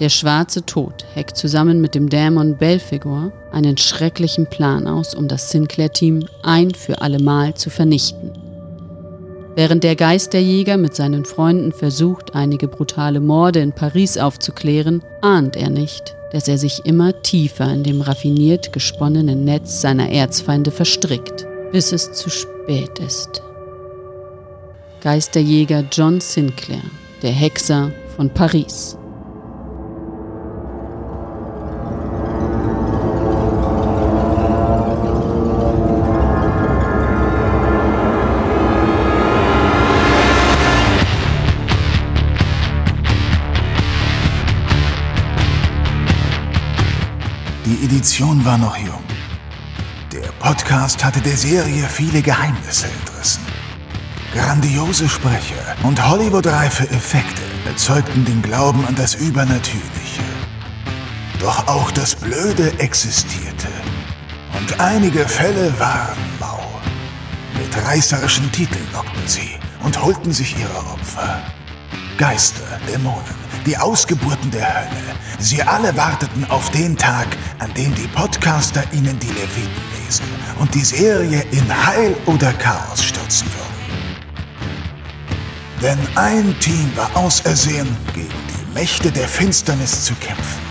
Der schwarze Tod heckt zusammen mit dem Dämon Belphegor einen schrecklichen Plan aus, um das Sinclair-Team ein für allemal zu vernichten. Während der Geisterjäger mit seinen Freunden versucht, einige brutale Morde in Paris aufzuklären, ahnt er nicht, dass er sich immer tiefer in dem raffiniert gesponnenen Netz seiner Erzfeinde verstrickt, bis es zu spät ist. Geisterjäger John Sinclair, der Hexer von Paris. Edition war noch jung. Der Podcast hatte der Serie viele Geheimnisse entrissen. Grandiose Sprecher und Hollywood-reife Effekte erzeugten den Glauben an das Übernatürliche. Doch auch das Blöde existierte. Und einige Fälle waren mau. Mit reißerischen Titeln lockten sie und holten sich ihre Opfer. Geister, Dämonen, die Ausgeburten der Hölle. Sie alle warteten auf den Tag, an dem die Podcaster ihnen die Leviten lesen und die Serie in Heil oder Chaos stürzen würden. Denn ein Team war ausersehen, gegen die Mächte der Finsternis zu kämpfen.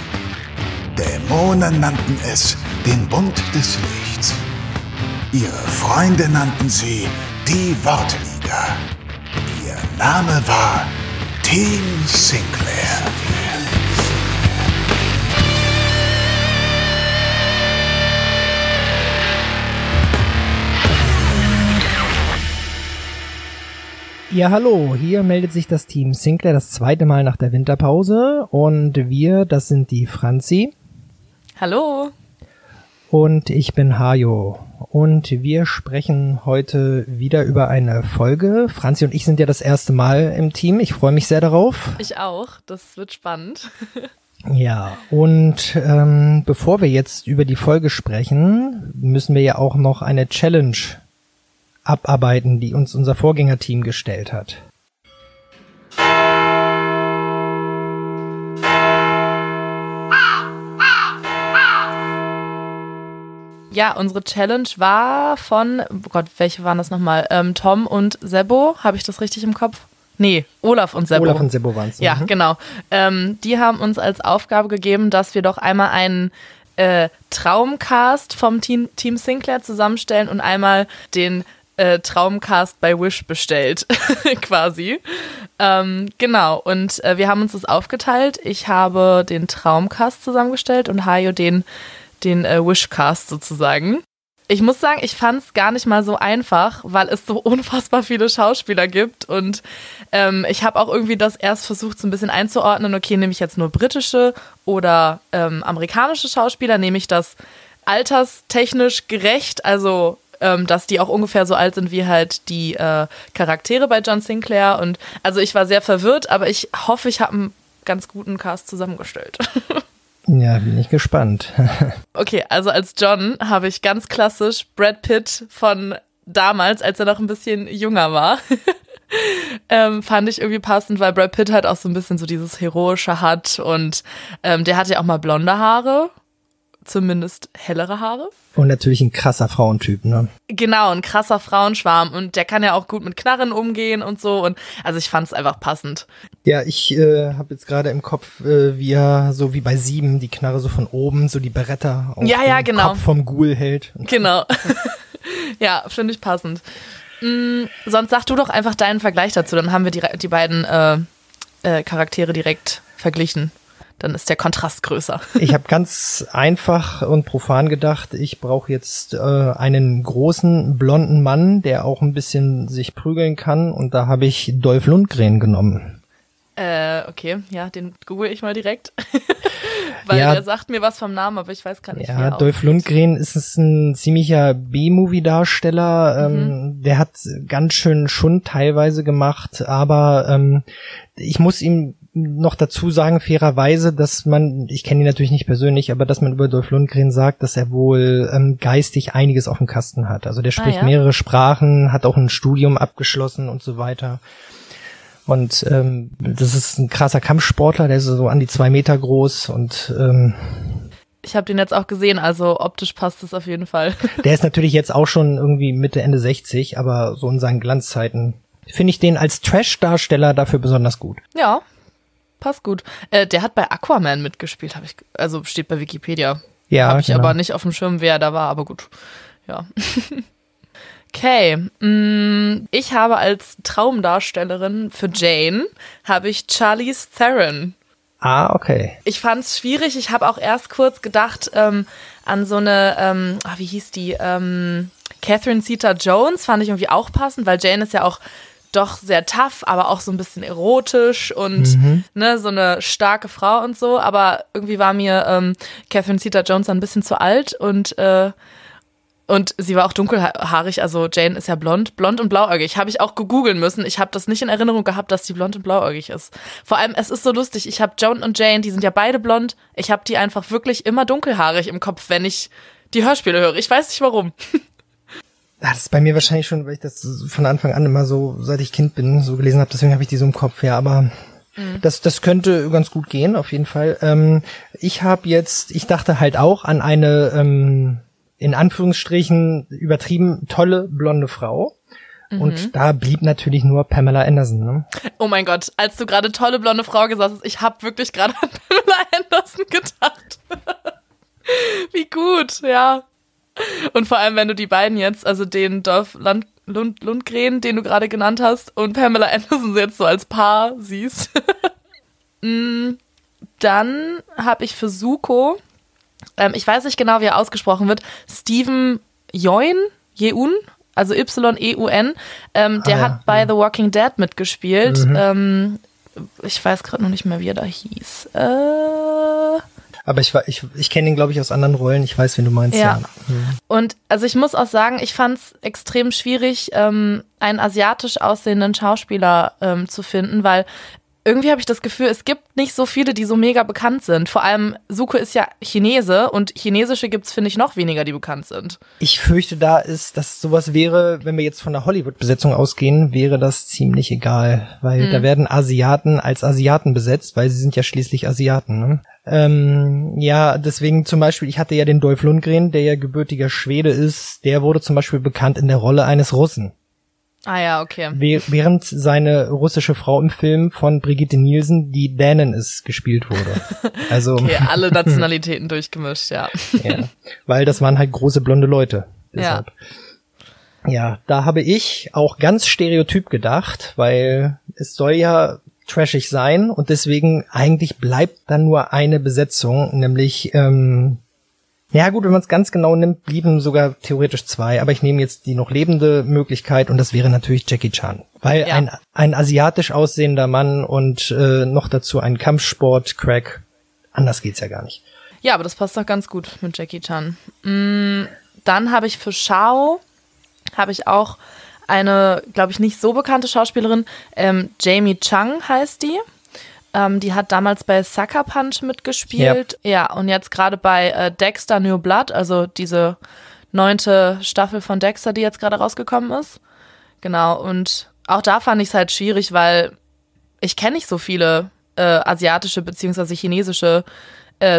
Dämonen nannten es den Bund des Lichts. Ihre Freunde nannten sie die Wortliga. Ihr Name war Team Sinclair. Ja, hallo, hier meldet sich das Team Sinclair das zweite Mal nach der Winterpause und wir, das sind die Franzi Hallo. und ich bin Hajo und wir sprechen heute wieder über eine Folge. Franzi und ich sind ja das erste Mal im Team, ich freue mich sehr darauf. Ich auch. Das wird spannend. Ja, und ähm, bevor wir jetzt über die Folge sprechen, müssen wir ja auch noch eine Challenge abarbeiten, die uns unser Vorgängerteam gestellt hat. Ja, unsere Challenge war von, oh Gott, welche waren das nochmal? Ähm, Tom und Sebo, habe ich das richtig im Kopf? Nee, Olaf und Sebo. Olaf und Sebo waren es. Ja, genau. Ähm, die haben uns als Aufgabe gegeben, dass wir doch einmal einen äh, Traumcast vom Team, Team Sinclair zusammenstellen und einmal den äh, Traumcast bei Wish bestellt, quasi. Ähm, genau, und äh, wir haben uns das aufgeteilt. Ich habe den Traumcast zusammengestellt und Hajo den, den äh, Wishcast sozusagen. Ich muss sagen, ich fand es gar nicht mal so einfach, weil es so unfassbar viele Schauspieler gibt. Und ähm, ich habe auch irgendwie das erst versucht, so ein bisschen einzuordnen. Okay, nehme ich jetzt nur britische oder ähm, amerikanische Schauspieler? Nehme ich das alterstechnisch gerecht? Also ähm, dass die auch ungefähr so alt sind wie halt die äh, Charaktere bei John Sinclair. Und also ich war sehr verwirrt, aber ich hoffe, ich habe einen ganz guten Cast zusammengestellt. Ja, bin ich gespannt. okay, also als John habe ich ganz klassisch Brad Pitt von damals, als er noch ein bisschen jünger war. ähm, fand ich irgendwie passend, weil Brad Pitt halt auch so ein bisschen so dieses Heroische hat und ähm, der hat ja auch mal blonde Haare zumindest hellere Haare. Und natürlich ein krasser Frauentyp, ne? Genau, ein krasser Frauenschwarm. Und der kann ja auch gut mit Knarren umgehen und so. Und also ich fand es einfach passend. Ja, ich äh, habe jetzt gerade im Kopf, äh, wie er so wie bei sieben die Knarre so von oben, so die Beretta auf ja, ja, genau. Kopf vom Ghoul hält. Genau. ja, finde ich passend. Mm, sonst sag du doch einfach deinen Vergleich dazu. Dann haben wir die, die beiden äh, äh, Charaktere direkt verglichen dann ist der Kontrast größer. Ich habe ganz einfach und profan gedacht, ich brauche jetzt äh, einen großen blonden Mann, der auch ein bisschen sich prügeln kann und da habe ich Dolph Lundgren genommen. Äh, okay, ja, den google ich mal direkt. Weil Ja. der sagt mir was vom Namen, aber ich weiß gar nicht, Ja, Dolph. Lundgren ist es ein ziemlicher B-Movie-Darsteller. Mhm. Ähm, der hat ganz schön Schund teilweise gemacht, aber ähm, ich muss ihm noch dazu sagen, fairerweise, dass man, ich kenne ihn natürlich nicht persönlich, aber dass man über Dolph Lundgren sagt, dass er wohl ähm, geistig einiges auf dem Kasten hat. Also der spricht Ah, ja? mehrere Sprachen, hat auch ein Studium abgeschlossen und so weiter. Und ähm, das ist ein krasser Kampfsportler, der ist so an die zwei Meter groß und ähm, ich habe den jetzt auch gesehen, also optisch passt es auf jeden Fall. Der ist natürlich jetzt auch schon irgendwie Mitte, Ende 60, aber so in seinen Glanzzeiten finde ich den als Trash-Darsteller dafür besonders gut. Ja, passt gut. Äh, der hat bei Aquaman mitgespielt, habe ich, also steht bei Wikipedia. Ja, Habe ich genau. aber nicht auf dem Schirm, wer da war, aber gut. Ja. Okay, mm, ich habe als Traumdarstellerin für Jane habe ich Charlize Theron. Ah, okay. Ich fand es schwierig. Ich habe auch erst kurz gedacht ähm, an so eine, ähm, ah, wie hieß die? Ähm, Catherine Zeta-Jones fand ich irgendwie auch passend, weil Jane ist ja auch doch sehr tough, aber auch so ein bisschen erotisch und ne, so eine starke Frau und so. Aber irgendwie war mir ähm, Catherine Zeta-Jones ein bisschen zu alt und äh, und sie war auch dunkelhaarig, also Jane ist ja blond, blond und blauäugig. Habe ich auch gegoogeln müssen. Ich habe das nicht in Erinnerung gehabt, dass die blond und blauäugig ist. Vor allem, es ist so lustig. Ich habe Joan und Jane, die sind ja beide blond. Ich habe die einfach wirklich immer dunkelhaarig im Kopf, wenn ich die Hörspiele höre. Ich weiß nicht warum. Ah, das ist bei mir wahrscheinlich schon, weil ich das von Anfang an immer so, seit ich Kind bin, so gelesen habe. Deswegen habe ich die so im Kopf, ja. Aber das, das könnte ganz gut gehen, auf jeden Fall. Ähm, ich habe jetzt, ich dachte halt auch an eine ähm, in Anführungsstrichen übertrieben tolle blonde Frau. Und da blieb natürlich nur Pamela Anderson. Ne? Oh mein Gott, als du gerade tolle blonde Frau gesagt hast, ich habe wirklich gerade an Pamela Anderson gedacht. Wie gut, ja. Und vor allem, wenn du die beiden jetzt, also den Dolph Lund, Lund, Lundgren, den du gerade genannt hast, und Pamela Anderson jetzt so als Paar siehst. Mm, Dann habe ich für Suko, ähm, ich weiß nicht genau, wie er ausgesprochen wird, Steven Yeun, Yeun, also Y-E-U-N, ähm, der Ah, ja, hat bei The Walking Dead mitgespielt. Ähm, ich weiß gerade noch nicht mehr, wie er da hieß. Äh, Aber ich, war- ich, ich kenne ihn, glaube ich, aus anderen Rollen. Ich weiß, wen du meinst. Ja. Ja. Hm. Und also ich muss auch sagen, ich fand es extrem schwierig, ähm, einen asiatisch aussehenden Schauspieler ähm, zu finden, weil irgendwie habe ich das Gefühl, es gibt nicht so viele, die so mega bekannt sind. Vor allem Suko ist ja Chinese und chinesische gibt's finde ich noch weniger, die bekannt sind. Ich fürchte, da ist, dass sowas wäre, wenn wir jetzt von der Hollywood-Besetzung ausgehen, wäre das ziemlich egal, weil da werden Asiaten als Asiaten besetzt, weil sie sind ja schließlich Asiaten. Ne? Ähm, ja, deswegen zum Beispiel, ich hatte ja den Dolph Lundgren, der ja gebürtiger Schwede ist, der wurde zum Beispiel bekannt in der Rolle eines Russen. Ah ja, okay. Wäh- Während seine russische Frau im Film von Brigitte Nielsen, die Dänen ist, gespielt wurde. Also, Okay, alle Nationalitäten durchgemischt, ja. ja, weil das waren halt große blonde Leute. Deshalb. Ja, da habe ich auch ganz stereotyp gedacht, weil es soll ja trashig sein und deswegen eigentlich bleibt dann nur eine Besetzung, nämlich ähm, ja gut, wenn man es ganz genau nimmt, blieben sogar theoretisch zwei, aber ich nehme jetzt die noch lebende Möglichkeit und das wäre natürlich Jackie Chan. Weil Ja. ein, ein asiatisch aussehender Mann und äh, noch dazu ein Kampfsport-Crack, anders geht's ja gar nicht. Ja, aber das passt doch ganz gut mit Jackie Chan. Mm, dann habe ich für Shao habe ich auch eine, glaube ich, nicht so bekannte Schauspielerin. Ähm, Jamie Chung heißt die. Ähm, die hat damals bei Sucker Punch mitgespielt. Ja, und jetzt gerade bei äh, Dexter New Blood, also diese neunte Staffel von Dexter, die jetzt gerade rausgekommen ist. Genau, und auch da fand ich es halt schwierig, weil ich kenne nicht so viele äh, asiatische beziehungsweise chinesische äh,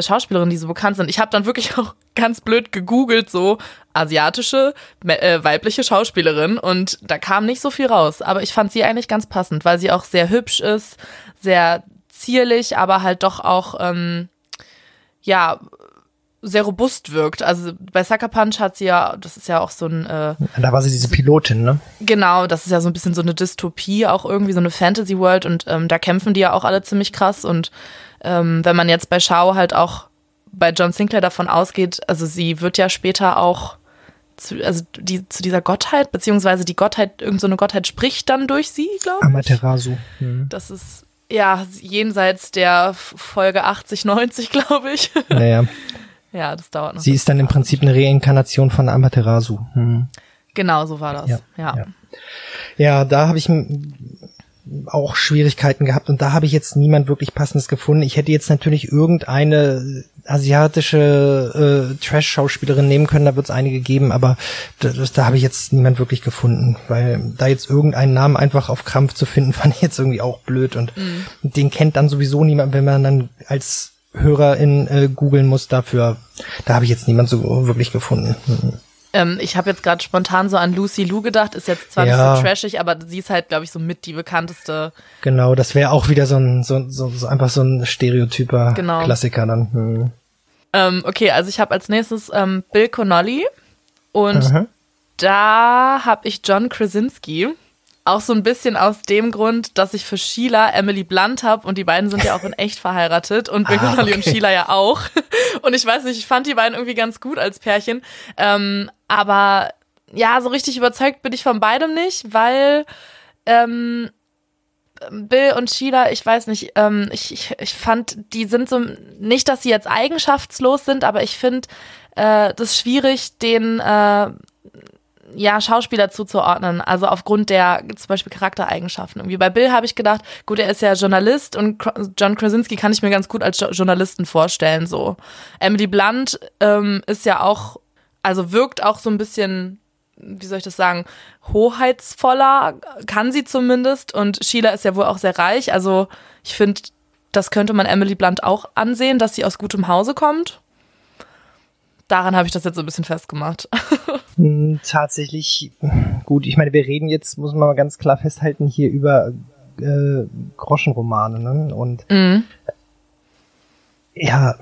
Schauspielerinnen, die so bekannt sind. Ich habe dann wirklich auch ganz blöd gegoogelt, so asiatische äh, weibliche Schauspielerin und da kam nicht so viel raus. Aber ich fand sie eigentlich ganz passend, weil sie auch sehr hübsch ist, sehr zierlich, aber halt doch auch ähm, ja sehr robust wirkt. Also bei Sucker Punch hat sie ja, das ist ja auch so ein äh, Da war sie diese Pilotin, ne? Genau, das ist ja so ein bisschen so eine Dystopie, auch irgendwie so eine Fantasy World und ähm, da kämpfen die ja auch alle ziemlich krass und ähm, wenn man jetzt bei Shao halt auch bei John Sinclair davon ausgeht, also sie wird ja später auch zu, also die, zu dieser Gottheit, beziehungsweise die Gottheit, irgendeine so eine Gottheit spricht dann durch sie, glaube ich. Amaterasu. Hm. Das ist ja jenseits der Folge 80, 90, glaube ich. Naja, ja, das dauert noch. sie ist dann im Prinzip eine Reinkarnation von Amaterasu. Hm. genau, so war das. Ja, ja. ja. Ja, da habe ich, auch Schwierigkeiten gehabt und da habe ich jetzt niemand wirklich passendes gefunden. Ich hätte jetzt natürlich irgendeine asiatische äh, Trash-Schauspielerin nehmen können, da wird es einige geben, aber das, da habe ich jetzt niemand wirklich gefunden, weil da jetzt irgendeinen Namen einfach auf Krampf zu finden, fand ich jetzt irgendwie auch blöd und mhm. den kennt dann sowieso niemand, wenn man dann als Hörerin äh, googeln muss dafür. Da habe ich jetzt niemand so wirklich gefunden. Mhm. Ähm, ich habe jetzt gerade spontan so an Lucy Lou gedacht, ist jetzt zwar ja. nicht so trashig, aber sie ist halt, glaube ich, so mit die bekannteste. Genau, das wäre auch wieder so ein, so, so, so einfach so ein stereotyper genau. Klassiker dann. Hm. Ähm, okay, also ich habe als nächstes ähm, Bill Connolly und mhm. da habe ich John Krasinski. Auch so ein bisschen aus dem Grund, dass ich für Sheila Emily Blunt habe und die beiden sind ja auch in echt verheiratet und Bill ah, Connolly okay. und Sheila ja auch. Und ich weiß nicht, ich fand die beiden irgendwie ganz gut als Pärchen. Ähm, aber ja, so richtig überzeugt bin ich von beidem nicht, weil ähm, Bill und Sheila, ich weiß nicht, ähm, ich, ich, ich fand, die sind so, nicht, dass sie jetzt eigenschaftslos sind, aber ich finde äh, das schwierig, den äh, ja, Schauspieler zuzuordnen, also aufgrund der zum Beispiel Charaktereigenschaften. Irgendwie bei Bill habe ich gedacht, gut, er ist ja Journalist und John Krasinski kann ich mir ganz gut als Journalisten vorstellen. So Emily Blunt ähm, ist ja auch also wirkt auch so ein bisschen, wie soll ich das sagen, hoheitsvoller, kann sie zumindest. Und Sheila ist ja wohl auch sehr reich. Also ich finde, das könnte man Emily Blunt auch ansehen, dass sie aus gutem Hause kommt. Daran habe ich das jetzt so ein bisschen festgemacht. Hm, tatsächlich, gut, ich meine, wir reden jetzt, muss man mal ganz klar festhalten, hier über äh, Groschenromane, ne? Und mhm ja,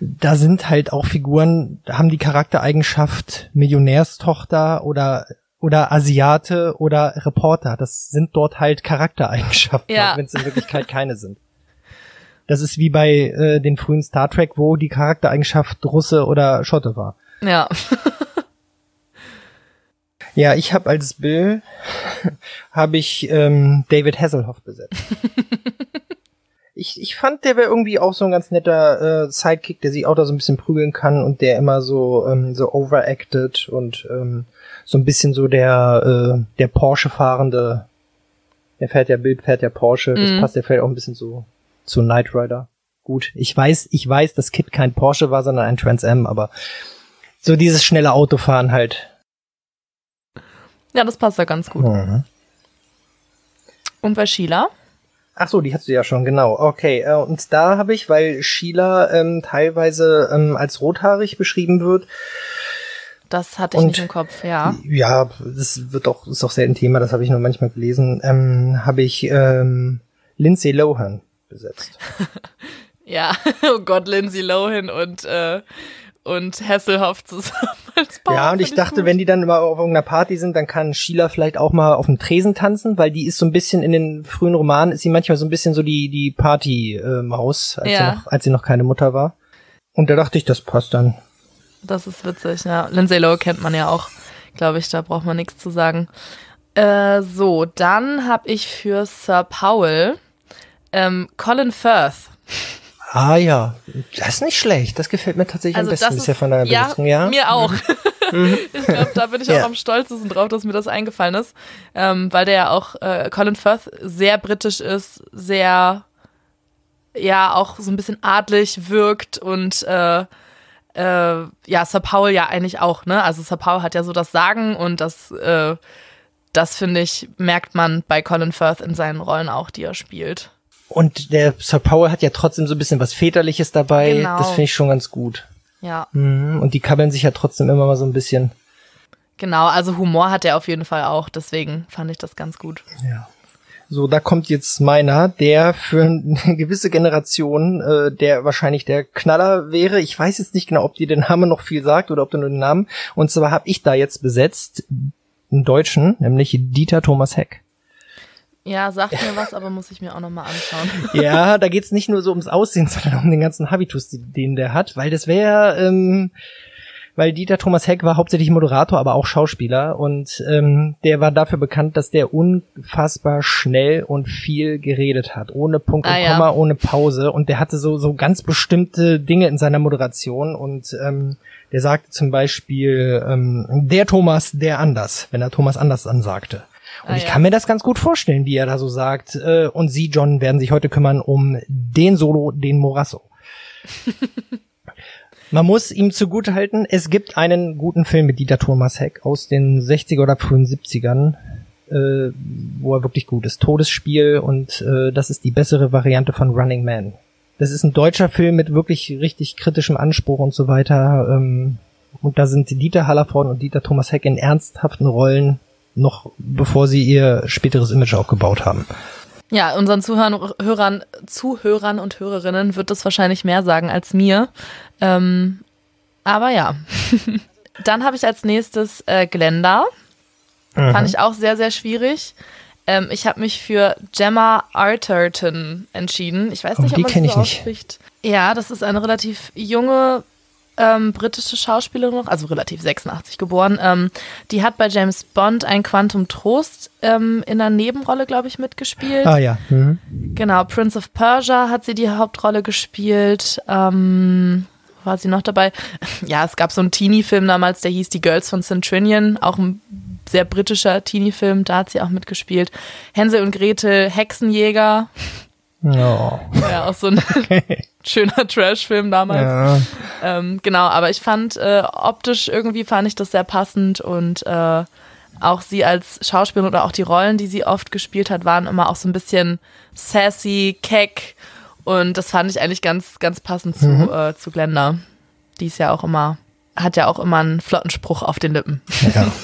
da sind halt auch Figuren, haben die Charaktereigenschaft Millionärstochter oder oder Asiate oder Reporter. Das sind dort halt Charaktereigenschaften, ja. wenn es in Wirklichkeit keine sind. Das ist wie bei äh, den frühen Star Trek, wo die Charaktereigenschaft Russe oder Schotte war. Ja. ja, ich habe als Bill habe ich ähm, David Hasselhoff besetzt. ich, ich fand, der wäre irgendwie auch so ein ganz netter äh, Sidekick, der sich auch da so ein bisschen prügeln kann und der immer so ähm, so overacted und ähm, so ein bisschen so der äh, der Porsche fahrende. Der fährt ja Bild, fährt ja Porsche. Das passt ja vielleicht auch ein bisschen so zu Knight Rider. Gut, ich weiß, ich weiß, dass Kit kein Porsche war, sondern ein Trans Am, aber so dieses schnelle Autofahren halt. Ja, das passt ja ganz gut. Mhm. Und bei Sheila? Ach so, die hast du ja schon, genau. Okay, äh, und da habe ich, weil Sheila ähm, teilweise ähm, als rothaarig beschrieben wird. Das hatte ich und, nicht im Kopf, ja. Ja, das wird auch, ist auch selten Thema, das habe ich nur manchmal gelesen. Ähm, habe ich ähm, Lindsay Lohan besetzt. ja, oh Gott, Lindsay Lohan und äh, und Hasselhoff zusammen als Paar. Ja, und ich dachte, gut. wenn die dann immer auf irgendeiner Party sind, dann kann Sheila vielleicht auch mal auf dem Tresen tanzen, weil die ist so ein bisschen in den frühen Romanen, ist sie manchmal so ein bisschen so die, die Party-Maus, als, ja. sie noch, als sie noch keine Mutter war. Und da dachte ich, das passt dann. Das ist witzig, ja. Lindsay Lowe kennt man ja auch, glaube ich, da braucht man nichts zu sagen. Äh, so, dann habe ich für Sir Powell ähm, Colin Firth. Ah ja, das ist nicht schlecht. Das gefällt mir tatsächlich also am besten bisher von deiner ja, ja, mir auch. Mhm. ich glaube, da bin ich auch ja. am stolzesten drauf, dass mir das eingefallen ist, ähm, weil der ja auch äh, Colin Firth sehr britisch ist, sehr ja auch so ein bisschen adlig wirkt und äh, äh, ja Sir Paul ja eigentlich auch, ne? Also Sir Paul hat ja so das Sagen und das äh, das finde ich merkt man bei Colin Firth in seinen Rollen auch, die er spielt. Und der Sir Powell hat ja trotzdem so ein bisschen was Väterliches dabei. Genau. Das finde ich schon ganz gut. Ja. Mhm. Und die kabbeln sich ja trotzdem immer mal so ein bisschen. Genau, also Humor hat er auf jeden Fall auch, deswegen fand ich das ganz gut. Ja. So, da kommt jetzt meiner, der für eine gewisse Generation, äh, der wahrscheinlich der Knaller wäre. Ich weiß jetzt nicht genau, ob dir der Name noch viel sagt oder ob du nur den Namen. Und zwar habe ich da jetzt besetzt einen Deutschen, nämlich Dieter Thomas Heck. Ja, sagt mir was, aber muss ich mir auch nochmal anschauen. ja, da geht's nicht nur so ums Aussehen, sondern um den ganzen Habitus, den der hat, weil das wäre, ähm, weil Dieter Thomas Heck war hauptsächlich Moderator, aber auch Schauspieler und ähm, der war dafür bekannt, dass der unfassbar schnell und viel geredet hat, ohne Punkt und ah, Komma, ja. ohne Pause und der hatte so so ganz bestimmte Dinge in seiner Moderation und ähm, der sagte zum Beispiel ähm, der Thomas, der anders, wenn er Thomas anders ansagte. Und Ah, ich ja. kann mir das ganz gut vorstellen, wie er da so sagt. Äh, und Sie, John, werden sich heute kümmern um den Solo, den Morasso. Man muss ihm zugutehalten, es gibt einen guten Film mit Dieter Thomas Heck aus den 60er oder frühen 70ern, äh, wo er wirklich gut ist. Todesspiel und äh, das ist die bessere Variante von Running Man. Das ist ein deutscher Film mit wirklich richtig kritischem Anspruch und so weiter. Ähm, und da sind Dieter Hallervorden und Dieter Thomas Heck in ernsthaften Rollen, noch bevor sie ihr späteres Image aufgebaut haben. Ja, unseren Zuhörern, Hörern, Zuhörern und Hörerinnen wird das wahrscheinlich mehr sagen als mir. Ähm, aber ja. Dann habe ich als nächstes äh, Glenda. Fand ich auch sehr, sehr schwierig. Ähm, ich habe mich für Gemma Arterton entschieden. Ich weiß Oh, nicht, die ob man ich so nicht. ausspricht. Ja, das ist eine relativ junge ähm, britische Schauspielerin noch, also relativ 86 geboren. Ähm, die hat bei James Bond ein Quantum Trost ähm, in einer Nebenrolle, glaube ich, mitgespielt. Ah ja. Mhm. Genau, Prince of Persia hat sie die Hauptrolle gespielt. Ähm, war sie noch dabei? Ja, es gab so einen Teenie-Film damals, der hieß Die Girls von Centrinion, auch ein sehr britischer Teenie-Film, da hat sie auch mitgespielt. Hänsel und Gretel, Hexenjäger, War ja auch so ein schöner Trash-Film damals. Ja. Ähm, genau, aber ich fand äh, optisch irgendwie fand ich das sehr passend und äh, auch sie als Schauspielerin oder auch die Rollen, die sie oft gespielt hat, waren immer auch so ein bisschen sassy, keck und das fand ich eigentlich ganz, ganz passend zu, äh, zu Glenda. Die ist ja auch immer, hat ja auch immer einen flotten Spruch auf den Lippen. ja.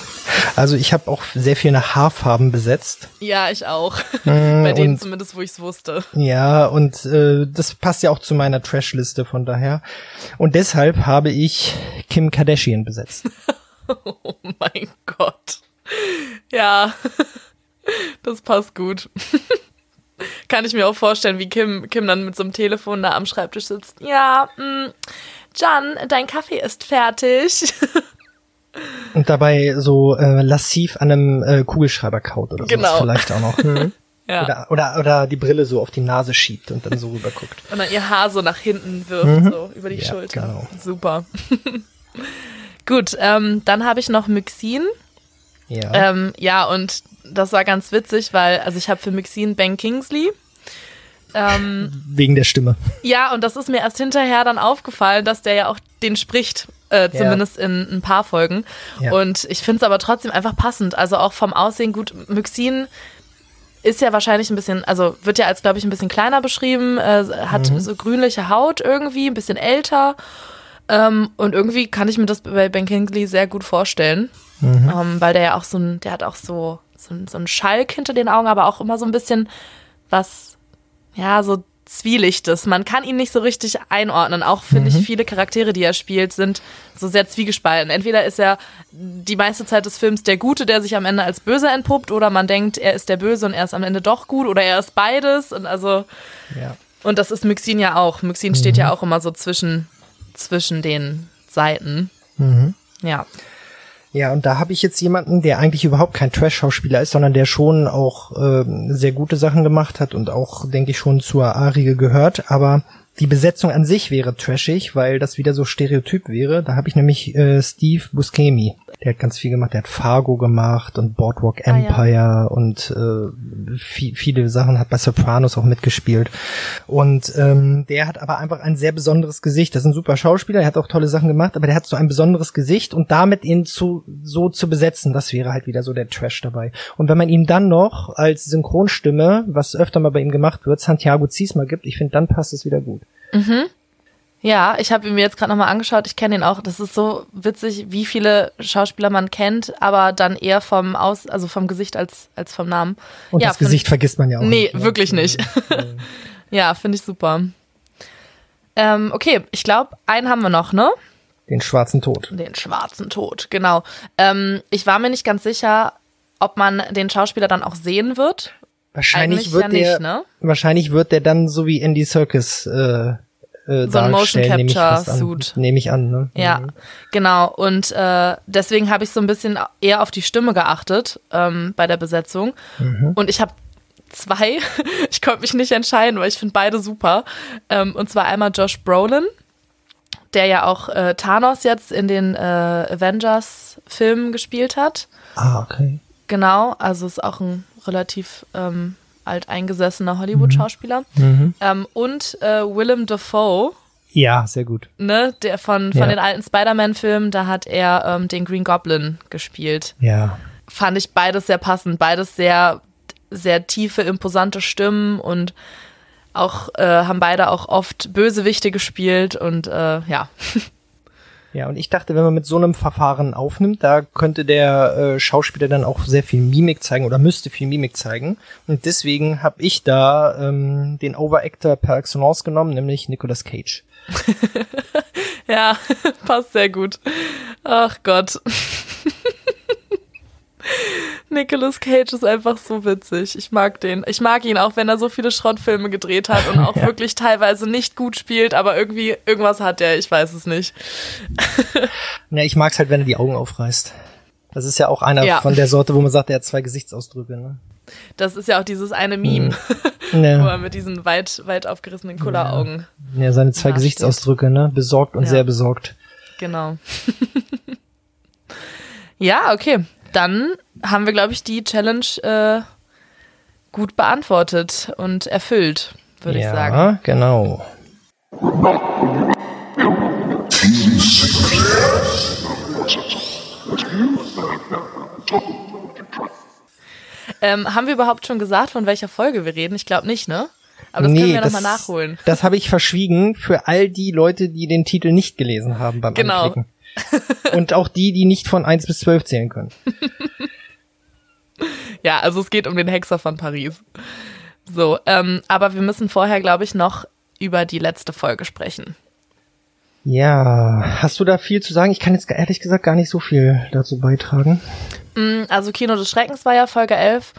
Also ich habe auch sehr viel nach Haarfarben besetzt. Ja, ich auch. Bei denen und- zumindest, wo ich es wusste. Ja, und äh, das passt ja auch zu meiner Trash-Liste von daher. Und deshalb habe ich Kim Kardashian besetzt. Oh mein Gott. Ja, das passt gut. Kann ich mir auch vorstellen, wie Kim, Kim dann mit so einem Telefon da am Schreibtisch sitzt. Ja, mh, Jan, dein Kaffee ist fertig. Und dabei so äh, lassiv an einem äh, Kugelschreiber kaut oder sowas Genau. vielleicht auch noch. Mhm. Ja. Oder, oder, oder die Brille so auf die Nase schiebt und dann so rüber guckt. Und dann ihr Haar so nach hinten wirft, so über die Ja, Schulter. genau. Super. Gut, ähm, dann habe ich noch Myxin. Ja. Ähm, ja, und das war ganz witzig, weil, also ich habe für Myxin Ben Kingsley. Ähm, Wegen der Stimme. Ja, und das ist mir erst hinterher dann aufgefallen, dass der ja auch den spricht, äh, zumindest in ein paar Folgen. Ja. Und ich finde es aber trotzdem einfach passend. Also auch vom Aussehen gut. Myxin ist ja wahrscheinlich ein bisschen, also wird ja als, glaube ich, ein bisschen kleiner beschrieben, äh, hat so grünliche Haut irgendwie, ein bisschen älter. Ähm, und irgendwie kann ich mir das bei Ben Kingsley sehr gut vorstellen. Ähm, weil der ja auch so ein, der hat auch so, so, so einen Schalk hinter den Augen, aber auch immer so ein bisschen was ja, so Zwielichtes. Man kann ihn nicht so richtig einordnen. Auch finde ich, viele Charaktere, die er spielt, sind so sehr zwiegespalten. Entweder ist er die meiste Zeit des Films der Gute, der sich am Ende als Böse entpuppt, oder man denkt, er ist der Böse und er ist am Ende doch gut, oder er ist beides. Und also, Ja. und das ist Myxin ja auch. Myxin steht ja auch immer so zwischen, zwischen den Seiten. Ja. Ja, und da habe ich jetzt jemanden, der eigentlich überhaupt kein Trash-Schauspieler ist, sondern der schon auch ähm, sehr gute Sachen gemacht hat und auch, denke ich, schon zur A-Riege gehört. Aber die Besetzung an sich wäre trashig, weil das wieder so stereotyp wäre. Da habe ich nämlich äh, Steve Buscemi. Der hat ganz viel gemacht. Der hat Fargo gemacht und Boardwalk Ah, ja. Empire und äh, vi- viele Sachen hat bei Sopranos auch mitgespielt. Und ähm, der hat aber einfach ein sehr besonderes Gesicht. Das ist ein super Schauspieler, er hat auch tolle Sachen gemacht, aber der hat so ein besonderes Gesicht und damit ihn zu so zu besetzen, das wäre halt wieder so der Trash dabei. Und wenn man ihm dann noch als Synchronstimme, was öfter mal bei ihm gemacht wird, Santiago Ziesma gibt, ich finde, dann passt es wieder gut. Ja, ich habe ihn mir jetzt gerade nochmal angeschaut. Ich kenne ihn auch. Das ist so witzig, wie viele Schauspieler man kennt, aber dann eher vom Aus, also vom Gesicht als, als vom Namen. Und ja, das Gesicht vergisst man ja auch Nee, nicht. ne? wirklich nicht. ja, finde ich super. Ähm, okay, ich glaube, einen haben wir noch, ne? Den schwarzen Tod. Den schwarzen Tod, genau. Ähm, ich war mir nicht ganz sicher, ob man den Schauspieler dann auch sehen wird. Wahrscheinlich Eigentlich wird ja der, nicht, ne? wahrscheinlich wird der dann so wie Andy Circus äh, äh, So ein Motion darstellen, nehme ich Capture. Suit. Nehme ich an, ne? Ja, genau. Und äh, deswegen habe ich so ein bisschen eher auf die Stimme geachtet ähm, bei der Besetzung. Und ich habe zwei, ich konnte mich nicht entscheiden, weil ich finde beide super. Ähm, und zwar einmal Josh Brolin, der ja auch äh, Thanos jetzt in den äh, Avengers-Filmen gespielt hat. Ah, okay. Genau, also ist auch ein relativ ähm, alteingesessener Hollywood-Schauspieler. Mhm. Ähm, und äh, Willem Dafoe, Ja, sehr gut. ne, der von, von Ja. den alten Spider-Man-Filmen, da hat er ähm, den Green Goblin gespielt. Ja. Fand ich beides sehr passend, beides sehr, sehr tiefe, imposante Stimmen und auch äh, haben beide auch oft Bösewichte gespielt und äh, ja. Ja, und ich dachte, wenn man mit so einem Verfahren aufnimmt, da könnte der äh, Schauspieler dann auch sehr viel Mimik zeigen oder müsste viel Mimik zeigen. Und deswegen habe ich da ähm, den Overactor per excellence genommen, nämlich Nicolas Cage. Ja, passt sehr gut. Ach Gott. Nicolas Cage ist einfach so witzig. Ich mag den. Ich mag ihn auch, wenn er so viele Schrottfilme gedreht hat und auch Ja. wirklich teilweise nicht gut spielt, aber irgendwie irgendwas hat er, ich weiß es nicht. Ja, ich mag's halt, wenn er die Augen aufreißt. Das ist ja auch einer Ja. von der Sorte, wo man sagt, er hat zwei Gesichtsausdrücke. Ne? Das ist ja auch dieses eine Meme, wo Ja, er mit diesen weit, weit aufgerissenen Kulleraugen. ja seine zwei Gesichtsausdrücke, ne? Besorgt und sehr besorgt. Genau. ja, okay. Dann haben wir, glaube ich, die Challenge äh, gut beantwortet und erfüllt, würde ja, ich sagen. genau. Ähm, haben wir überhaupt schon gesagt, von welcher Folge wir reden? Ich glaube nicht, ne? Aber das können wir nochmal nachholen. Das habe ich verschwiegen für all die Leute, die den Titel nicht gelesen haben beim Genau. Anklicken. Und auch die, die nicht von 1 bis 12 zählen können. Ja, also es geht um den Hexer von Paris. So, ähm, aber wir müssen vorher, glaube ich, noch über die letzte Folge sprechen. Ja, hast du da viel zu sagen? Ich kann jetzt ehrlich gesagt gar nicht so viel dazu beitragen. Mm, Also Kino des Schreckens war ja Folge 11.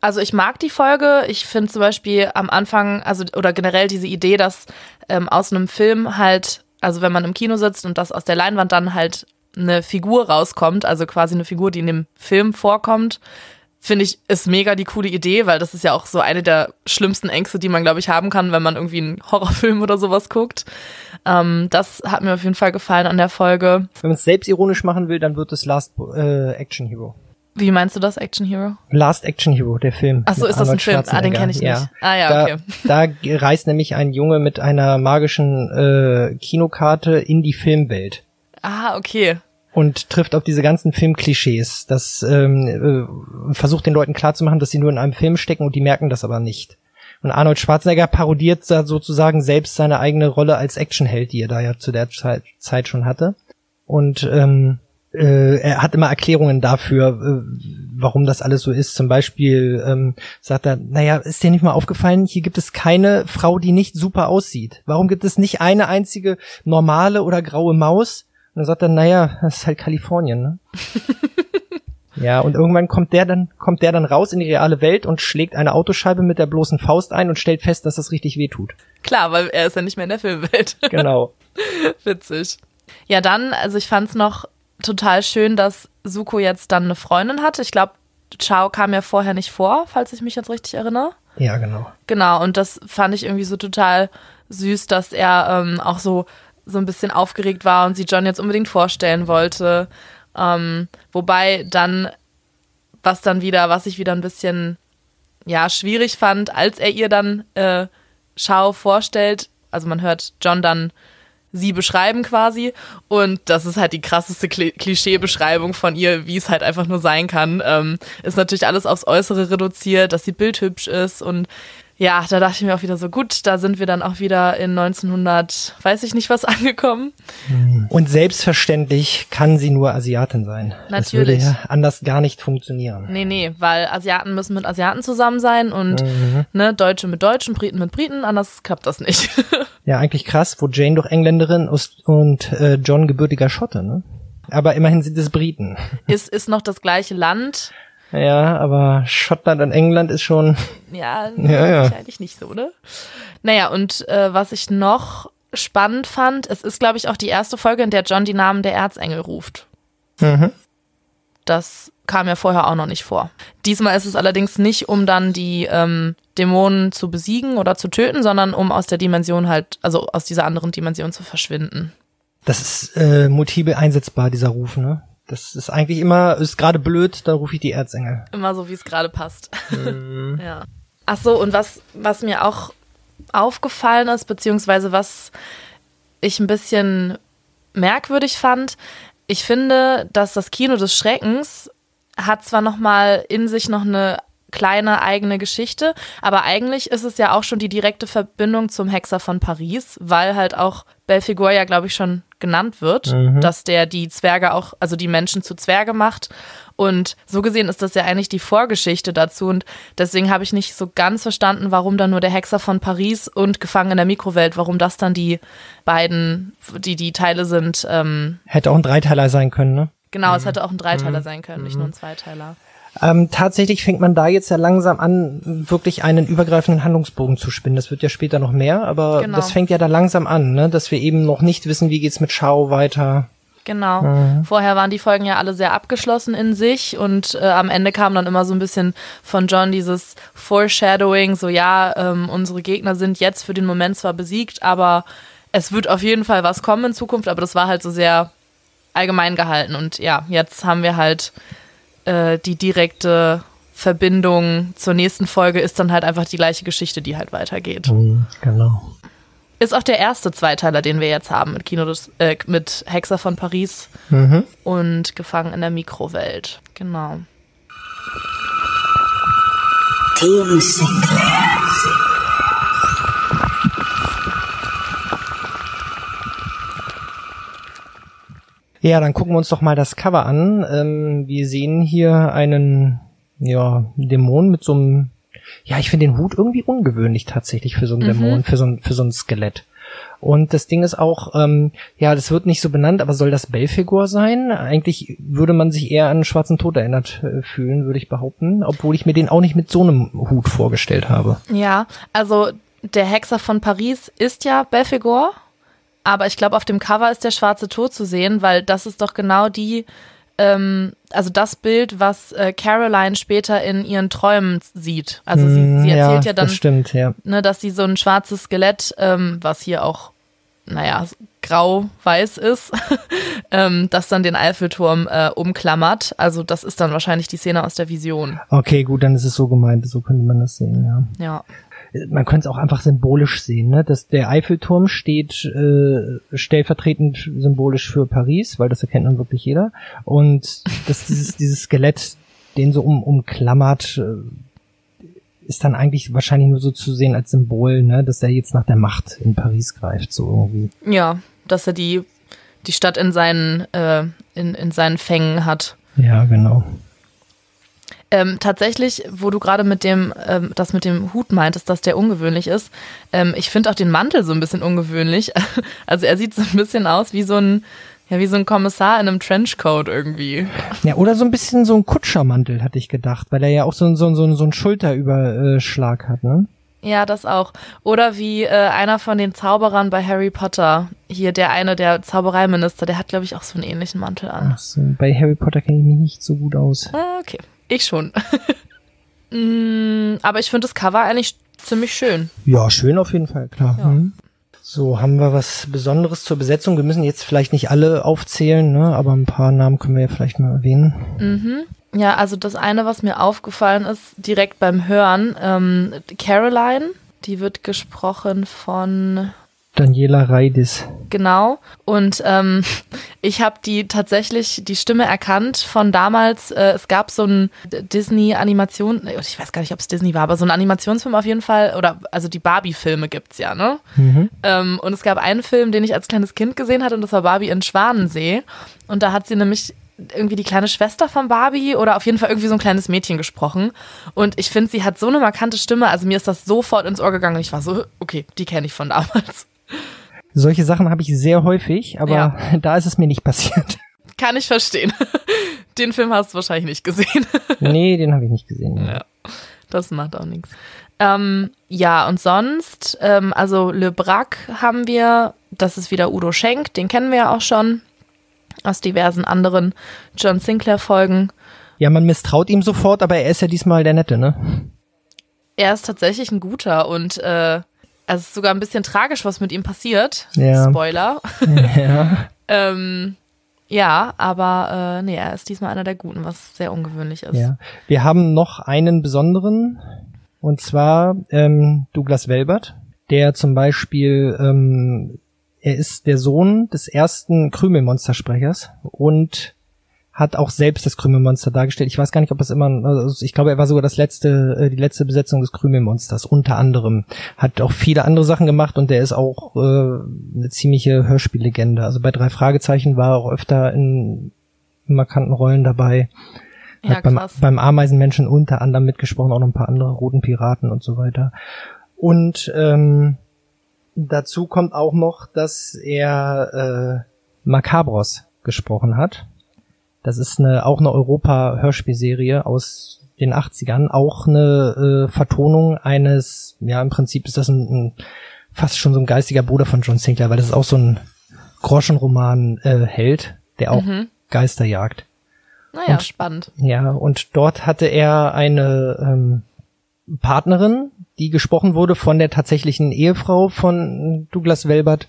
Also ich mag die Folge. Ich finde zum Beispiel am Anfang, also oder generell diese Idee, dass ähm, aus einem Film halt, also wenn man im Kino sitzt und dass aus der Leinwand dann halt eine Figur rauskommt, also quasi eine Figur, die in dem Film vorkommt, finde ich, ist mega die coole Idee, weil das ist ja auch so eine der schlimmsten Ängste, die man, glaube ich, haben kann, wenn man irgendwie einen Horrorfilm oder sowas guckt. Ähm, das hat mir auf jeden Fall gefallen an der Folge. Wenn man es selbstironisch machen will, dann wird es Last äh, Action Hero. Wie meinst du das, Action Hero? Last Action Hero, der Film. Ach so, ist das ein Film? Ah, den Schwarzenegger. kenn ich nicht. Ah ja, da, okay. Da reist nämlich ein Junge mit einer magischen äh, Kinokarte in die Filmwelt. Ah, okay. und trifft auf diese ganzen Filmklischees. Das ähm, äh, versucht den Leuten klarzumachen, dass sie nur in einem Film stecken und die merken das aber nicht. Und Arnold Schwarzenegger parodiert da sozusagen selbst seine eigene Rolle als Actionheld, die er da ja zu der Zeit, Zeit schon hatte. Und ähm, äh, er hat immer Erklärungen dafür, äh, warum das alles so ist. Zum Beispiel ähm, sagt er, naja, ist dir nicht mal aufgefallen, hier gibt es keine Frau, die nicht super aussieht. Warum gibt es nicht eine einzige normale oder graue Maus? Und dann sagt er, naja, das ist halt Kalifornien, ne? ja, und irgendwann kommt der dann, kommt der dann raus in die reale Welt und schlägt eine Autoscheibe mit der bloßen Faust ein und stellt fest, dass das richtig weh tut. Klar, weil er ist ja nicht mehr in der Filmwelt. Genau. Witzig. Ja, dann, also ich fand's noch total schön, dass Suko jetzt dann eine Freundin hatte. Ich glaube, Chao kam ja vorher nicht vor, falls ich mich jetzt richtig erinnere. Ja, genau. Genau, und das fand ich irgendwie so total süß, dass er ähm, auch so, so ein bisschen aufgeregt war und sie John jetzt unbedingt vorstellen wollte. Ähm, wobei dann, was dann wieder, was ich wieder ein bisschen, ja, schwierig fand, als er ihr dann äh, Shao vorstellt, also man hört John dann sie beschreiben quasi und das ist halt die krasseste Kli- Klischeebeschreibung von ihr, wie es halt einfach nur sein kann. Ähm, ist natürlich alles aufs Äußere reduziert, dass sie bildhübsch ist und ja, da dachte ich mir auch wieder so, gut, da sind wir dann auch wieder in 1900, weiß ich nicht was angekommen. Und selbstverständlich kann sie nur Asiatin sein. Das würde Natürlich. ja anders gar nicht funktionieren. Nee, nee, weil Asiaten müssen mit Asiaten zusammen sein und ne, Deutsche mit Deutschen, Briten mit Briten, anders klappt das nicht. Ja, eigentlich krass, wo Jane doch Engländerin ist und äh, John gebürtiger Schotte, ne? Aber immerhin sind es Briten. ist, ist noch das gleiche Land. Ja, aber Schottland und England ist schon. Ja, Ja, ja. wahrscheinlich nicht so, ne? Naja, und äh, was ich noch spannend fand, es ist, glaube ich, auch die erste Folge, in der John die Namen der Erzengel ruft. Mhm. Das kam ja vorher auch noch nicht vor. Diesmal ist es allerdings nicht, um dann die ähm, Dämonen zu besiegen oder zu töten, sondern um aus der Dimension halt, also aus dieser anderen Dimension zu verschwinden. Das ist äh, multiple einsetzbar, dieser Ruf, ne? Das ist eigentlich immer, ist gerade blöd, dann rufe ich die Erzengel. Immer so, wie es gerade passt. ja. Ach so, und was, was mir auch aufgefallen ist, beziehungsweise was ich ein bisschen merkwürdig fand, ich finde, dass das Kino des Schreckens hat zwar noch mal in sich noch eine kleine eigene Geschichte, aber eigentlich ist es ja auch schon die direkte Verbindung zum Hexer von Paris, weil halt auch Belfigur ja, glaube ich, schon genannt wird, mhm. dass der die Zwerge auch, also die Menschen zu Zwerge macht. Und so gesehen ist das ja eigentlich die Vorgeschichte dazu. Und deswegen habe ich nicht so ganz verstanden, warum dann nur der Hexer von Paris und Gefangen in der Mikrowelt, warum das dann die beiden, die die Teile sind. Ähm Hätte auch ein Dreiteiler sein können, ne? Genau, mhm. es hätte auch ein Dreiteiler mhm. sein können, nicht nur ein Zweiteiler. Ähm, tatsächlich fängt man da jetzt ja langsam an, wirklich einen übergreifenden Handlungsbogen zu spinnen. Das wird ja später noch mehr, aber genau. das fängt ja da langsam an, ne? dass wir eben noch nicht wissen, wie geht's mit Shao weiter. Genau. Mhm. Vorher waren die Folgen ja alle sehr abgeschlossen in sich und äh, am Ende kam dann immer so ein bisschen von John dieses Foreshadowing, so ja, ähm, unsere Gegner sind jetzt für den Moment zwar besiegt, aber es wird auf jeden Fall was kommen in Zukunft, aber das war halt so sehr allgemein gehalten und ja, jetzt haben wir halt äh, die direkte Verbindung zur nächsten Folge ist dann halt einfach die gleiche Geschichte, die halt weitergeht. Mhm, genau. Ist auch der erste Zweiteiler, den wir jetzt haben mit Kino des, äh, mit Hexer von Paris mhm. und Gefangen in der Mikrowelt. Genau. Team Sinclair. Ja, dann gucken wir uns doch mal das Cover an. Ähm, wir sehen hier einen ja, Dämon mit so einem, ja, ich finde den Hut irgendwie ungewöhnlich tatsächlich für so einen mhm. Dämon, für so ein, für so ein Skelett. Und das Ding ist auch, ähm, ja, das wird nicht so benannt, aber soll das Bellfigur sein? Eigentlich würde man sich eher an einen schwarzen Tod erinnert äh, fühlen, würde ich behaupten, obwohl ich mir den auch nicht mit so einem Hut vorgestellt habe. Ja, also der Hexer von Paris ist ja Belfigur aber ich glaube, auf dem Cover ist der schwarze Tod zu sehen, weil das ist doch genau die, ähm, also das Bild, was äh, Caroline später in ihren Träumen sieht. Also sie, sie mm, erzählt ja, ja dann, das stimmt, ja. ne, dass sie so ein schwarzes Skelett, ähm, was hier auch, naja, grau-weiß ist, ähm, das dann den Eiffelturm äh, umklammert. Also das ist dann wahrscheinlich die Szene aus der Vision. Okay, gut, dann ist es so gemeint, so könnte man das sehen, ja. Ja man könnte es auch einfach symbolisch sehen, ne? Dass der Eiffelturm steht äh, stellvertretend symbolisch für Paris, weil das erkennt man wirklich jeder. Und dass dieses, dieses Skelett den so um, umklammert, äh, ist dann eigentlich wahrscheinlich nur so zu sehen als Symbol, ne, dass er jetzt nach der Macht in Paris greift, so irgendwie. Ja, dass er die, die Stadt in seinen, äh, in, in seinen Fängen hat. Ja, genau. Ähm, tatsächlich, wo du gerade mit dem, ähm, das mit dem Hut meintest, dass der ungewöhnlich ist, ähm, ich finde auch den Mantel so ein bisschen ungewöhnlich. Also er sieht so ein bisschen aus wie so ein, ja, wie so ein Kommissar in einem Trenchcoat irgendwie. Ja, oder so ein bisschen so ein Kutschermantel, hatte ich gedacht, weil er ja auch so, so, so, so einen Schulterüberschlag hat, ne? Ja, das auch. Oder wie äh, einer von den Zauberern bei Harry Potter. Hier der eine, der Zaubereiminister, der hat, glaube ich, auch so einen ähnlichen Mantel an. Ach so, bei Harry Potter kenne ich mich nicht so gut aus. Ah, okay. Ich schon. mm, aber ich finde das Cover eigentlich ziemlich schön. Ja, schön auf jeden Fall, klar. Ja. Hm. So, haben wir was Besonderes zur Besetzung? Wir müssen jetzt vielleicht nicht alle aufzählen, ne? aber ein paar Namen können wir ja vielleicht mal erwähnen. Mhm. Ja, also das eine, was mir aufgefallen ist, direkt beim Hören, ähm, Caroline, die wird gesprochen von Daniela Reidis. Genau. Und ähm, ich habe die tatsächlich die Stimme erkannt von damals. Äh, es gab so ein Disney-Animation, ich weiß gar nicht, ob es Disney war, aber so ein Animationsfilm auf jeden Fall. Oder also die Barbie-Filme gibt's ja, ne? Mhm. Ähm, und es gab einen Film, den ich als kleines Kind gesehen hatte, und das war Barbie in Schwanensee. Und da hat sie nämlich irgendwie die kleine Schwester von Barbie oder auf jeden Fall irgendwie so ein kleines Mädchen gesprochen. Und ich finde, sie hat so eine markante Stimme. Also mir ist das sofort ins Ohr gegangen. Und ich war so, okay, die kenne ich von damals. Solche Sachen habe ich sehr häufig, aber ja. da ist es mir nicht passiert. Kann ich verstehen. Den Film hast du wahrscheinlich nicht gesehen. nee, den habe ich nicht gesehen. Ja. das macht auch nichts. Ähm, ja, und sonst, ähm, also Le Brac haben wir, das ist wieder Udo Schenk, den kennen wir ja auch schon aus diversen anderen John Sinclair-Folgen. Ja, man misstraut ihm sofort, aber er ist ja diesmal der Nette, ne? Er ist tatsächlich ein guter und äh, also es ist sogar ein bisschen tragisch, was mit ihm passiert. Ja. Spoiler. Ja. ähm, Ja, aber äh, nee, er ist diesmal einer der Guten, was sehr ungewöhnlich ist. Ja. Wir haben noch einen besonderen, und zwar ähm, Douglas Welbert, der zum Beispiel, ähm, er ist der Sohn des ersten Krümelmonstersprechers und hat auch selbst das Krümelmonster dargestellt. Ich weiß gar nicht, ob es immer, also ich glaube, er war sogar das letzte, äh, die letzte Besetzung des Krümelmonsters, unter anderem. Hat auch viele andere Sachen gemacht und der ist auch äh, eine ziemliche Hörspiellegende. Also bei drei Fragezeichen war er auch öfter in markanten Rollen dabei. Hat ja, beim, beim Ameisenmenschen unter anderem mitgesprochen, auch noch ein paar andere Roten Piraten und so weiter. Und ähm, dazu kommt auch noch, dass er äh, Macabros gesprochen hat. Das ist eine, auch eine Europa-Hörspielserie aus den 80ern. Auch eine äh, Vertonung eines, ja, im Prinzip ist das ein, ein fast schon so ein geistiger Bruder von John Sinclair, weil das ist auch so ein Groschenroman-Held, äh, der auch mhm. Geister jagt. Naja, und, spannend. Ja, und dort hatte er eine ähm, Partnerin, die gesprochen wurde von der tatsächlichen Ehefrau von Douglas Welbert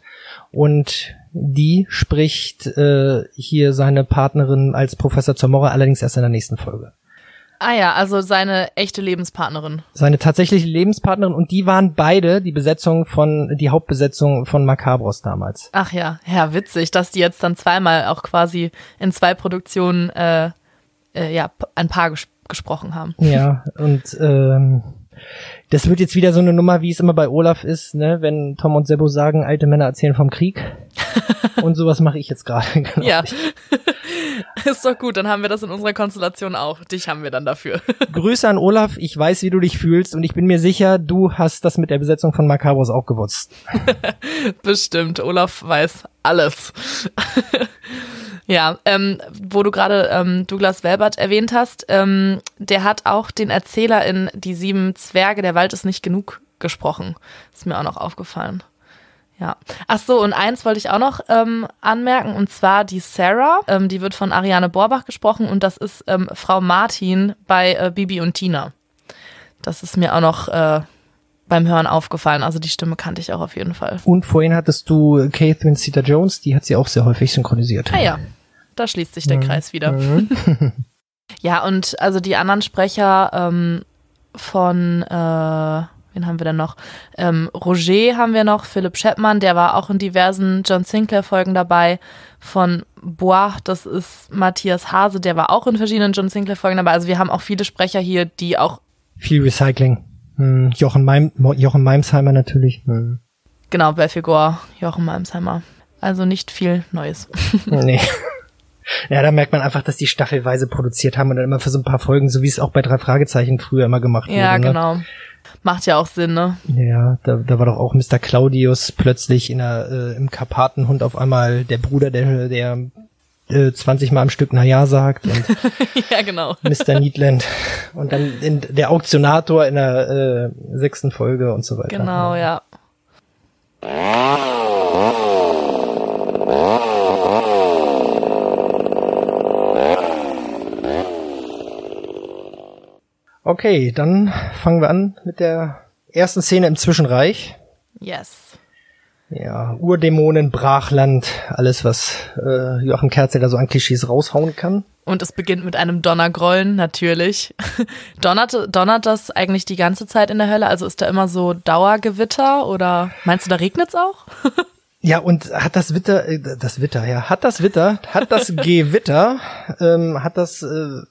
und die spricht äh, hier seine Partnerin als Professor Zamora, allerdings erst in der nächsten Folge. Ah ja, also seine echte Lebenspartnerin. Seine tatsächliche Lebenspartnerin und die waren beide die Besetzung von, die Hauptbesetzung von Macabros damals. Ach ja, ja, witzig, dass die jetzt dann zweimal auch quasi in zwei Produktionen äh, äh, ja, ein Paar ges gesprochen haben. Ja, und ähm, das wird jetzt wieder so eine Nummer, wie es immer bei Olaf ist, ne, wenn Tom und Sebo sagen, alte Männer erzählen vom Krieg. und sowas mache ich jetzt gerade. Ja. ist doch gut, dann haben wir das in unserer Konstellation auch. Dich haben wir dann dafür. Grüße an Olaf, ich weiß, wie du dich fühlst und ich bin mir sicher, du hast das mit der Besetzung von Macabros auch gewusst. Bestimmt, Olaf weiß alles. Ja, ähm, wo du gerade ähm, Douglas Welbert erwähnt hast, ähm, der hat auch den Erzähler in Die sieben Zwerge, der Wald ist nicht genug gesprochen. Ist mir auch noch aufgefallen. Ja. Ach so, und eins wollte ich auch noch ähm, anmerken, und zwar die Sarah, ähm, die wird von Ariane Borbach gesprochen und das ist ähm, Frau Martin bei äh, Bibi und Tina. Das ist mir auch noch äh, beim Hören aufgefallen. Also die Stimme kannte ich auch auf jeden Fall. Und vorhin hattest du Catherine Zeta Jones, die hat sie auch sehr häufig synchronisiert. Ah ja, da schließt sich der mhm. Kreis wieder. Mhm. ja, und also die anderen Sprecher ähm, von, äh, wen haben wir denn noch? Ähm, Roger haben wir noch, Philipp Chapman, der war auch in diversen John Sinclair-Folgen dabei. Von Bois, das ist Matthias Hase, der war auch in verschiedenen John Sinclair-Folgen dabei. Also wir haben auch viele Sprecher hier, die auch. Viel Recycling. Hm, Jochen, Meim, Jochen Meimsheimer natürlich. Hm. Genau, Belfigor, Jochen Meimsheimer. Also nicht viel Neues. nee. Ja, da merkt man einfach, dass die staffelweise produziert haben und dann immer für so ein paar Folgen, so wie es auch bei drei Fragezeichen früher immer gemacht wurde. Ja, ne? genau. Macht ja auch Sinn, ne? Ja, da, da war doch auch Mr. Claudius plötzlich in der, äh, im Karpatenhund auf einmal der Bruder, der, der äh, 20 Mal am Stück Na ja sagt und ja, genau. Mr. Needland und dann in, der Auktionator in der äh, sechsten Folge und so weiter. Genau, ja. Okay, dann fangen wir an mit der ersten Szene im Zwischenreich. Yes. Ja, Urdämonen, Brachland, alles, was äh, Joachim Kerzel da so an Klischees raushauen kann. Und es beginnt mit einem Donnergrollen, natürlich. donnert, donnert das eigentlich die ganze Zeit in der Hölle? Also ist da immer so Dauergewitter oder meinst du, da regnet's auch? ja, und hat das Witter, äh, das Witter, ja, hat das Witter, hat das Gewitter, ähm, hat das äh,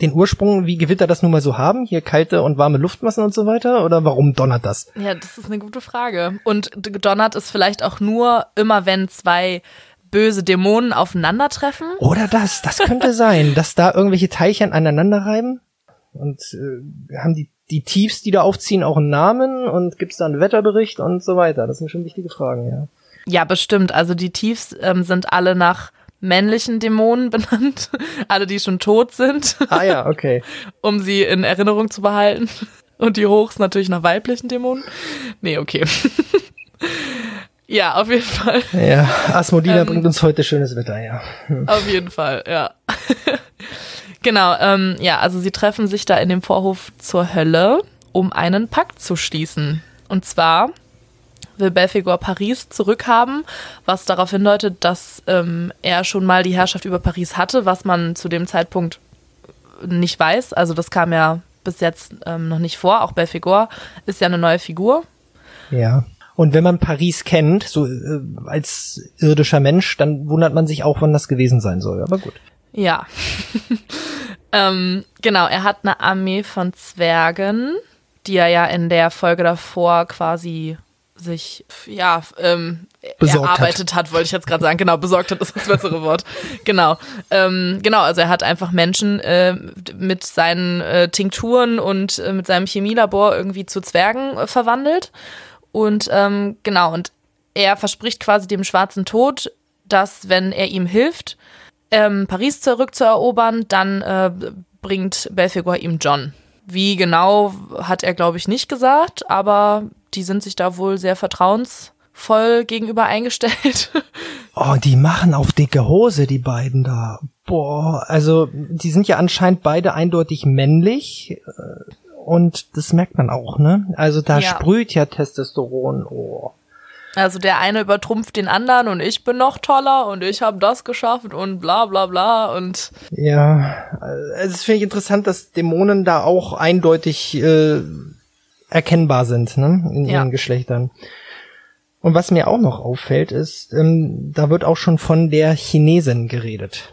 den Ursprung, wie Gewitter das nun mal so haben? Hier kalte und warme Luftmassen und so weiter? Oder warum donnert das? Ja, das ist eine gute Frage. Und donnert es vielleicht auch nur immer, wenn zwei böse Dämonen aufeinandertreffen? Oder das, das könnte sein, dass da irgendwelche Teilchen aneinander reiben. Und äh, haben die, die Tiefs, die da aufziehen, auch einen Namen? Und gibt es da einen Wetterbericht und so weiter? Das sind schon wichtige Fragen, ja. Ja, bestimmt. Also die Tiefs ähm, sind alle nach männlichen Dämonen benannt, alle die schon tot sind. Ah ja, okay. um sie in Erinnerung zu behalten. Und die Hochs natürlich nach weiblichen Dämonen. Nee, okay. ja, auf jeden Fall. Ja, Asmodina ähm, bringt uns heute schönes Wetter, ja. Hm. Auf jeden Fall, ja. genau, ähm, ja, also sie treffen sich da in dem Vorhof zur Hölle, um einen Pakt zu schließen. Und zwar will Belphegor Paris zurückhaben, was darauf hindeutet, dass ähm, er schon mal die Herrschaft über Paris hatte, was man zu dem Zeitpunkt nicht weiß. Also das kam ja bis jetzt ähm, noch nicht vor. Auch Belphegor ist ja eine neue Figur. Ja. Und wenn man Paris kennt, so äh, als irdischer Mensch, dann wundert man sich auch, wann das gewesen sein soll. Aber gut. Ja. ähm, genau, er hat eine Armee von Zwergen, die er ja in der Folge davor quasi sich, ja, ähm, Besorgt erarbeitet hat, wollte ich jetzt gerade sagen. Genau, besorgt hat ist das bessere Wort. Genau. Ähm, genau, also er hat einfach Menschen äh, mit seinen äh, Tinkturen und äh, mit seinem Chemielabor irgendwie zu Zwergen äh, verwandelt. Und ähm, genau, und er verspricht quasi dem schwarzen Tod, dass, wenn er ihm hilft, ähm, Paris zurückzuerobern, dann äh, bringt Belphegor ihm John. Wie genau hat er, glaube ich, nicht gesagt, aber die sind sich da wohl sehr vertrauensvoll gegenüber eingestellt. Oh, die machen auf dicke Hose, die beiden da. Boah, also die sind ja anscheinend beide eindeutig männlich. äh, Und das merkt man auch, ne? Also da Ja. sprüht ja Testosteron. Oh. Also der eine übertrumpft den anderen und ich bin noch toller und ich habe das geschafft und bla bla bla und Ja, also es finde ich interessant, dass Dämonen da auch eindeutig äh, erkennbar sind, ne, in Ja. ihren Geschlechtern. Und was mir auch noch auffällt, ist, ähm, da wird auch schon von der Chinesin geredet.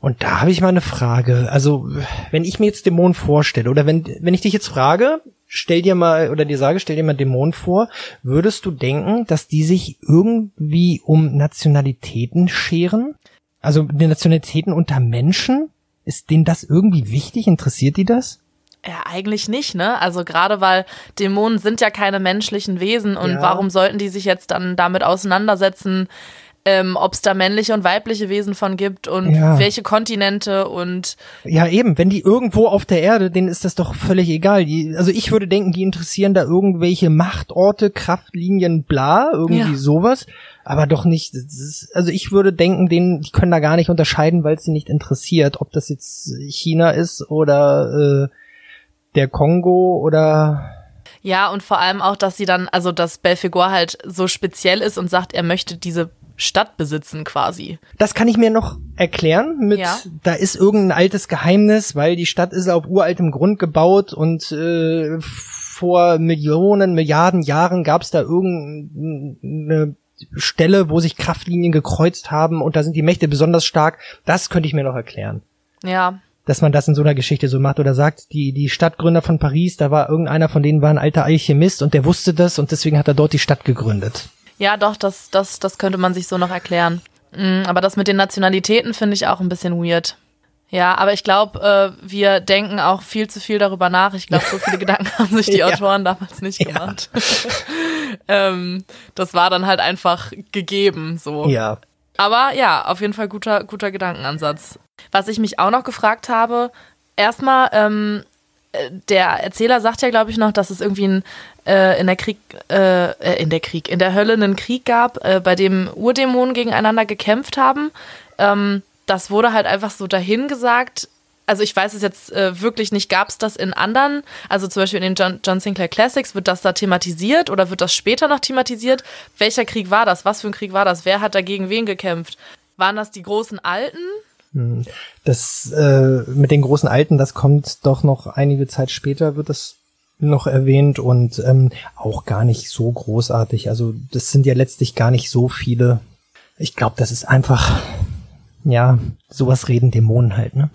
Und da habe ich mal eine Frage. Also, wenn ich mir jetzt Dämonen vorstelle, oder wenn, wenn ich dich jetzt frage, stell dir mal, oder dir sage, stell dir mal Dämonen vor, würdest du denken, dass die sich irgendwie um Nationalitäten scheren? Also die Nationalitäten unter Menschen? Ist denen das irgendwie wichtig? Interessiert die das? ja eigentlich nicht, ne? Also gerade weil Dämonen sind ja keine menschlichen Wesen und Ja. warum sollten die sich jetzt dann damit auseinandersetzen, ähm, ob es da männliche und weibliche Wesen von gibt und Ja. welche Kontinente und Ja, eben, wenn die irgendwo auf der Erde, denen ist das doch völlig egal. Die, also ich würde denken, die interessieren da irgendwelche Machtorte, Kraftlinien, bla, irgendwie Ja. sowas. Aber doch nicht, ist, also ich würde denken, denen, die können da gar nicht unterscheiden, weil es sie nicht interessiert, ob das jetzt China ist oder äh, der Kongo oder ja und vor allem auch, dass sie dann, also dass Belphegor halt so speziell ist und sagt, er möchte diese Stadt besitzen quasi. Das kann ich mir noch erklären mit, Ja. da ist irgendein altes Geheimnis, weil die Stadt ist auf uraltem Grund gebaut und äh, vor Millionen, Milliarden Jahren gab es da irgendeine Stelle, wo sich Kraftlinien gekreuzt haben und da sind die Mächte besonders stark. Das könnte ich mir noch erklären. Ja, Dass man das in so einer Geschichte so macht oder sagt, die, die Stadtgründer von Paris, da war irgendeiner von denen war ein alter Alchemist und der wusste das und deswegen hat er dort die Stadt gegründet. Ja, doch, das, das, das könnte man sich so noch erklären. Mm, Aber das mit den Nationalitäten finde ich auch ein bisschen weird. Ja, aber ich glaube, äh, wir denken auch viel zu viel darüber nach. Ich glaube, so viele Gedanken haben sich die Ja. Autoren damals nicht Ja. gemacht. ähm, das war dann halt einfach gegeben, so. Ja. Aber ja, auf jeden Fall guter, guter Gedankenansatz. Was ich mich auch noch gefragt habe, erstmal, ähm, äh, der Erzähler sagt ja, glaube ich, noch, dass es irgendwie ein, äh, in der Krieg, äh, äh, in der Krieg, in der Hölle einen Krieg gab, äh, bei dem Urdämonen gegeneinander gekämpft haben. Ähm, das wurde halt einfach so dahingesagt. Also ich weiß es jetzt äh, wirklich nicht, gab es das in anderen, also zum Beispiel in den John, John Sinclair Classics, wird das da thematisiert oder wird das später noch thematisiert? Welcher Krieg war das? Was für ein Krieg war das? Wer hat dagegen wen gekämpft? Waren das die großen Alten? Das äh, mit den großen Alten, das kommt doch noch einige Zeit später, wird das noch erwähnt und ähm, auch gar nicht so großartig. Also das sind ja letztlich gar nicht so viele. Ich glaube, das ist einfach, ja, sowas reden Dämonen halt, ne?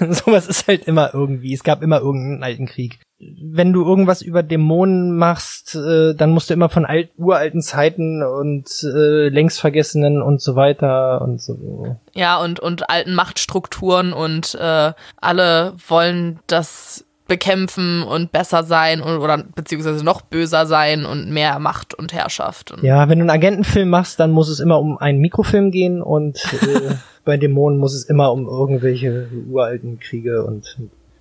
sowas ist halt immer irgendwie. Es gab immer irgendeinen alten Krieg. Wenn du irgendwas über Dämonen machst, äh, dann musst du immer von alt, uralten Zeiten und äh, längst vergessenen und so weiter und so. Ja, und, und alten Machtstrukturen und äh, alle wollen das bekämpfen und besser sein und, oder beziehungsweise noch böser sein und mehr Macht und Herrschaft. Und Ja, wenn du einen Agentenfilm machst, dann muss es immer um einen Mikrofilm gehen und äh, bei Dämonen muss es immer um irgendwelche uralten Kriege und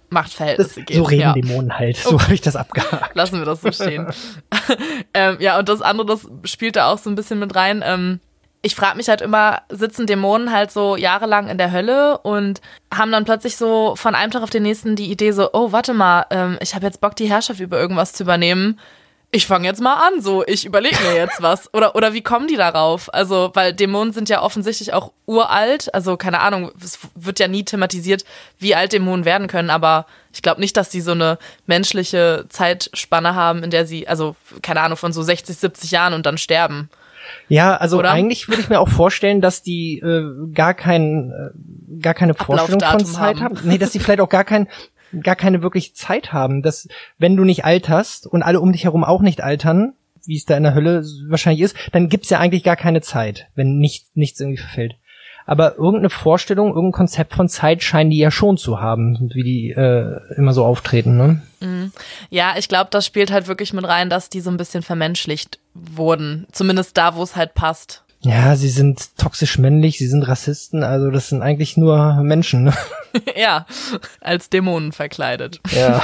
das, Machtverhältnisse geht. so reden ja. Dämonen halt. So habe ich das abgehakt. Lassen wir das so stehen. ähm, ja, und das andere, das spielt da auch so ein bisschen mit rein. Ähm, ich frage mich halt immer, sitzen Dämonen halt so jahrelang in der Hölle und haben dann plötzlich so von einem Tag auf den nächsten die Idee so, oh, warte mal, ähm, ich habe jetzt Bock, die Herrschaft über irgendwas zu übernehmen. Ich fange jetzt mal an, so, ich überlege mir jetzt was. Oder, oder wie kommen die darauf? Also, weil Dämonen sind ja offensichtlich auch uralt. Also, keine Ahnung, es wird ja nie thematisiert, wie alt Dämonen werden können, aber ich glaube nicht, dass die so eine menschliche Zeitspanne haben, in der sie, also, keine Ahnung, von so 60, 70 Jahren und dann sterben. Ja, also Oder? eigentlich würde ich mir auch vorstellen, dass die äh, gar kein, äh, gar keine Vorstellung von Zeit haben. haben. Nee, dass sie vielleicht auch gar kein, gar keine wirklich Zeit haben. Dass, wenn du nicht alterst und alle um dich herum auch nicht altern, wie es da in der Hölle wahrscheinlich ist, dann gibt's ja eigentlich gar keine Zeit, wenn nicht, nichts irgendwie verfällt. Aber irgendeine Vorstellung, irgendein Konzept von Zeit scheinen die ja schon zu haben, wie die äh, immer so auftreten, ne? Ja, ich glaube, das spielt halt wirklich mit rein, dass die so ein bisschen vermenschlicht wurden. Zumindest da, wo es halt passt. Ja, sie sind toxisch männlich, sie sind Rassisten, also das sind eigentlich nur Menschen, ne? ja, als Dämonen verkleidet. Ja.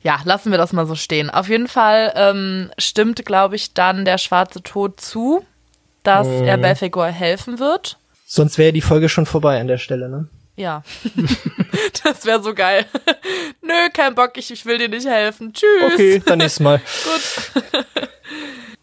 Ja, lassen wir das mal so stehen. Auf jeden Fall ähm, stimmt, glaube ich, dann der schwarze Tod zu, dass er Belphegor helfen wird. Sonst wäre die Folge schon vorbei an der Stelle, ne? Ja, das wäre so geil. Nö, kein Bock, ich, ich will dir nicht helfen. Tschüss. Okay, dann nächstes Mal.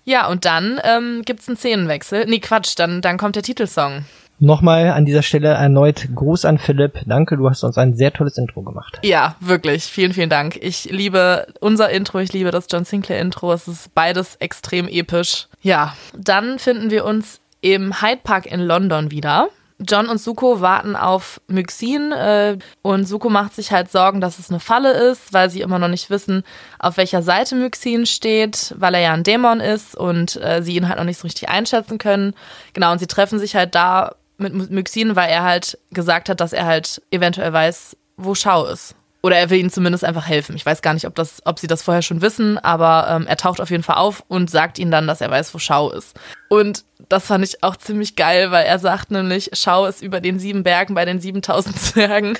Ja, und dann ähm, gibt's einen Szenenwechsel. Nee, Quatsch, dann, dann kommt der Titelsong. Nochmal an dieser Stelle erneut Gruß an Philipp. Danke, du hast uns ein sehr tolles Intro gemacht. Ja, wirklich. Vielen, vielen Dank. Ich liebe unser Intro, ich liebe das John Sinclair Intro. Es ist beides extrem episch. Ja, dann finden wir uns im Hyde Park in London wieder. John und Suko warten auf Myxin äh, und Suko macht sich halt Sorgen, dass es eine Falle ist, weil sie immer noch nicht wissen, auf welcher Seite Myxin steht, weil er ja ein Dämon ist und äh, sie ihn halt noch nicht so richtig einschätzen können. Genau, und sie treffen sich halt da mit My- Myxin, weil er halt gesagt hat, dass er halt eventuell weiß, wo Schau ist. Oder er will ihnen zumindest einfach helfen. Ich weiß gar nicht, ob, das, ob sie das vorher schon wissen, aber ähm, er taucht auf jeden Fall auf und sagt ihnen dann, dass er weiß, wo Schau ist. Und das fand ich auch ziemlich geil, weil er sagt nämlich, Schau ist über den sieben Bergen bei den 7000 Zwergen.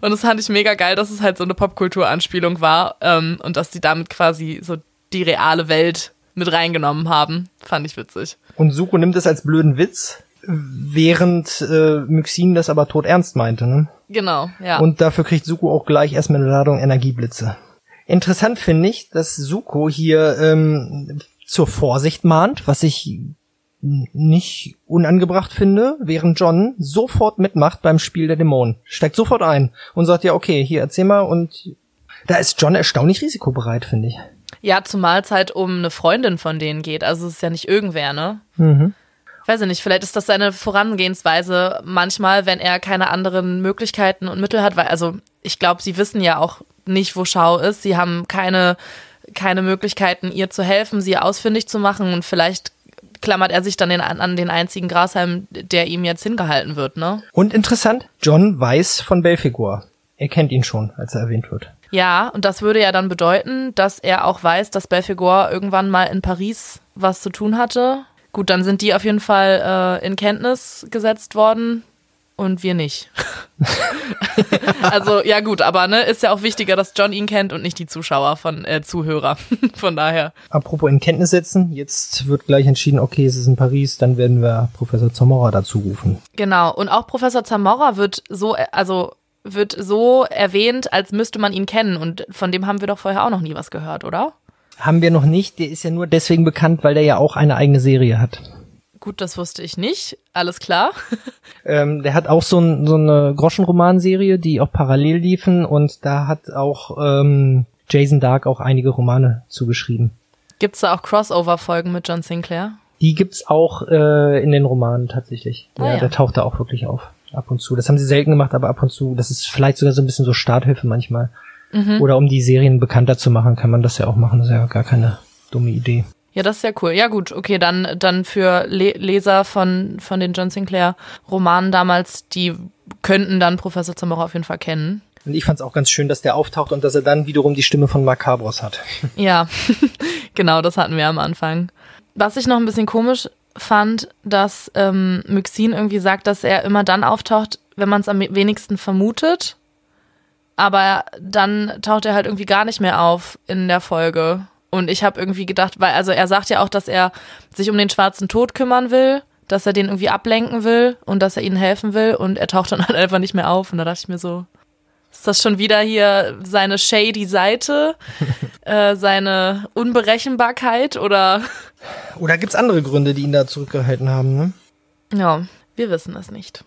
und das fand ich mega geil, dass es halt so eine Popkultur-Anspielung war ähm, und dass sie damit quasi so die reale Welt mit reingenommen haben. Fand ich witzig. Und Suko nimmt es als blöden Witz, während äh, Myxin das aber tot ernst meinte, ne? Genau, ja. Und dafür kriegt Suko auch gleich erstmal eine Ladung Energieblitze. Interessant finde ich, dass Suko hier ähm, zur Vorsicht mahnt, was ich nicht unangebracht finde, während John sofort mitmacht beim Spiel der Dämonen. Steigt sofort ein und sagt ja, okay, hier erzähl mal und da ist John erstaunlich risikobereit, finde ich. Ja, zumal es halt um eine Freundin von denen geht. Also es ist ja nicht irgendwer, ne? Mhm. Weiß ich nicht, vielleicht ist das seine Vorangehensweise manchmal, wenn er keine anderen Möglichkeiten und Mittel hat, weil, also ich glaube, sie wissen ja auch nicht, wo Schau ist. Sie haben keine, keine Möglichkeiten, ihr zu helfen, sie ausfindig zu machen und vielleicht klammert er sich dann den, an den einzigen Grashalm, der ihm jetzt hingehalten wird, ne? Und interessant, John weiß von Belfigur. Er kennt ihn schon, als er erwähnt wird. Ja, und das würde ja dann bedeuten, dass er auch weiß, dass Belphegor irgendwann mal in Paris was zu tun hatte. Gut, dann sind die auf jeden Fall äh, in Kenntnis gesetzt worden und wir nicht. also ja gut, aber ne, ist ja auch wichtiger, dass John ihn kennt und nicht die Zuschauer von äh, Zuhörer. von daher. Apropos in Kenntnis setzen, jetzt wird gleich entschieden, okay, es ist in Paris, dann werden wir Professor Zamora dazu rufen. Genau. Und auch Professor Zamora wird so, äh, also wird so erwähnt, als müsste man ihn kennen. Und von dem haben wir doch vorher auch noch nie was gehört, oder? Haben wir noch nicht, der ist ja nur deswegen bekannt, weil der ja auch eine eigene Serie hat. Gut, das wusste ich nicht. Alles klar. Ähm, der hat auch so, ein, so eine Groschenromanserie, die auch parallel liefen und da hat auch ähm, Jason Dark auch einige Romane zugeschrieben. Gibt's da auch Crossover-Folgen mit John Sinclair? Die gibt's auch äh, in den Romanen tatsächlich. Ah, ja, ja. der taucht da auch wirklich auf. Ab und zu. Das haben sie selten gemacht, aber ab und zu. Das ist vielleicht sogar so ein bisschen so Starthilfe manchmal. Mhm. Oder um die Serien bekannter zu machen, kann man das ja auch machen. Das ist ja gar keine dumme Idee. Ja, das ist ja cool. Ja gut, okay, dann, dann für Le Leser von, von den John Sinclair Romanen damals, die könnten dann Professor Zamora auf jeden Fall kennen. Und ich fand's auch ganz schön, dass der auftaucht und dass er dann wiederum die Stimme von Macabros hat. Ja, genau, das hatten wir am Anfang. Was ich noch ein bisschen komisch fand, dass ähm, Myxin irgendwie sagt, dass er immer dann auftaucht, wenn man es am wenigsten vermutet. Aber dann taucht er halt irgendwie gar nicht mehr auf in der Folge. Und ich habe irgendwie gedacht, weil, also er sagt ja auch, dass er sich um den schwarzen Tod kümmern will, dass er den irgendwie ablenken will und dass er ihnen helfen will und er taucht dann halt einfach nicht mehr auf. Und da dachte ich mir so, Ist das schon wieder hier seine shady Seite, äh, seine Unberechenbarkeit oder? Oder gibt's andere Gründe, die ihn da zurückgehalten haben? Ne? Ja, wir wissen es nicht.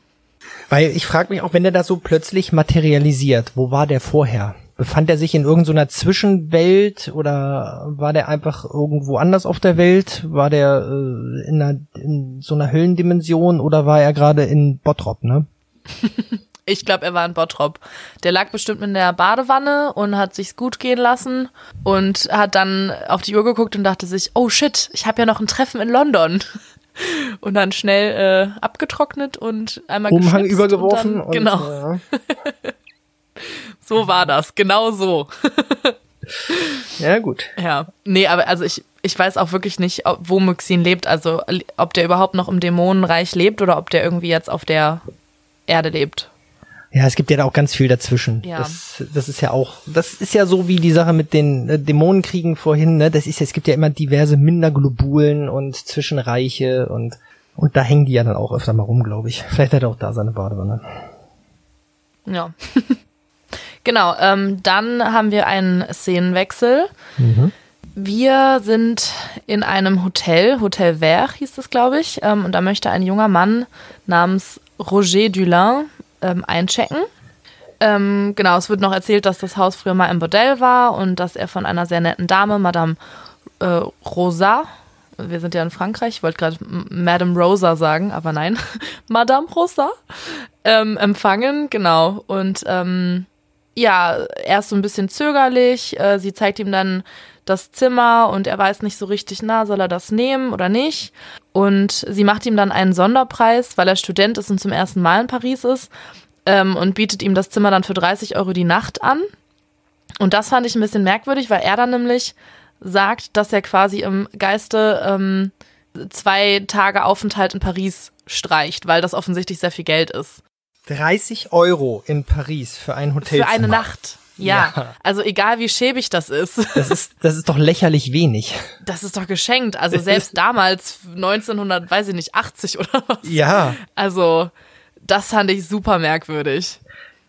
Weil ich frage mich auch, wenn der da so plötzlich materialisiert, wo war der vorher? Befand er sich in irgendeiner Zwischenwelt oder war der einfach irgendwo anders auf der Welt? War der äh, in, einer, in so einer Höllendimension oder war er gerade in Bottrop, ne? Ich glaube, er war in Bottrop. Der lag bestimmt in der Badewanne und hat sich's gut gehen lassen und hat dann auf die Uhr geguckt und dachte sich, oh shit, ich habe ja noch ein Treffen in London. Und dann schnell äh, abgetrocknet und einmal Umhang übergeworfen. Und dann, genau. Und, äh, So war das, genau so. ja, gut. Ja, nee, aber also ich, ich weiß auch wirklich nicht, ob, wo Myxin lebt. Also ob der überhaupt noch im Dämonenreich lebt oder ob der irgendwie jetzt auf der Erde lebt. Ja, es gibt ja da auch ganz viel dazwischen. Ja. Das, das ist ja auch, das ist ja so wie die Sache mit den äh, Dämonenkriegen vorhin, ne? Das ist ja, es gibt ja immer diverse Minderglobulen und Zwischenreiche und und da hängen die ja dann auch öfter mal rum, glaube ich. Vielleicht hat er auch da seine Badewanne. Ja. genau, ähm, dann haben wir einen Szenenwechsel. Wir sind in einem Hotel, Hotel Vert hieß es, glaube ich, ähm, und da möchte ein junger Mann namens Roger Dulin ähm, einchecken. Ähm, genau, es wird noch erzählt, dass das Haus früher mal ein Bordell war und dass er von einer sehr netten Dame, Madame äh, Rosa, wir sind ja in Frankreich, ich wollte gerade Madame Rosa sagen, aber nein, Madame Rosa, ähm, empfangen, genau. Und ähm, ja, er ist so ein bisschen zögerlich. Äh, sie zeigt ihm dann das Zimmer und er weiß nicht so richtig, na, soll er das nehmen oder nicht? Und sie macht ihm dann einen Sonderpreis, weil er Student ist und zum ersten Mal in Paris ist ähm, und bietet ihm das Zimmer dann für 30 Euro die Nacht an. Und das fand ich ein bisschen merkwürdig, weil er dann nämlich sagt, dass er quasi im Geiste ähm, zwei Tage Aufenthalt in Paris streicht, weil das offensichtlich sehr viel Geld ist. 30 Euro in Paris für ein Hotel. Für eine Nacht. Ja, Ja. also egal wie schäbig das ist, Das ist, das ist doch lächerlich wenig. das ist doch geschenkt. Also selbst damals 1900, weiß ich nicht, 80 oder was. Ja. Also das fand ich super merkwürdig.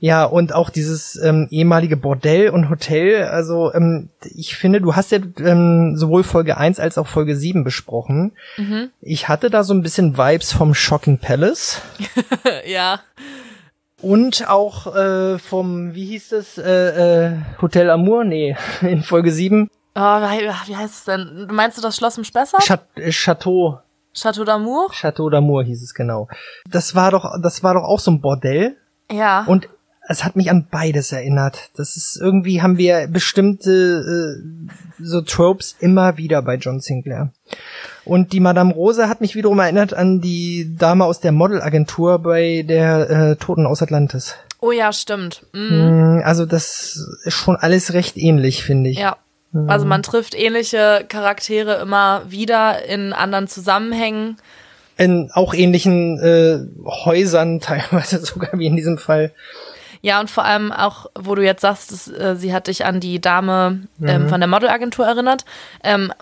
Ja, und auch dieses ähm, ehemalige Bordell und Hotel, also ähm, ich finde, du hast ja ähm, sowohl Folge 1 als auch Folge 7 besprochen. Ich hatte da so ein bisschen Vibes vom Shocking Palace ja, und auch äh, vom, wie hieß es, äh, äh, Hotel Amour? Nee, in Folge 7. oh, wie wie heißt es denn? Meinst du das Schloss im Spessart? Chat äh, Chateau, Chateau d'Amour? Chateau d'Amour hieß es genau. Das war doch, das war doch auch so ein Bordell. Ja. Und es hat mich an beides erinnert. Das ist irgendwie haben wir bestimmte äh, so Tropes immer wieder bei John Sinclair. Und die Madame Rose hat mich wiederum erinnert an die Dame aus der Modelagentur bei der äh, Toten aus Atlantis. oh ja, stimmt. Mhm. Mm, Also das ist schon alles recht ähnlich, finde ich. Ja. Also man trifft ähnliche Charaktere immer wieder in anderen Zusammenhängen. In auch ähnlichen äh, Häusern, teilweise sogar wie in diesem Fall. Ja, und vor allem auch, wo du jetzt sagst, dass, äh, sie hat dich an die Dame ähm, von der Modelagentur erinnert. Ähm,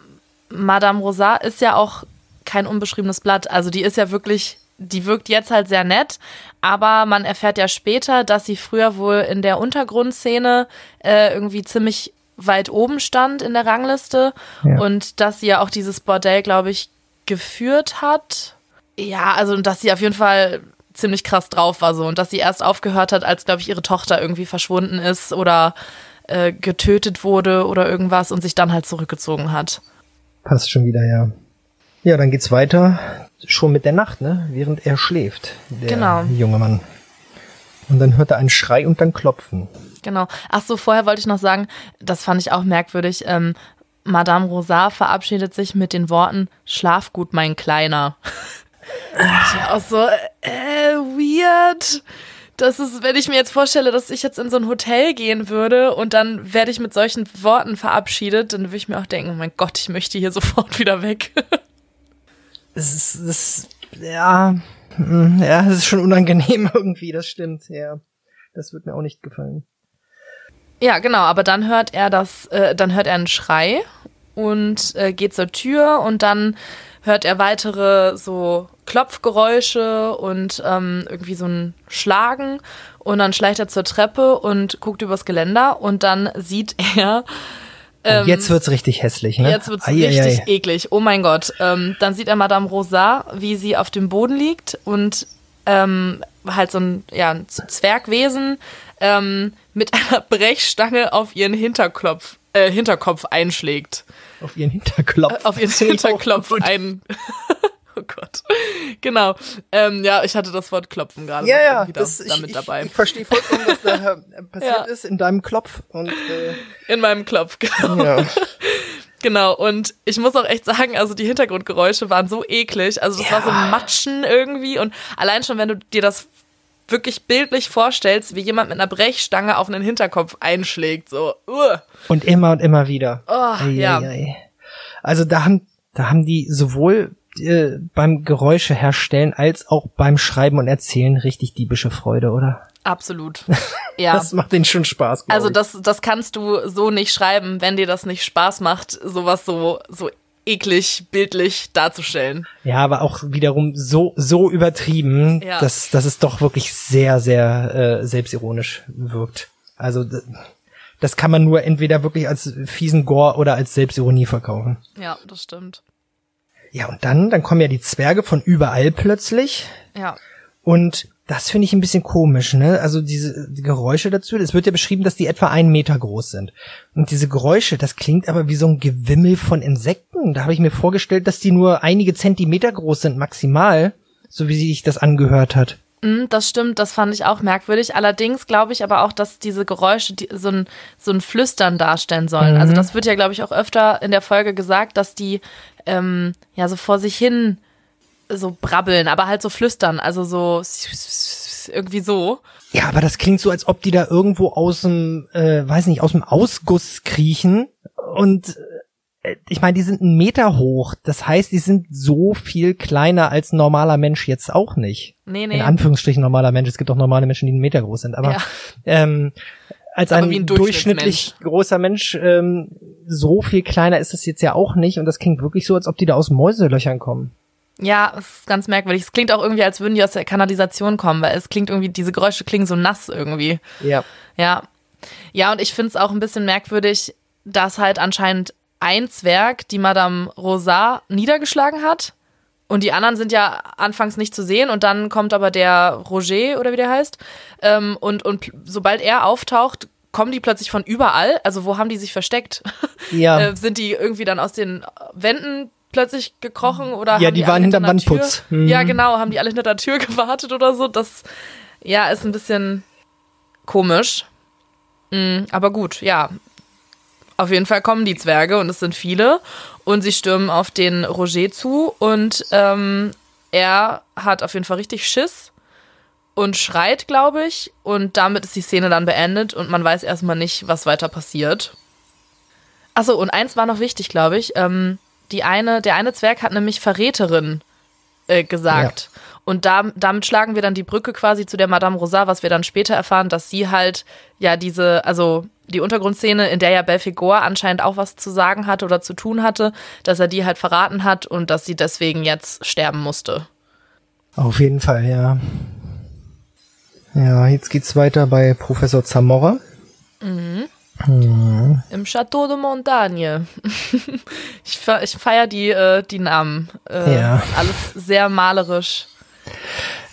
Madame Rosa ist ja auch kein unbeschriebenes Blatt. Also die ist ja wirklich, die wirkt jetzt halt sehr nett, aber man erfährt ja später, dass sie früher wohl in der Untergrundszene äh, irgendwie ziemlich weit oben stand in der Rangliste Ja. und dass sie ja auch dieses Bordell, glaube ich, geführt hat. Ja, also und dass sie auf jeden Fall ziemlich krass drauf war so und dass sie erst aufgehört hat, als glaube ich ihre Tochter irgendwie verschwunden ist oder äh, getötet wurde oder irgendwas und sich dann halt zurückgezogen hat. Passt schon wieder, ja. Ja, dann geht's weiter. Schon mit der Nacht, ne? Während er schläft, der Genau. junge Mann. Und dann hört er einen Schrei und dann Klopfen. Genau. Ach so, vorher wollte ich noch sagen, das fand ich auch merkwürdig. Ähm, Madame Rosa verabschiedet sich mit den Worten Schlaf gut, mein Kleiner. ich war auch so, äh, weird. Das ist, wenn ich mir jetzt vorstelle, dass ich jetzt in so ein Hotel gehen würde und dann werde ich mit solchen Worten verabschiedet, dann würde ich mir auch denken, oh mein Gott, ich möchte hier sofort wieder weg. Es ist, das, ja, mm, ja, es ist schon unangenehm irgendwie, das stimmt, ja. Das wird mir auch nicht gefallen. Ja, genau, aber dann hört er das, äh, dann hört er einen Schrei und äh, geht zur Tür und dann hört er weitere so Klopfgeräusche und ähm, irgendwie so ein Schlagen. Und dann schleicht er zur Treppe und guckt übers Geländer und dann sieht er. Ähm, jetzt wird's richtig hässlich, ne? Jetzt wird's ai, richtig ai. eklig. Oh mein Gott. Ähm, dann sieht er Madame Rosa, wie sie auf dem Boden liegt und ähm, halt so ein, ja, ein Zwergwesen ähm, mit einer Brechstange auf ihren Hinterkopf, äh, Hinterkopf einschlägt. Auf ihren Hinterklopf. Äh, auf ihren Hinterklopf ein. Oh Gott. Genau. Ähm, ja, ich hatte das Wort Klopfen gerade ja, ja, das, damit ich, dabei. Ich, ich verstehe vollkommen, was da passiert ja. ist in deinem Klopf. Und, äh, in meinem Klopf, genau. Ja. Genau, und ich muss auch echt sagen, also die Hintergrundgeräusche waren so eklig. Also das ja. war so ein Matschen irgendwie. Und allein schon, wenn du dir das wirklich bildlich vorstellst, wie jemand mit einer Brechstange auf einen Hinterkopf einschlägt, so. Uh. Und immer und immer wieder. Oh, ei, ja. Ei, ei. Also da haben, da haben die sowohl äh, beim Geräusche herstellen als auch beim Schreiben und Erzählen richtig diebische Freude, oder? Absolut. Ja. das macht denen schon Spaß. Also das, das kannst du so nicht schreiben, wenn dir das nicht Spaß macht, sowas so, so eklig bildlich darzustellen. Ja, aber auch wiederum so so übertrieben, ja. dass dass es doch wirklich sehr sehr äh, selbstironisch wirkt. Also das kann man nur entweder wirklich als fiesen Gore oder als Selbstironie verkaufen. Ja, das stimmt. Ja, und dann, dann kommen ja die Zwerge von überall plötzlich. Ja. Und das finde ich ein bisschen komisch, ne? Also diese die Geräusche dazu. Es wird ja beschrieben, dass die etwa einen Meter groß sind. Und diese Geräusche, das klingt aber wie so ein Gewimmel von Insekten. Da habe ich mir vorgestellt, dass die nur einige Zentimeter groß sind, maximal, so wie sich das angehört hat. Mm, das stimmt, das fand ich auch merkwürdig. Allerdings glaube ich aber auch, dass diese Geräusche die, so, ein, so ein Flüstern darstellen sollen. Mhm. Also das wird ja, glaube ich, auch öfter in der Folge gesagt, dass die ähm, ja so vor sich hin so brabbeln, aber halt so flüstern, also so irgendwie so. Ja, aber das klingt so, als ob die da irgendwo aus dem, äh, weiß nicht, aus dem Ausguss kriechen und äh, ich meine, die sind einen Meter hoch. Das heißt, die sind so viel kleiner als ein normaler Mensch jetzt auch nicht. Nee, nee. In Anführungsstrichen normaler Mensch. Es gibt auch normale Menschen, die einen Meter groß sind. Aber ja. ähm, als ein, ein durchschnittlich großer Mensch ähm, so viel kleiner ist es jetzt ja auch nicht. Und das klingt wirklich so, als ob die da aus Mäuselöchern kommen. Ja, es ist ganz merkwürdig. Es klingt auch irgendwie, als würden die aus der Kanalisation kommen, weil es klingt irgendwie, diese Geräusche klingen so nass irgendwie. Ja. Ja. Ja, und ich finde es auch ein bisschen merkwürdig, dass halt anscheinend ein Zwerg die Madame Rosat niedergeschlagen hat. Und die anderen sind ja anfangs nicht zu sehen und dann kommt aber der Roger oder wie der heißt. Ähm, und, und sobald er auftaucht, kommen die plötzlich von überall. Also wo haben die sich versteckt? Ja. äh, sind die irgendwie dann aus den Wänden plötzlich gekrochen oder ja, die, die waren hinterm Wandputz. Mhm. Ja, genau, haben die alle hinter der Tür gewartet oder so. Das ja ist ein bisschen komisch. Mhm, aber gut, ja. Auf jeden Fall kommen die Zwerge und es sind viele und sie stürmen auf den Roger zu und ähm, er hat auf jeden Fall richtig Schiss und schreit, glaube ich. Und damit ist die Szene dann beendet und man weiß erstmal nicht, was weiter passiert. Achso, und eins war noch wichtig, glaube ich. Ähm, die eine, der eine Zwerg hat nämlich Verräterin äh, gesagt. Ja. Und da, damit schlagen wir dann die Brücke quasi zu der Madame Rosa, was wir dann später erfahren, dass sie halt ja diese, also die Untergrundszene, in der ja Belfegor anscheinend auch was zu sagen hatte oder zu tun hatte, dass er die halt verraten hat und dass sie deswegen jetzt sterben musste. Auf jeden Fall, ja. Ja, jetzt geht's weiter bei Professor Zamora. Mhm. Mhm. Im Château de Montagne. ich, fe ich feiere die, äh, die Namen. Äh, ja. Alles sehr malerisch.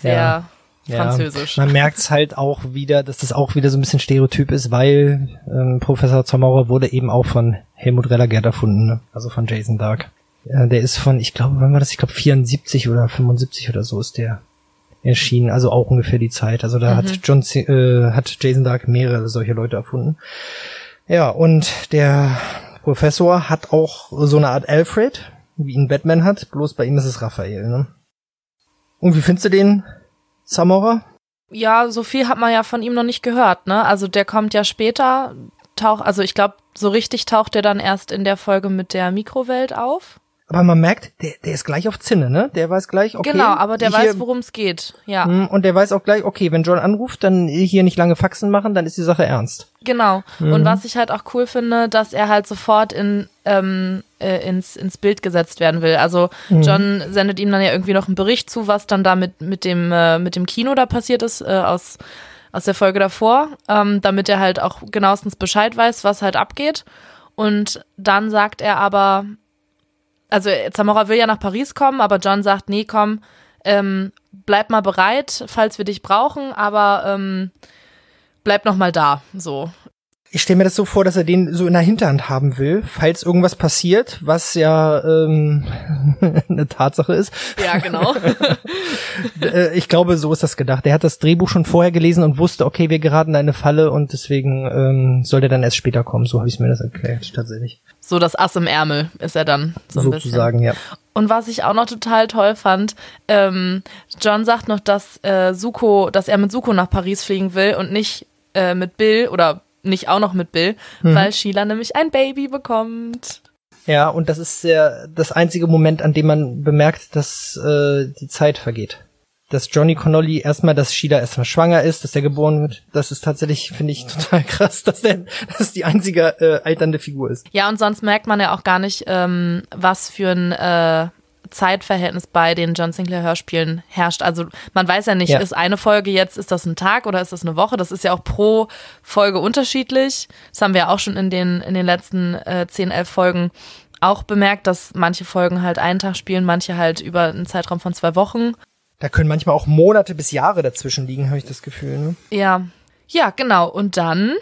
Sehr ja. Französisch. Ja, man merkt es halt auch wieder, dass das auch wieder so ein bisschen Stereotyp ist, weil ähm, Professor Zamora wurde eben auch von Helmut Relagert erfunden, ne? also von Jason Dark. Ja, der ist von, ich glaube, wann war das? Ich glaube 74 oder 75 oder so ist der erschienen, also auch ungefähr die Zeit. Also da mhm. hat John äh, hat Jason Dark mehrere solche Leute erfunden. Ja, und der Professor hat auch so eine Art Alfred, wie ihn Batman hat, bloß bei ihm ist es Raphael, ne? Und wie findest du den Samora? Ja, so viel hat man ja von ihm noch nicht gehört, ne? Also der kommt ja später, taucht, also ich glaube, so richtig taucht er dann erst in der Folge mit der Mikrowelt auf. Aber man merkt, der, der ist gleich auf Zinne, ne? Der weiß gleich, okay. Genau, aber der weiß, worum es geht. Ja, Hm, Und der weiß auch gleich, okay, wenn John anruft, dann hier nicht lange Faxen machen, dann ist die Sache ernst. genau. Mhm. Und was ich halt auch cool finde, dass er halt sofort in ähm, äh, ins, ins Bild gesetzt werden will. Also Mhm. John sendet ihm dann ja irgendwie noch einen Bericht zu, was dann da mit, mit, dem, äh, mit dem Kino da passiert ist, äh, aus, aus der Folge davor, ähm, damit er halt auch genauestens Bescheid weiß, was halt abgeht. Und dann sagt er aber, also Zamora will ja nach Paris kommen, aber John sagt, nee, komm, ähm, bleib mal bereit, falls wir dich brauchen, aber ähm, bleib noch mal da, so. Ich stelle mir das so vor, dass er den so in der Hinterhand haben will, falls irgendwas passiert, was ja ähm, eine Tatsache ist. Ja, genau. Äh, ich glaube, so ist das gedacht. Er hat das Drehbuch schon vorher gelesen und wusste, okay, wir geraten in eine Falle und deswegen ähm, soll der dann erst später kommen. So habe ich mir das erklärt, tatsächlich. so das Ass im Ärmel ist er dann so ein bisschen. Sozusagen, ja. Und was ich auch noch total toll fand, ähm, John sagt noch, dass äh, Suko, dass er mit Suko nach Paris fliegen will und nicht äh, mit Bill oder nicht auch noch mit Bill, Mhm. weil Sheila nämlich ein Baby bekommt. Ja, und das ist der, das einzige Moment, an dem man bemerkt, dass äh, die Zeit vergeht. Dass Johnny Connolly erstmal, dass Sheila erstmal schwanger ist, dass der geboren wird, das ist tatsächlich, finde ich, total krass, dass der, dass die einzige äh, alternde Figur ist. Ja, und sonst merkt man ja auch gar nicht, ähm, was für ein äh, Zeitverhältnis bei den John Sinclair Hörspielen herrscht. Also man weiß ja nicht, Ja. ist eine Folge jetzt, ist das ein Tag oder ist das eine Woche? Das ist ja auch pro Folge unterschiedlich. Das haben wir ja auch schon in den, in den letzten äh, 10, 11 Folgen auch bemerkt, dass manche Folgen halt einen Tag spielen, manche halt über einen Zeitraum von zwei Wochen. Da können manchmal auch Monate bis Jahre dazwischen liegen, habe ich das Gefühl. Ne? Ja, ja, genau. Und dann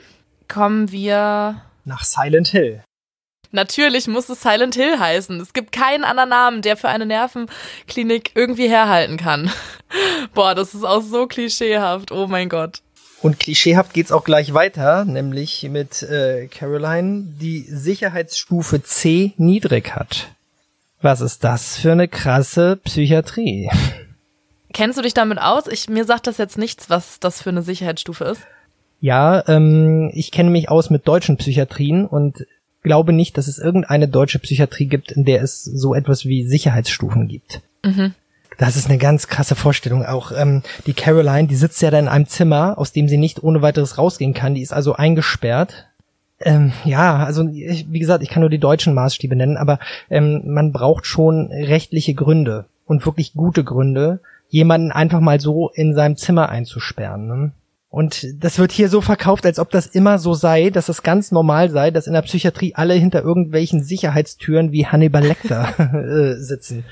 kommen wir Nach Silent Hill. Natürlich muss es Silent Hill heißen. Es gibt keinen anderen Namen, der für eine Nervenklinik irgendwie herhalten kann. Boah, das ist auch so klischeehaft. Oh mein Gott. Und klischeehaft geht's auch gleich weiter, nämlich mit äh, Caroline, die Sicherheitsstufe C niedrig hat. Was ist das für eine krasse Psychiatrie? Kennst du dich damit aus? Ich, mir sagt das jetzt nichts, was das für eine Sicherheitsstufe ist. Ja, ähm, ich kenne mich aus mit deutschen Psychiatrien und glaube nicht, dass es irgendeine deutsche Psychiatrie gibt, in der es so etwas wie Sicherheitsstufen gibt. Das ist eine ganz krasse Vorstellung. Auch ähm, die Caroline, die sitzt ja da in einem Zimmer, aus dem sie nicht ohne weiteres rausgehen kann. Die ist also eingesperrt. Ähm, ja, also ich, wie gesagt, ich kann nur die deutschen Maßstäbe nennen, aber ähm, man braucht schon rechtliche Gründe und wirklich gute Gründe, jemanden einfach mal so in seinem Zimmer einzusperren. Ne? Und das wird hier so verkauft, als ob das immer so sei, dass es ganz normal sei, dass in der Psychiatrie alle hinter irgendwelchen Sicherheitstüren wie Hannibal Lecter äh, sitzen.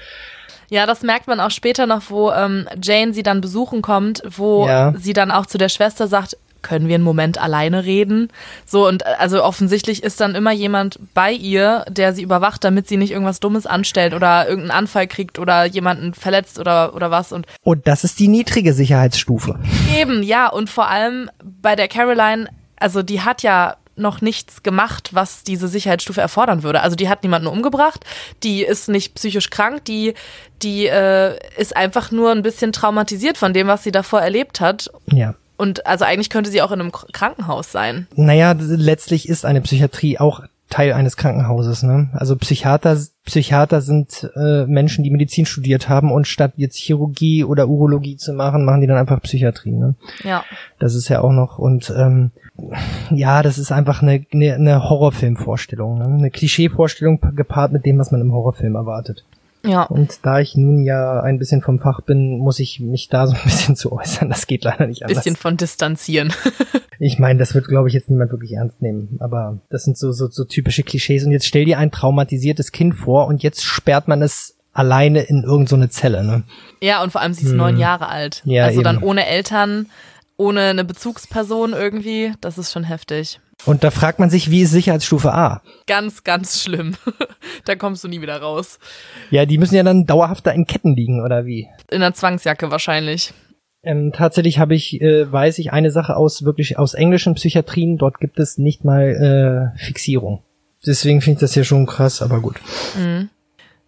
Ja, das merkt man auch später noch, wo ähm, Jane sie dann besuchen kommt, wo Ja. sie dann auch zu der Schwester sagt, können wir einen Moment alleine reden? So, und äh, also offensichtlich ist dann immer jemand bei ihr, der sie überwacht, damit sie nicht irgendwas Dummes anstellt oder irgendeinen Anfall kriegt oder jemanden verletzt oder, oder was. Und Und das ist die niedrige Sicherheitsstufe. Eben, ja, und vor allem bei der Caroline, also die hat ja noch nichts gemacht, was diese Sicherheitsstufe erfordern würde. Also die hat niemanden umgebracht, die ist nicht psychisch krank, die, die äh, ist einfach nur ein bisschen traumatisiert von dem, was sie davor erlebt hat. Ja. Und also eigentlich könnte sie auch in einem Krankenhaus sein. Naja, letztlich ist eine Psychiatrie auch Teil eines Krankenhauses. Ne? Also Psychiater, Psychiater sind äh, Menschen, die Medizin studiert haben und statt jetzt Chirurgie oder Urologie zu machen, machen die dann einfach Psychiatrie. Ne? Ja. Das ist ja auch noch und ähm, ja, das ist einfach eine, eine, eine Horrorfilmvorstellung, ne? eine Klischeevorstellung gepaart mit dem, was man im Horrorfilm erwartet. Ja. Und da ich nun ja ein bisschen vom Fach bin, muss ich mich da so ein bisschen zu äußern. Das geht leider nicht anders. Bisschen von distanzieren. Ich meine, das wird, glaube ich, jetzt niemand wirklich ernst nehmen. Aber das sind so, so, so typische Klischees. Und jetzt stell dir ein traumatisiertes Kind vor und jetzt sperrt man es alleine in irgendeine so eine Zelle. Ne? Ja, und vor allem sie ist neun Jahre alt. Ja, also dann eben. ohne Eltern, ohne eine Bezugsperson irgendwie. Das ist schon heftig. Und da fragt man sich, wie ist Sicherheitsstufe A? Ganz, ganz schlimm. da kommst du nie wieder raus. Ja, die müssen ja dann dauerhaft da in Ketten liegen, oder wie? In der Zwangsjacke wahrscheinlich. Ähm, tatsächlich habe ich, äh, weiß ich eine Sache aus wirklich aus englischen Psychiatrien. Dort gibt es nicht mal äh, Fixierung. Deswegen finde ich das ja schon krass, aber gut.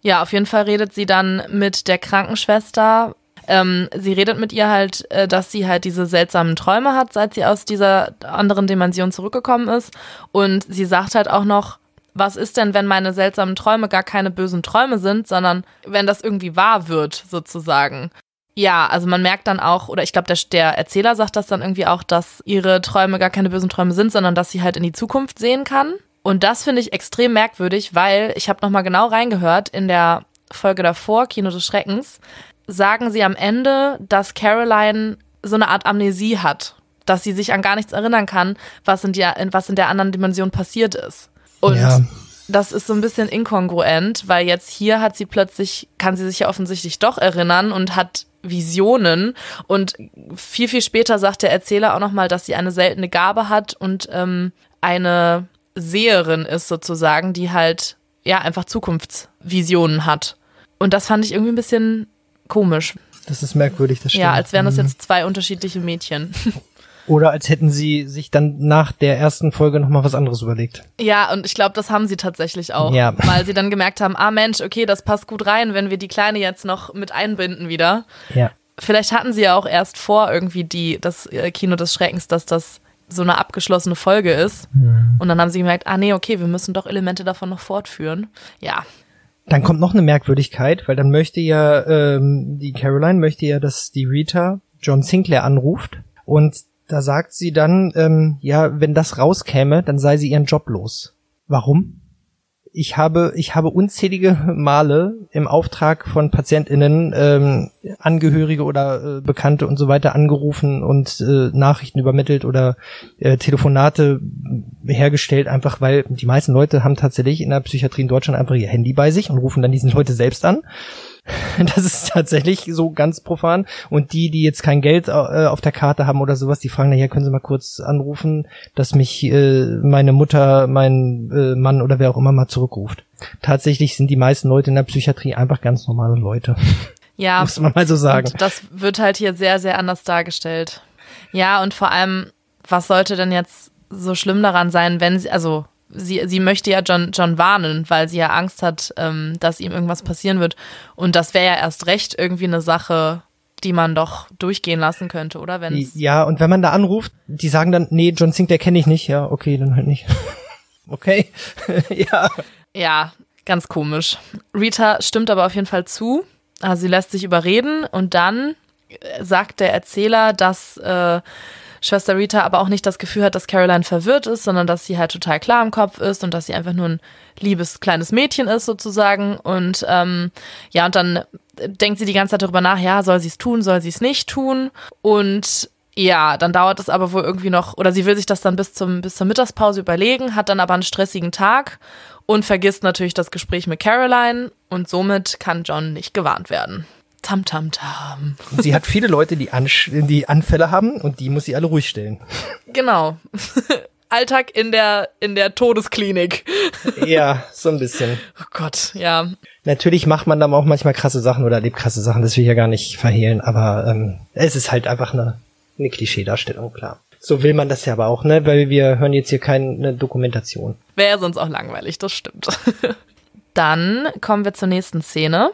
Ja, auf jeden Fall redet sie dann mit der Krankenschwester. Ähm, sie redet mit ihr halt, äh, dass sie halt diese seltsamen Träume hat, seit sie aus dieser anderen Dimension zurückgekommen ist. Und sie sagt halt auch noch, was ist denn, wenn meine seltsamen Träume gar keine bösen Träume sind, sondern wenn das irgendwie wahr wird, sozusagen. Ja, also man merkt dann auch, oder ich glaube, der, der Erzähler sagt das dann irgendwie auch, dass ihre Träume gar keine bösen Träume sind, sondern dass sie halt in die Zukunft sehen kann. Und das finde ich extrem merkwürdig, weil ich habe nochmal genau reingehört in der Folge davor, Kino des Schreckens, sagen sie am Ende, dass Caroline so eine Art Amnesie hat, dass sie sich an gar nichts erinnern kann, was in der, was in der anderen Dimension passiert ist. Und ja. das ist so ein bisschen inkongruent, weil jetzt hier hat sie plötzlich, kann sie sich ja offensichtlich doch erinnern und hat Visionen. Und viel, viel später sagt der Erzähler auch nochmal, dass sie eine seltene Gabe hat und ähm, eine Seherin ist sozusagen, die halt ja einfach Zukunftsvisionen hat. Und das fand ich irgendwie ein bisschen komisch. Das ist merkwürdig, das stimmt. Ja, als wären das mhm. jetzt zwei unterschiedliche Mädchen. Oder als hätten sie sich dann nach der ersten Folge nochmal was anderes überlegt. Ja, und ich glaube, das haben sie tatsächlich auch. Ja. Weil sie dann gemerkt haben, ah Mensch, okay, das passt gut rein, wenn wir die Kleine jetzt noch mit einbinden wieder. Ja. Vielleicht hatten sie ja auch erst vor, irgendwie die, das äh, Kino des Schreckens, dass das so eine abgeschlossene Folge ist. Mhm. Und dann haben sie gemerkt, ah nee, okay, wir müssen doch Elemente davon noch fortführen. Ja. Dann kommt noch eine Merkwürdigkeit, weil dann möchte ja, ähm, die Caroline möchte ja, dass die Rita John Sinclair anruft und da sagt sie dann, ähm, ja, wenn das rauskäme, dann sei sie ihren Job los. Warum? Ich habe, ich habe unzählige Male im Auftrag von PatientInnen ähm, Angehörige oder äh, Bekannte und so weiter angerufen und äh, Nachrichten übermittelt oder äh, Telefonate hergestellt, einfach weil die meisten Leute haben tatsächlich in der Psychiatrie in Deutschland einfach ihr Handy bei sich und rufen dann diesen Leute selbst an Das ist tatsächlich so ganz profan. Und die, die jetzt kein Geld äh, auf der Karte haben oder sowas, die fragen, naja, können Sie mal kurz anrufen, dass mich äh, meine Mutter, mein äh, Mann oder wer auch immer mal zurückruft. Tatsächlich sind die meisten Leute in der Psychiatrie einfach ganz normale Leute. Ja. Muss man mal so sagen. das wird halt hier sehr, sehr anders dargestellt. Ja, und vor allem, was sollte denn jetzt so schlimm daran sein, wenn sie, also sie, sie möchte ja John, John warnen, weil sie ja Angst hat, ähm, dass ihm irgendwas passieren wird. Und das wäre ja erst recht irgendwie eine Sache, die man doch durchgehen lassen könnte, oder? Wenn's ja, und wenn man da anruft, die sagen dann, nee, John Sinclair kenne ich nicht. Ja, okay, dann halt nicht. okay, ja. Ja, ganz komisch. Rita stimmt aber auf jeden Fall zu. Also sie lässt sich überreden und dann äh, sagt der Erzähler, dass äh, Schwester Rita aber auch nicht das Gefühl hat, dass Caroline verwirrt ist, sondern dass sie halt total klar im Kopf ist und dass sie einfach nur ein liebes kleines Mädchen ist sozusagen. Und ähm, ja, und dann denkt sie die ganze Zeit darüber nach, ja, soll sie es tun, soll sie es nicht tun? Und ja, dann dauert es aber wohl irgendwie noch, oder sie will sich das dann bis, zum, bis zur Mittagspause überlegen, hat dann aber einen stressigen Tag und vergisst natürlich das Gespräch mit Caroline und somit kann John nicht gewarnt werden. Tam, tam, tam. Sie hat viele Leute, die, Ansch die Anfälle haben und die muss sie alle ruhig stellen. Genau. Alltag in der, in der Todesklinik. Ja, so ein bisschen. Oh Gott, ja. Natürlich macht man dann auch manchmal krasse Sachen oder erlebt krasse Sachen, das will ich ja gar nicht verhehlen, aber ähm, es ist halt einfach eine, eine Klischeedarstellung, klar. So will man das ja aber auch, ne? Weil wir hören jetzt hier keine Dokumentation. Wäre sonst auch langweilig, das stimmt. Dann kommen wir zur nächsten Szene.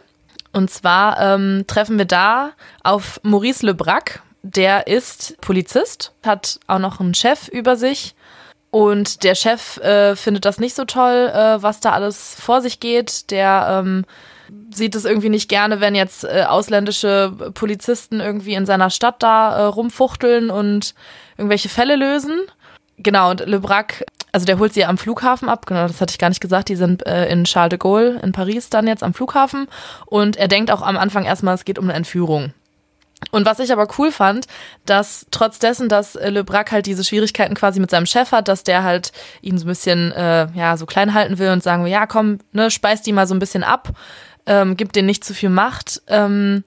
Und zwar ähm, treffen wir da auf Maurice Lebrac. Der ist Polizist, hat auch noch einen Chef über sich. Und der Chef äh, findet das nicht so toll, äh, was da alles vor sich geht. Der ähm, sieht es irgendwie nicht gerne, wenn jetzt äh, ausländische Polizisten irgendwie in seiner Stadt da äh, rumfuchteln und irgendwelche Fälle lösen. Genau, und Lebrac also der holt sie am Flughafen ab, genau, das hatte ich gar nicht gesagt, die sind äh, in Charles de Gaulle in Paris dann jetzt am Flughafen und er denkt auch am Anfang erstmal, es geht um eine Entführung. Und was ich aber cool fand, dass trotz dessen, dass Le Brac halt diese Schwierigkeiten quasi mit seinem Chef hat, dass der halt ihn so ein bisschen, äh, ja, so klein halten will und sagen, ja, komm, ne, speist die mal so ein bisschen ab, ähm, gibt denen nicht zu viel Macht. Ähm,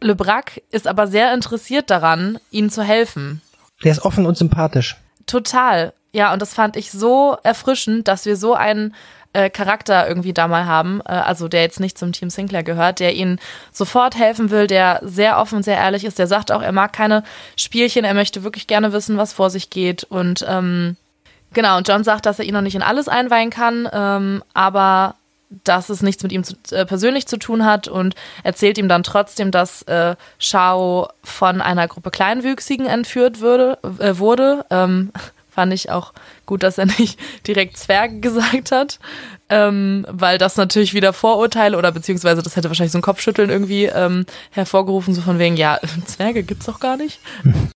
Le Brac ist aber sehr interessiert daran, ihnen zu helfen. Der ist offen und sympathisch. Total. Ja, und das fand ich so erfrischend, dass wir so einen äh, Charakter irgendwie da mal haben, äh, also der jetzt nicht zum Team Sinclair gehört, der ihnen sofort helfen will, der sehr offen, sehr ehrlich ist, der sagt auch, er mag keine Spielchen, er möchte wirklich gerne wissen, was vor sich geht. Und ähm, genau, und John sagt, dass er ihn noch nicht in alles einweihen kann, ähm, aber dass es nichts mit ihm zu, äh, persönlich zu tun hat und erzählt ihm dann trotzdem, dass äh, Shao von einer Gruppe Kleinwüchsigen entführt würde, äh, wurde. Ähm, Fand ich auch gut, dass er nicht direkt Zwerge gesagt hat, ähm, weil das natürlich wieder Vorurteile oder beziehungsweise das hätte wahrscheinlich so ein Kopfschütteln irgendwie ähm, hervorgerufen, so von wegen, ja, Zwerge gibt's doch gar nicht.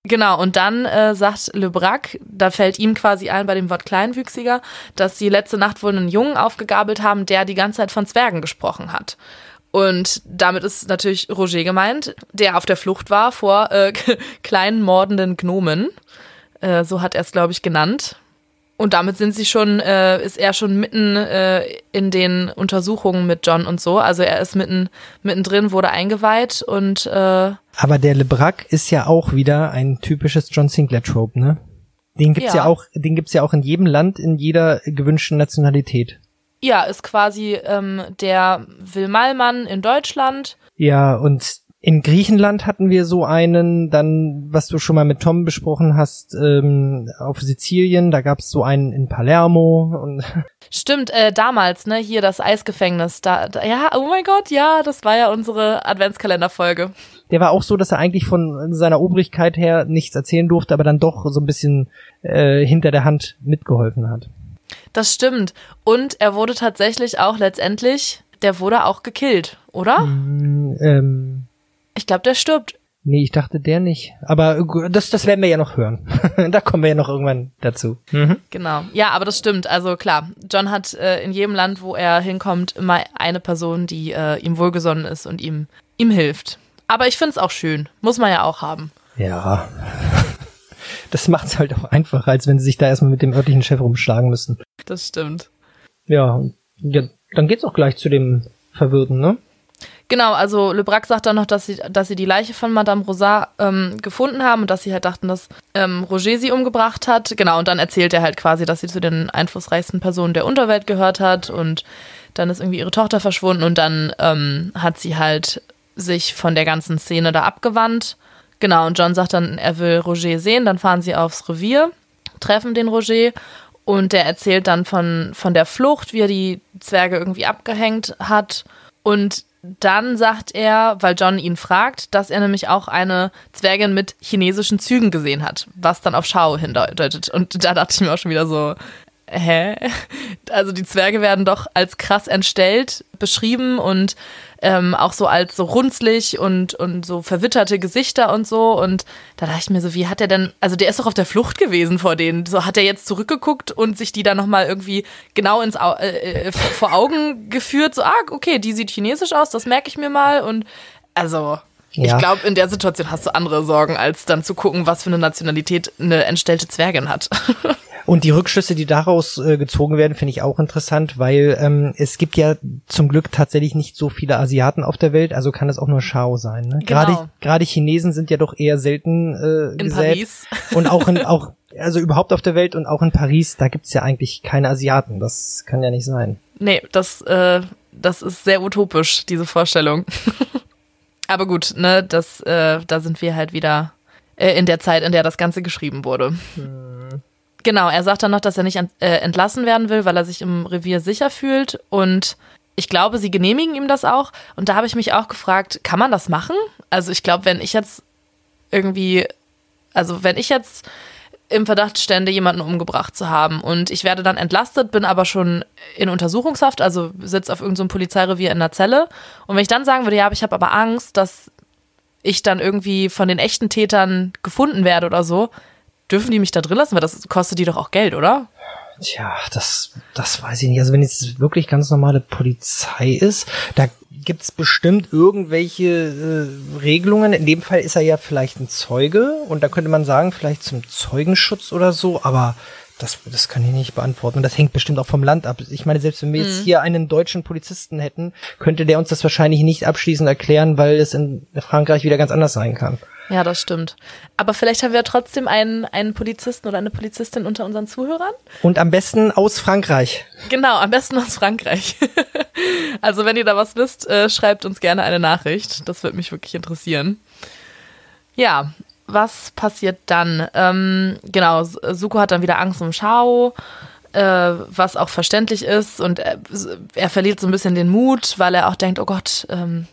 genau, und dann äh, sagt Le Brac, da fällt ihm quasi ein bei dem Wort Kleinwüchsiger, dass sie letzte Nacht wohl einen Jungen aufgegabelt haben, der die ganze Zeit von Zwergen gesprochen hat. Und damit ist natürlich Roger gemeint, der auf der Flucht war vor äh, kleinen mordenden Gnomen. Äh, so hat er es, glaube ich, genannt. Und damit sind sie schon, äh, ist er schon mitten äh, in den Untersuchungen mit John und so. Also er ist mitten mittendrin, wurde eingeweiht und äh, Aber der LeBrac ist ja auch wieder ein typisches John Sinclair Trope, ne? Den gibt's ja. Ja. auch, den gibt's ja auch in jedem Land in jeder gewünschten Nationalität. ja, ist quasi ähm, der Wilmalmann in Deutschland. Ja, und in Griechenland hatten wir so einen, dann, was du schon mal mit Tom besprochen hast, ähm, auf Sizilien, da gab's so einen in Palermo und Stimmt, äh, damals, ne, hier das Eisgefängnis. Da, da, ja, oh mein Gott, ja, das war ja unsere Adventskalenderfolge. der war auch so, dass er eigentlich von seiner Obrigkeit her nichts erzählen durfte, aber dann doch so ein bisschen äh, hinter der Hand mitgeholfen hat. Das stimmt. Und er wurde tatsächlich auch letztendlich, der wurde auch gekillt, oder? Mm, ähm, Ich glaube, der stirbt. nee, ich dachte der nicht. Aber das, das werden wir ja noch hören. da kommen wir ja noch irgendwann dazu. Mhm. Genau. Ja, aber das stimmt. Also klar, John hat äh, in jedem Land, wo er hinkommt, immer eine Person, die äh, ihm wohlgesonnen ist und ihm, ihm hilft. Aber ich finde es auch schön. Muss man ja auch haben. Ja. Das macht's halt auch einfacher, als wenn sie sich da erstmal mit dem örtlichen Chef rumschlagen müssen. Das stimmt. Ja, ja dann geht's auch gleich zu dem Verwirrten, ne? Genau, also Le Brac sagt dann noch, dass sie, dass sie die Leiche von Madame Rosat ähm, gefunden haben und dass sie halt dachten, dass ähm, Roger sie umgebracht hat. Genau, und dann erzählt er halt quasi, dass sie zu den einflussreichsten Personen der Unterwelt gehört hat und dann ist irgendwie ihre Tochter verschwunden und dann ähm, hat sie halt sich von der ganzen Szene da abgewandt. Genau, und John sagt dann, er will Roger sehen, dann fahren sie aufs Revier, treffen den Roger und der erzählt dann von, von der Flucht, wie er die Zwerge irgendwie abgehängt hat und dann sagt er, weil John ihn fragt, dass er nämlich auch eine Zwergin mit chinesischen Zügen gesehen hat, was dann auf Shao hindeutet. Und da dachte ich mir auch schon wieder so, hä? Also die Zwerge werden doch als krass entstellt beschrieben und ähm, auch so als so runzlig und, und so verwitterte Gesichter und so. Und da dachte ich mir so, wie hat er denn, also der ist doch auf der Flucht gewesen vor denen. So hat er jetzt zurückgeguckt und sich die dann nochmal irgendwie genau ins Au äh, äh, vor Augen geführt. So, ah, okay, die sieht chinesisch aus, das merke ich mir mal. Und also, Ja. ich glaube, in der Situation hast du andere Sorgen, als dann zu gucken, was für eine Nationalität eine entstellte Zwergin hat. Und die Rückschlüsse, die daraus äh, gezogen werden, finde ich auch interessant, weil ähm, es gibt ja zum Glück tatsächlich nicht so viele Asiaten auf der Welt, also kann es auch nur Shao sein. Ne? Genau. Gerade gerade Chinesen sind ja doch eher selten äh, In gesät. Paris. Und auch in auch also überhaupt auf der Welt und auch in Paris, da gibt's ja eigentlich keine Asiaten. Das kann ja nicht sein. Nee, das, äh, das ist sehr utopisch, diese Vorstellung. Aber gut, ne, das, äh, da sind wir halt wieder äh, in der Zeit, in der das Ganze geschrieben wurde. Genau, er sagt dann noch, dass er nicht äh, entlassen werden will, weil er sich im Revier sicher fühlt. Und ich glaube, sie genehmigen ihm das auch. Und da habe ich mich auch gefragt, kann man das machen? Also ich glaube, wenn ich jetzt irgendwie, also wenn ich jetzt im Verdacht stände, jemanden umgebracht zu haben und ich werde dann entlastet, bin aber schon in Untersuchungshaft, also sitze auf irgendeinem Polizeirevier in der Zelle. Und wenn ich dann sagen würde, ja, aber ich habe aber Angst, dass ich dann irgendwie von den echten Tätern gefunden werde oder so, dürfen die mich da drin lassen? Weil das kostet die doch auch Geld, oder? Tja, das, das weiß ich nicht. Also wenn jetzt wirklich ganz normale Polizei ist, da gibt's bestimmt irgendwelche äh, Regelungen. In dem Fall ist er ja vielleicht ein Zeuge und da könnte man sagen, vielleicht zum Zeugenschutz oder so, aber das, das kann ich nicht beantworten. Und das hängt bestimmt auch vom Land ab. Ich meine, selbst wenn wir jetzt hier einen deutschen Polizisten hätten, könnte der uns das wahrscheinlich nicht abschließend erklären, weil es in Frankreich wieder ganz anders sein kann. Ja, das stimmt. Aber vielleicht haben wir trotzdem einen, einen Polizisten oder eine Polizistin unter unseren Zuhörern. Und am besten aus Frankreich. Genau, am besten aus Frankreich. also wenn ihr da was wisst, äh, schreibt uns gerne eine Nachricht. Das würde mich wirklich interessieren. Ja, was passiert dann? Ähm, genau, Suko hat dann wieder Angst um Shao, äh, was auch verständlich ist. Und er, er verliert so ein bisschen den Mut, weil er auch denkt, oh Gott, ähm,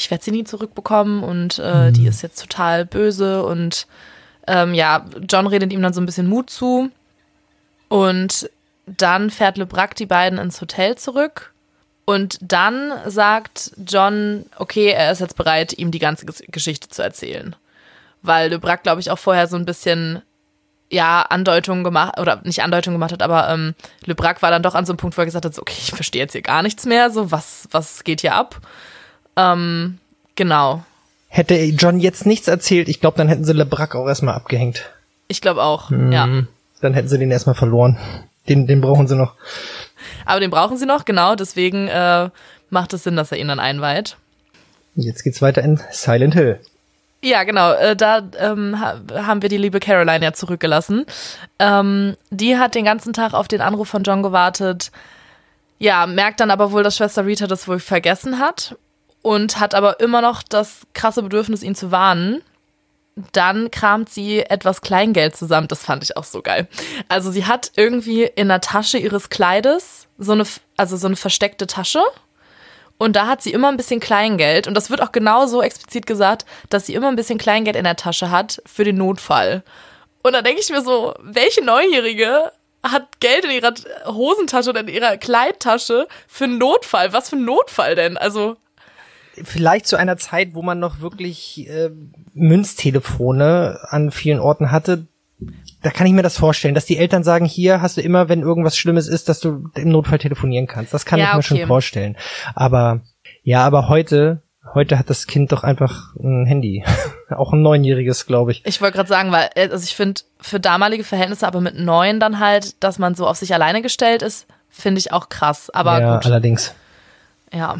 ich werde sie nie zurückbekommen und äh, die ist jetzt total böse. Und ähm, ja, John redet ihm dann so ein bisschen Mut zu. Und dann fährt LeBrac die beiden ins Hotel zurück. Und dann sagt John, okay, er ist jetzt bereit, ihm die ganze Geschichte zu erzählen. Weil LeBrac, glaube ich, auch vorher so ein bisschen, ja, Andeutungen gemacht, oder nicht Andeutungen gemacht hat, aber ähm, LeBrac war dann doch an so einem Punkt, wo er gesagt hat, so, okay, ich verstehe jetzt hier gar nichts mehr, so, was, was geht hier ab? Ähm, genau. Hätte John jetzt nichts erzählt, ich glaube, dann hätten sie LeBrac auch erstmal abgehängt. Ich glaube auch, Mhm. ja. Dann hätten sie den erstmal verloren. Den, den brauchen sie noch. Aber den brauchen sie noch, genau, deswegen äh, macht es Sinn, dass er ihn dann einweiht. Jetzt geht's weiter in Silent Hill. Ja, genau. Äh, da ähm, ha haben wir die liebe Caroline ja zurückgelassen. Ähm, die hat den ganzen Tag auf den Anruf von John gewartet. Ja, merkt dann aber wohl, dass Schwester Rita das wohl vergessen hat und hat aber immer noch das krasse Bedürfnis, ihn zu warnen. Dann kramt sie etwas Kleingeld zusammen. Das fand ich auch so geil. Also sie hat irgendwie in der Tasche ihres Kleides so eine, also so eine versteckte Tasche. Und da hat sie immer ein bisschen Kleingeld. Und das wird auch genauso explizit gesagt, dass sie immer ein bisschen Kleingeld in der Tasche hat für den Notfall. Und da denke ich mir so, welche Neunjährige hat Geld in ihrer Hosentasche oder in ihrer Kleidtasche für einen Notfall? Was für ein Notfall denn? Also, Vielleicht zu einer Zeit, wo man noch wirklich äh, Münztelefone an vielen Orten hatte. Da kann ich mir das vorstellen, dass die Eltern sagen, hier hast du immer, wenn irgendwas Schlimmes ist, dass du im Notfall telefonieren kannst. Das kann Ja, ich mir okay. schon vorstellen. Aber ja, aber heute, heute hat das Kind doch einfach ein Handy. Auch ein neunjähriges, glaube ich. ich wollte gerade sagen, weil, also ich finde, für damalige Verhältnisse, aber mit neun dann halt, dass man so auf sich alleine gestellt ist, finde ich auch krass. Aber ja, gut. allerdings. Ja.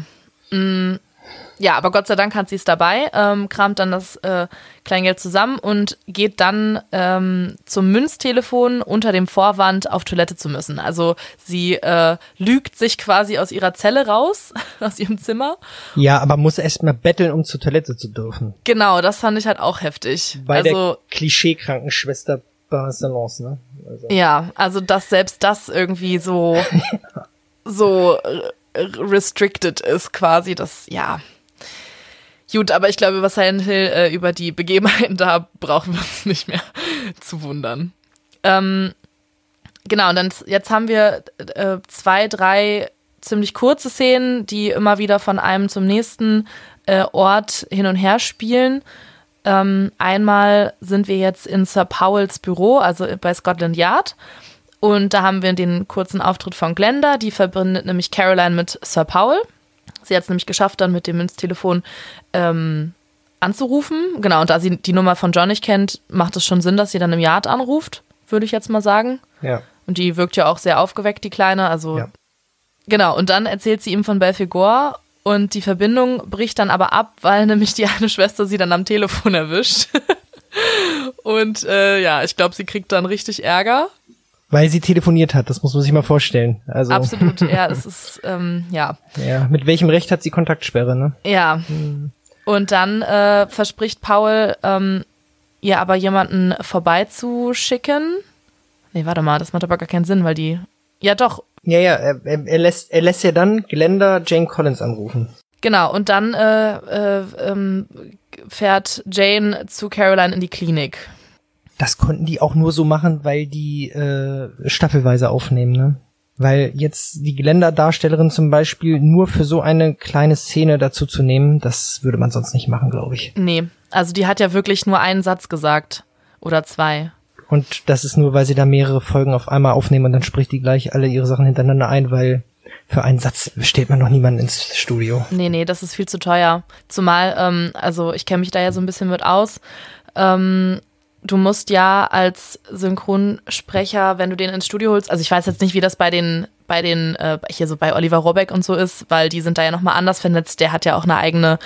Mm, ja, aber Gott sei Dank hat sie es dabei, ähm, kramt dann das äh, Kleingeld zusammen und geht dann ähm, zum Münztelefon unter dem Vorwand auf Toilette zu müssen. Also sie äh, lügt sich quasi aus ihrer Zelle raus, aus ihrem Zimmer. Ja, aber muss erst mal betteln, um zur Toilette zu dürfen. Genau, das fand ich halt auch heftig. Bei also der Klischee-Krankenschwester excellence, ne? Also. Ja, also dass selbst das irgendwie so, so äh, restricted ist quasi, das, ja. Gut, aber ich glaube, über Silent Hill, äh, über die Begebenheiten da brauchen wir uns nicht mehr zu wundern. Ähm, genau, und dann jetzt haben wir äh, zwei, drei ziemlich kurze Szenen, die immer wieder von einem zum nächsten äh, Ort hin und her spielen. Ähm, einmal sind wir jetzt in Sir Powells Büro, also bei Scotland Yard. Und da haben wir den kurzen Auftritt von Glenda, die verbindet nämlich Caroline mit Sir Powell. Sie hat es nämlich geschafft, dann mit dem Münztelefon ähm, anzurufen. Genau, und da sie die Nummer von John nicht kennt, macht es schon Sinn, dass sie dann im Yard anruft, würde ich jetzt mal sagen. Ja. Und die wirkt ja auch sehr aufgeweckt, die Kleine. Also Ja. genau. Und dann erzählt sie ihm von Belfegor und die Verbindung bricht dann aber ab, weil nämlich die eine Schwester sie dann am Telefon erwischt. und äh, ja, ich glaube, sie kriegt dann richtig Ärger. Weil sie telefoniert hat, das muss man sich mal vorstellen. Also, Absolut, ja, es ist, ähm, ja. Ja, mit welchem Recht hat sie Kontaktsperre, ne? Ja. Und dann äh, verspricht Paul, ähm, ihr aber jemanden vorbeizuschicken. Nee, warte mal, das macht aber gar keinen Sinn, weil die. Ja, doch, Ja, ja, er, er, er lässt, er lässt ja dann Glenda Jane Collins anrufen. genau. Und dann äh, äh, ähm, fährt Jane zu Caroline in die Klinik. Das konnten die auch nur so machen, weil die äh, staffelweise aufnehmen, ne? Weil jetzt die Glenda-Darstellerin zum Beispiel nur für so eine kleine Szene dazu zu nehmen, das würde man sonst nicht machen, glaube ich. Nee, also die hat ja wirklich nur einen Satz gesagt. Oder zwei. Und das ist nur, weil sie da mehrere Folgen auf einmal aufnehmen und dann spricht die gleich alle ihre Sachen hintereinander ein, weil für einen Satz bestellt man noch niemanden ins Studio. Nee, nee, das ist viel zu teuer. Zumal, ähm, also ich kenne mich da ja so ein bisschen mit aus. Ähm, du musst ja als Synchronsprecher, wenn du den ins Studio holst, also ich weiß jetzt nicht, wie das bei den, bei den, äh, hier so bei Oliver Robeck und so ist, weil die sind da ja nochmal anders vernetzt. Der hat ja auch eine eigene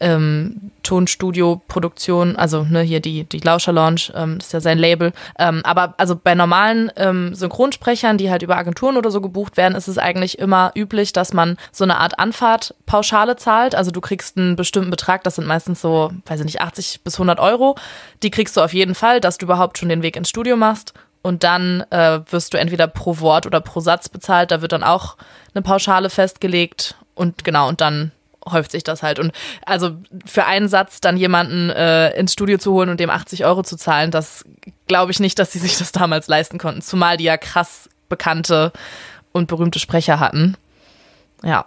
ähm, Tonstudio-Produktion, also ne, hier die, die Lauscher Launch, ähm, das ist ja sein Label. Ähm, aber also bei normalen ähm, Synchronsprechern, die halt über Agenturen oder so gebucht werden, ist es eigentlich immer üblich, dass man so eine Art Anfahrtpauschale zahlt. Also du kriegst einen bestimmten Betrag, das sind meistens so, weiß ich nicht, 80 bis 100 Euro. Die kriegst du auf jeden Fall, dass du überhaupt schon den Weg ins Studio machst. Und dann äh, wirst du entweder pro Wort oder pro Satz bezahlt. Da wird dann auch eine Pauschale festgelegt. Und genau, und dann häuft sich das halt. Und also für einen Satz dann jemanden äh, ins Studio zu holen und dem 80 Euro zu zahlen, das glaube ich nicht, dass sie sich das damals leisten konnten. Zumal die ja krass bekannte und berühmte Sprecher hatten. Ja.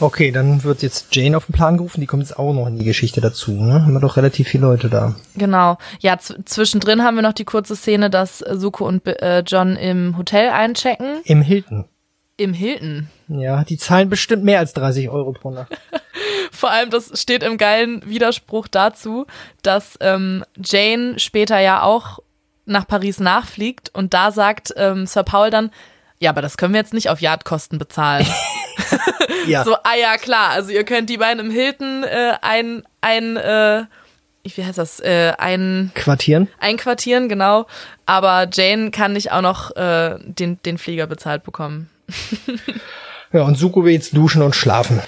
Okay, dann wird jetzt Jane auf den Plan gerufen, die kommt jetzt auch noch in die Geschichte dazu, ne? Haben wir doch relativ viele Leute da. Genau. Ja, zwischendrin haben wir noch die kurze Szene, dass Suko und äh, John im Hotel einchecken. Im Hilton. Im Hilton. Ja, die zahlen bestimmt mehr als 30 Euro pro Nacht. Vor allem, das steht im geilen Widerspruch dazu, dass ähm, Jane später ja auch nach Paris nachfliegt und da sagt ähm, Sir Paul dann, ja, aber das können wir jetzt nicht auf Yardkosten bezahlen. ja. So, ah ja, klar, also ihr könnt die beiden im Hilton äh, ein, ein äh, wie heißt das, äh, ein Quartieren? Einquartieren, genau. Aber Jane kann nicht auch noch äh, den, den Flieger bezahlt bekommen. ja, und Suko will jetzt duschen und schlafen.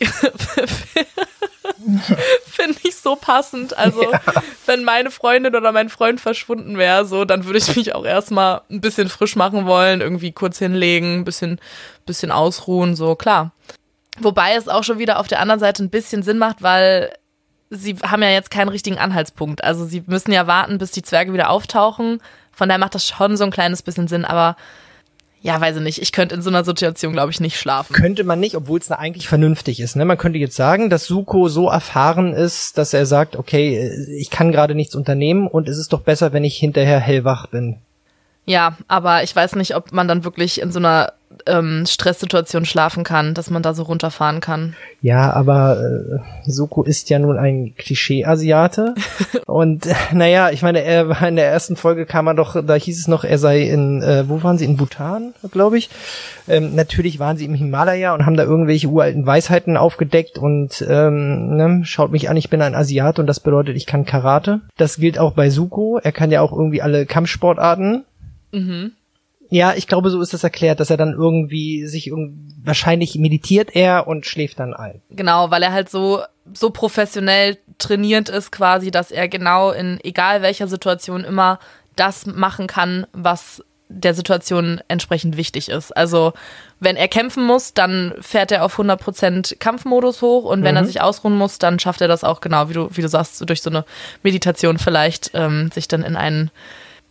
Finde ich so passend. Also, ja. wenn meine Freundin oder mein Freund verschwunden wäre, so, dann würde ich mich auch erstmal ein bisschen frisch machen wollen, irgendwie kurz hinlegen, ein bisschen, bisschen ausruhen, so, klar. Wobei es auch schon wieder auf der anderen Seite ein bisschen Sinn macht, weil sie haben ja jetzt keinen richtigen Anhaltspunkt. Also, sie müssen ja warten, bis die Zwerge wieder auftauchen. Von daher macht das schon so ein kleines bisschen Sinn, aber ja, weiß ich nicht. Ich könnte in so einer Situation, glaube ich, nicht schlafen. Könnte man nicht, obwohl es eigentlich vernünftig ist. Ne? Man könnte jetzt sagen, dass Suko so erfahren ist, dass er sagt, okay, ich kann gerade nichts unternehmen und es ist doch besser, wenn ich hinterher hellwach bin. Ja, aber ich weiß nicht, ob man dann wirklich in so einer ähm, Stresssituation schlafen kann, dass man da so runterfahren kann. Ja, aber äh, Suko ist ja nun ein Klischee-Asiate. und äh, naja, ich meine, er war in der ersten Folge kam er doch, da hieß es noch, er sei in, äh, wo waren sie? In Bhutan, glaube ich. Ähm, natürlich waren sie im Himalaya und haben da irgendwelche uralten Weisheiten aufgedeckt und ähm, ne, schaut mich an, ich bin ein Asiat und das bedeutet, ich kann Karate. Das gilt auch bei Suko. Er kann ja auch irgendwie alle Kampfsportarten. Mhm. Ja, ich glaube, so ist es erklärt, dass er dann irgendwie sich wahrscheinlich meditiert er und schläft dann ein. Genau, weil er halt so so professionell trainiert ist quasi, dass er genau in egal welcher Situation immer das machen kann, was der Situation entsprechend wichtig ist. Also wenn er kämpfen muss, dann fährt er auf 100% Kampfmodus hoch und wenn mhm. er sich ausruhen muss, dann schafft er das auch genau, wie du, wie du sagst, durch so eine Meditation vielleicht, ähm, sich dann in einen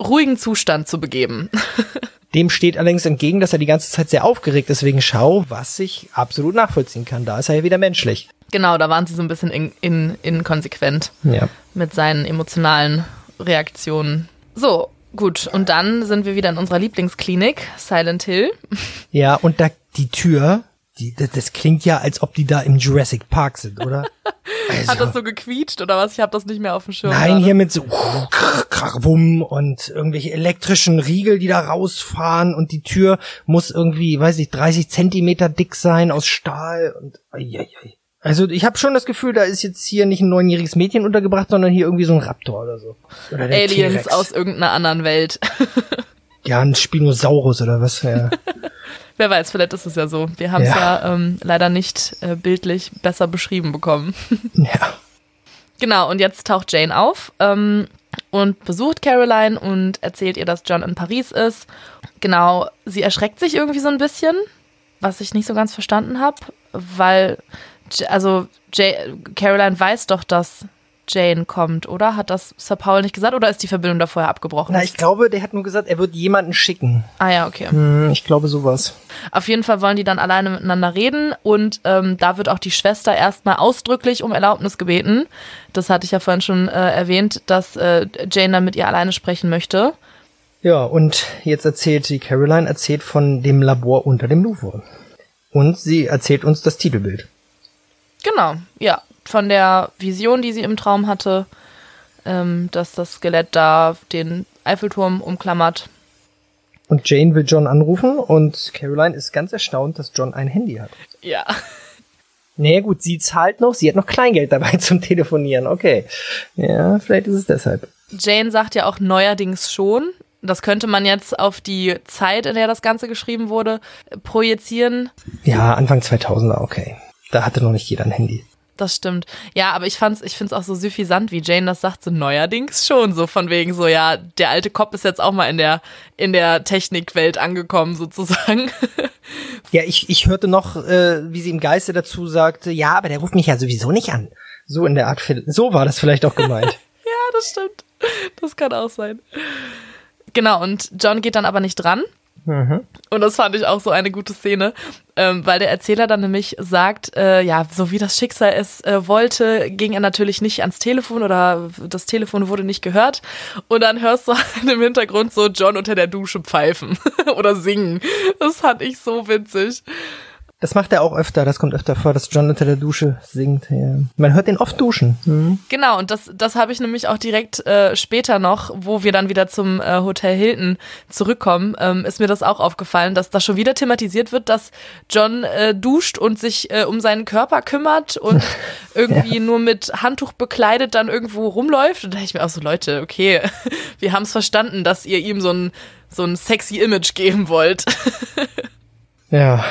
ruhigen Zustand zu begeben. Dem steht allerdings entgegen, dass er die ganze Zeit sehr aufgeregt ist wegen Schau, was ich absolut nachvollziehen kann. Da ist er ja wieder menschlich. Genau, da waren sie so ein bisschen in, in, inkonsequent ja. mit seinen emotionalen Reaktionen. So, gut. Und dann sind wir wieder in unserer Lieblingsklinik, Silent Hill. Ja, und da die Tür die, das, das, klingt ja, als ob die da im Jurassic Park sind, oder? Also, Hat das so gequietscht oder was? Ich habe das nicht mehr auf dem Schirm. Nein, gerade. hier mit so wumm und irgendwelche elektrischen Riegel, die da rausfahren und die Tür muss irgendwie, weiß ich, 30 Zentimeter dick sein aus Stahl und ai, ai, ai. Also ich habe schon das Gefühl, da ist jetzt hier nicht ein neunjähriges Mädchen untergebracht, sondern hier irgendwie so ein Raptor oder so. Oder Aliens aus irgendeiner anderen Welt. ja, ein Spinosaurus oder was. Ja. Wer weiß, vielleicht ist es ja so. Wir haben es ja, ja ähm, leider nicht äh, bildlich besser beschrieben bekommen. ja. Genau, und jetzt taucht Jane auf ähm, und besucht Caroline und erzählt ihr, dass John in Paris ist. Genau, sie erschreckt sich irgendwie so ein bisschen, was ich nicht so ganz verstanden habe, weil, also J Caroline weiß doch, dass Jane kommt, oder? Hat das Sir Paul nicht gesagt oder ist die Verbindung da vorher abgebrochen? Na, ich glaube, der hat nur gesagt, er wird jemanden schicken. Ah ja, okay. Hm, ich glaube sowas. Auf jeden Fall wollen die dann alleine miteinander reden und ähm, da wird auch die Schwester erstmal ausdrücklich um Erlaubnis gebeten. Das hatte ich ja vorhin schon äh, erwähnt, dass äh, Jane dann mit ihr alleine sprechen möchte. Ja, und jetzt erzählt die Caroline erzählt von dem Labor unter dem Louvre. Und sie erzählt uns das Titelbild. Genau, ja von der Vision, die sie im Traum hatte, ähm, dass das Skelett da den Eiffelturm umklammert. Und Jane will John anrufen und Caroline ist ganz erstaunt, dass John ein Handy hat. Ja. Naja gut, sie zahlt noch, sie hat noch Kleingeld dabei zum Telefonieren, okay. Ja, vielleicht ist es deshalb. Jane sagt ja auch neuerdings schon, das könnte man jetzt auf die Zeit, in der das Ganze geschrieben wurde, projizieren. Ja, Anfang 2000er, okay. Da hatte noch nicht jeder ein Handy das stimmt. Ja, aber ich fand's, ich find's auch so suffisant, wie Jane das sagt, so neuerdings schon, so von wegen so, ja, der alte Kopf ist jetzt auch mal in der, in der Technikwelt angekommen, sozusagen. Ja, ich, ich hörte noch, äh, wie sie im Geiste dazu sagte, ja, aber der ruft mich ja sowieso nicht an. So in der Art, so war das vielleicht auch gemeint. ja, das stimmt. Das kann auch sein. Genau, und John geht dann aber nicht dran Mhm. Und das fand ich auch so eine gute Szene, ähm, weil der Erzähler dann nämlich sagt, äh, ja, so wie das Schicksal es äh, wollte, ging er natürlich nicht ans Telefon oder das Telefon wurde nicht gehört. Und dann hörst du im Hintergrund so John unter der Dusche pfeifen oder singen. Das fand ich so witzig. Das macht er auch öfter, das kommt öfter vor, dass John unter der Dusche singt. Ja. Man hört den oft duschen. Mhm. Genau, und das, das habe ich nämlich auch direkt äh, später noch, wo wir dann wieder zum äh, Hotel Hilton zurückkommen, ähm, ist mir das auch aufgefallen, dass da schon wieder thematisiert wird, dass John äh, duscht und sich äh, um seinen Körper kümmert und irgendwie ja. nur mit Handtuch bekleidet dann irgendwo rumläuft. Und da dachte ich mir auch so, Leute, okay, wir haben es verstanden, dass ihr ihm so ein, so ein sexy Image geben wollt. ja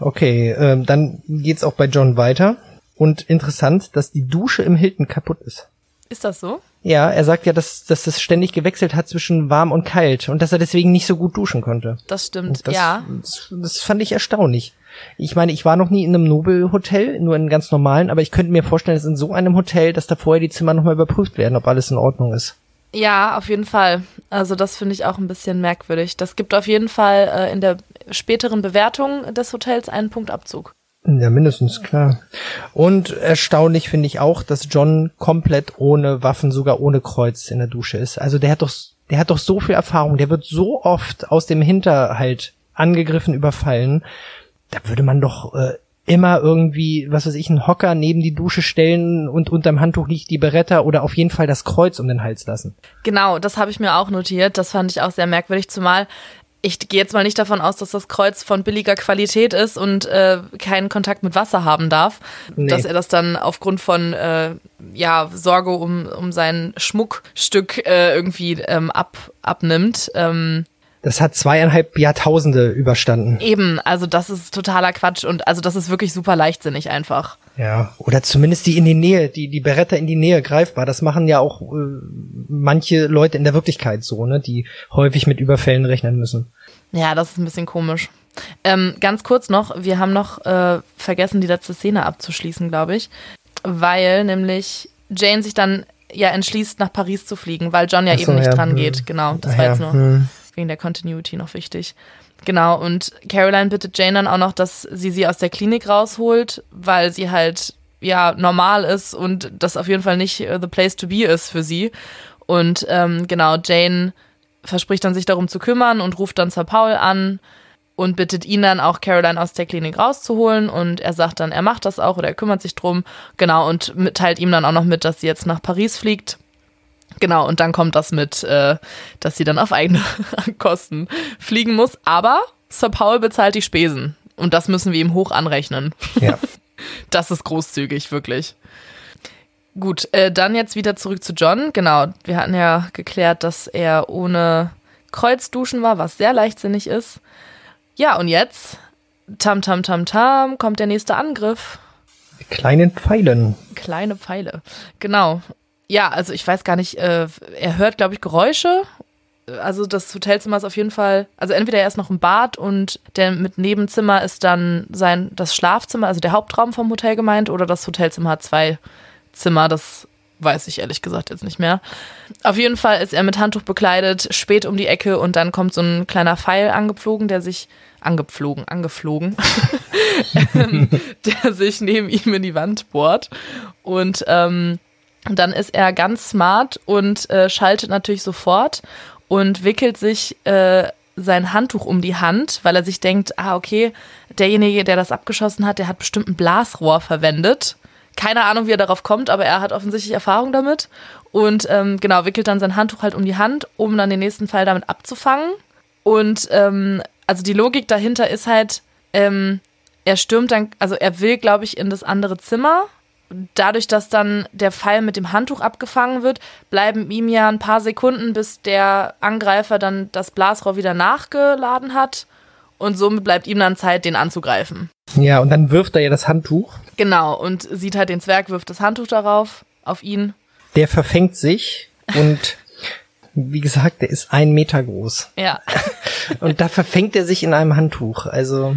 okay. Ähm, dann geht's auch bei John weiter. Und interessant, dass die Dusche im Hilton kaputt ist. Ist das so? Ja, er sagt ja, dass, dass es ständig gewechselt hat zwischen warm und kalt und dass er deswegen nicht so gut duschen konnte. Das stimmt, das, ja. Das, das fand ich erstaunlich. Ich meine, ich war noch nie in einem Nobelhotel, nur in einem ganz normalen, aber ich könnte mir vorstellen, dass in so einem Hotel, dass da vorher die Zimmer nochmal überprüft werden, ob alles in Ordnung ist. Ja, auf jeden Fall. Also das finde ich auch ein bisschen merkwürdig. Das gibt auf jeden Fall äh, in der späteren Bewertung des Hotels einen Punktabzug. Ja, mindestens, klar. Und erstaunlich finde ich auch, dass John komplett ohne Waffen, sogar ohne Kreuz in der Dusche ist. Also der hat doch, der hat doch so viel Erfahrung, der wird so oft aus dem Hinterhalt angegriffen, überfallen. Da würde man doch äh, immer irgendwie, was weiß ich, einen Hocker neben die Dusche stellen und unterm Handtuch liegt die Beretta oder auf jeden Fall das Kreuz um den Hals lassen. Genau, das habe ich mir auch notiert. Das fand ich auch sehr merkwürdig, zumal ich gehe jetzt mal nicht davon aus, dass das Kreuz von billiger Qualität ist und äh, keinen Kontakt mit Wasser haben darf. Nee. Dass er das dann aufgrund von äh, ja, Sorge um, um sein Schmuckstück äh, irgendwie ähm, ab, abnimmt. Ähm, das hat zweieinhalb Jahrtausende überstanden. Eben, also das ist totaler Quatsch und also das ist wirklich super leichtsinnig einfach. Ja, oder zumindest die in die Nähe, die, die Beretta in die Nähe greifbar. Das machen ja auch äh, manche Leute in der Wirklichkeit so, ne, die häufig mit Überfällen rechnen müssen. Ja, das ist ein bisschen komisch. Ähm, ganz kurz noch, wir haben noch äh, vergessen, die letzte Szene abzuschließen, glaube ich. Weil nämlich Jane sich dann ja entschließt, nach Paris zu fliegen, weil John ja so, eben nicht ja, dran hm. geht. Genau, das war ja, jetzt nur. Hm wegen der Continuity noch wichtig. Genau, und Caroline bittet Jane dann auch noch, dass sie sie aus der Klinik rausholt, weil sie halt ja normal ist und das auf jeden Fall nicht uh, the place to be ist für sie. Und ähm, genau, Jane verspricht dann sich darum zu kümmern und ruft dann Sir Paul an und bittet ihn dann auch Caroline aus der Klinik rauszuholen und er sagt dann, er macht das auch oder er kümmert sich drum. Genau, und teilt ihm dann auch noch mit, dass sie jetzt nach Paris fliegt Genau, und dann kommt das mit, äh, dass sie dann auf eigene Kosten fliegen muss. Aber Sir Paul bezahlt die Spesen. Und das müssen wir ihm hoch anrechnen. Ja. Das ist großzügig, wirklich. Gut, äh, dann jetzt wieder zurück zu John. Genau, wir hatten ja geklärt, dass er ohne Kreuzduschen war, was sehr leichtsinnig ist. Ja, und jetzt, tam, tam, tam, tam, kommt der nächste Angriff. Die kleinen Pfeilen. Kleine Pfeile, genau ja, also ich weiß gar nicht, äh, er hört, glaube ich, Geräusche. Also das Hotelzimmer ist auf jeden Fall, also entweder er ist noch im Bad und der mit Nebenzimmer ist dann sein das Schlafzimmer, also der Hauptraum vom Hotel gemeint, oder das Hotelzimmer hat zwei Zimmer, das weiß ich ehrlich gesagt jetzt nicht mehr. Auf jeden Fall ist er mit Handtuch bekleidet, spät um die Ecke und dann kommt so ein kleiner Pfeil angeflogen, der sich angeflogen, angeflogen, der sich neben ihm in die Wand bohrt und ähm, und dann ist er ganz smart und äh, schaltet natürlich sofort und wickelt sich äh, sein Handtuch um die Hand, weil er sich denkt, ah, okay, derjenige, der das abgeschossen hat, der hat bestimmt ein Blasrohr verwendet. Keine Ahnung, wie er darauf kommt, aber er hat offensichtlich Erfahrung damit. Und ähm, genau, wickelt dann sein Handtuch halt um die Hand, um dann den nächsten Fall damit abzufangen. Und ähm, also die Logik dahinter ist halt, ähm, er stürmt dann, also er will, glaube ich, in das andere Zimmer dadurch, dass dann der Pfeil mit dem Handtuch abgefangen wird, bleiben ihm ja ein paar Sekunden, bis der Angreifer dann das Blasrohr wieder nachgeladen hat. Und somit bleibt ihm dann Zeit, den anzugreifen. Ja, und dann wirft er ja das Handtuch. Genau, und sieht halt den Zwerg, wirft das Handtuch darauf, auf ihn. Der verfängt sich und wie gesagt, der ist ein Meter groß. Ja. und da verfängt er sich in einem Handtuch. Also.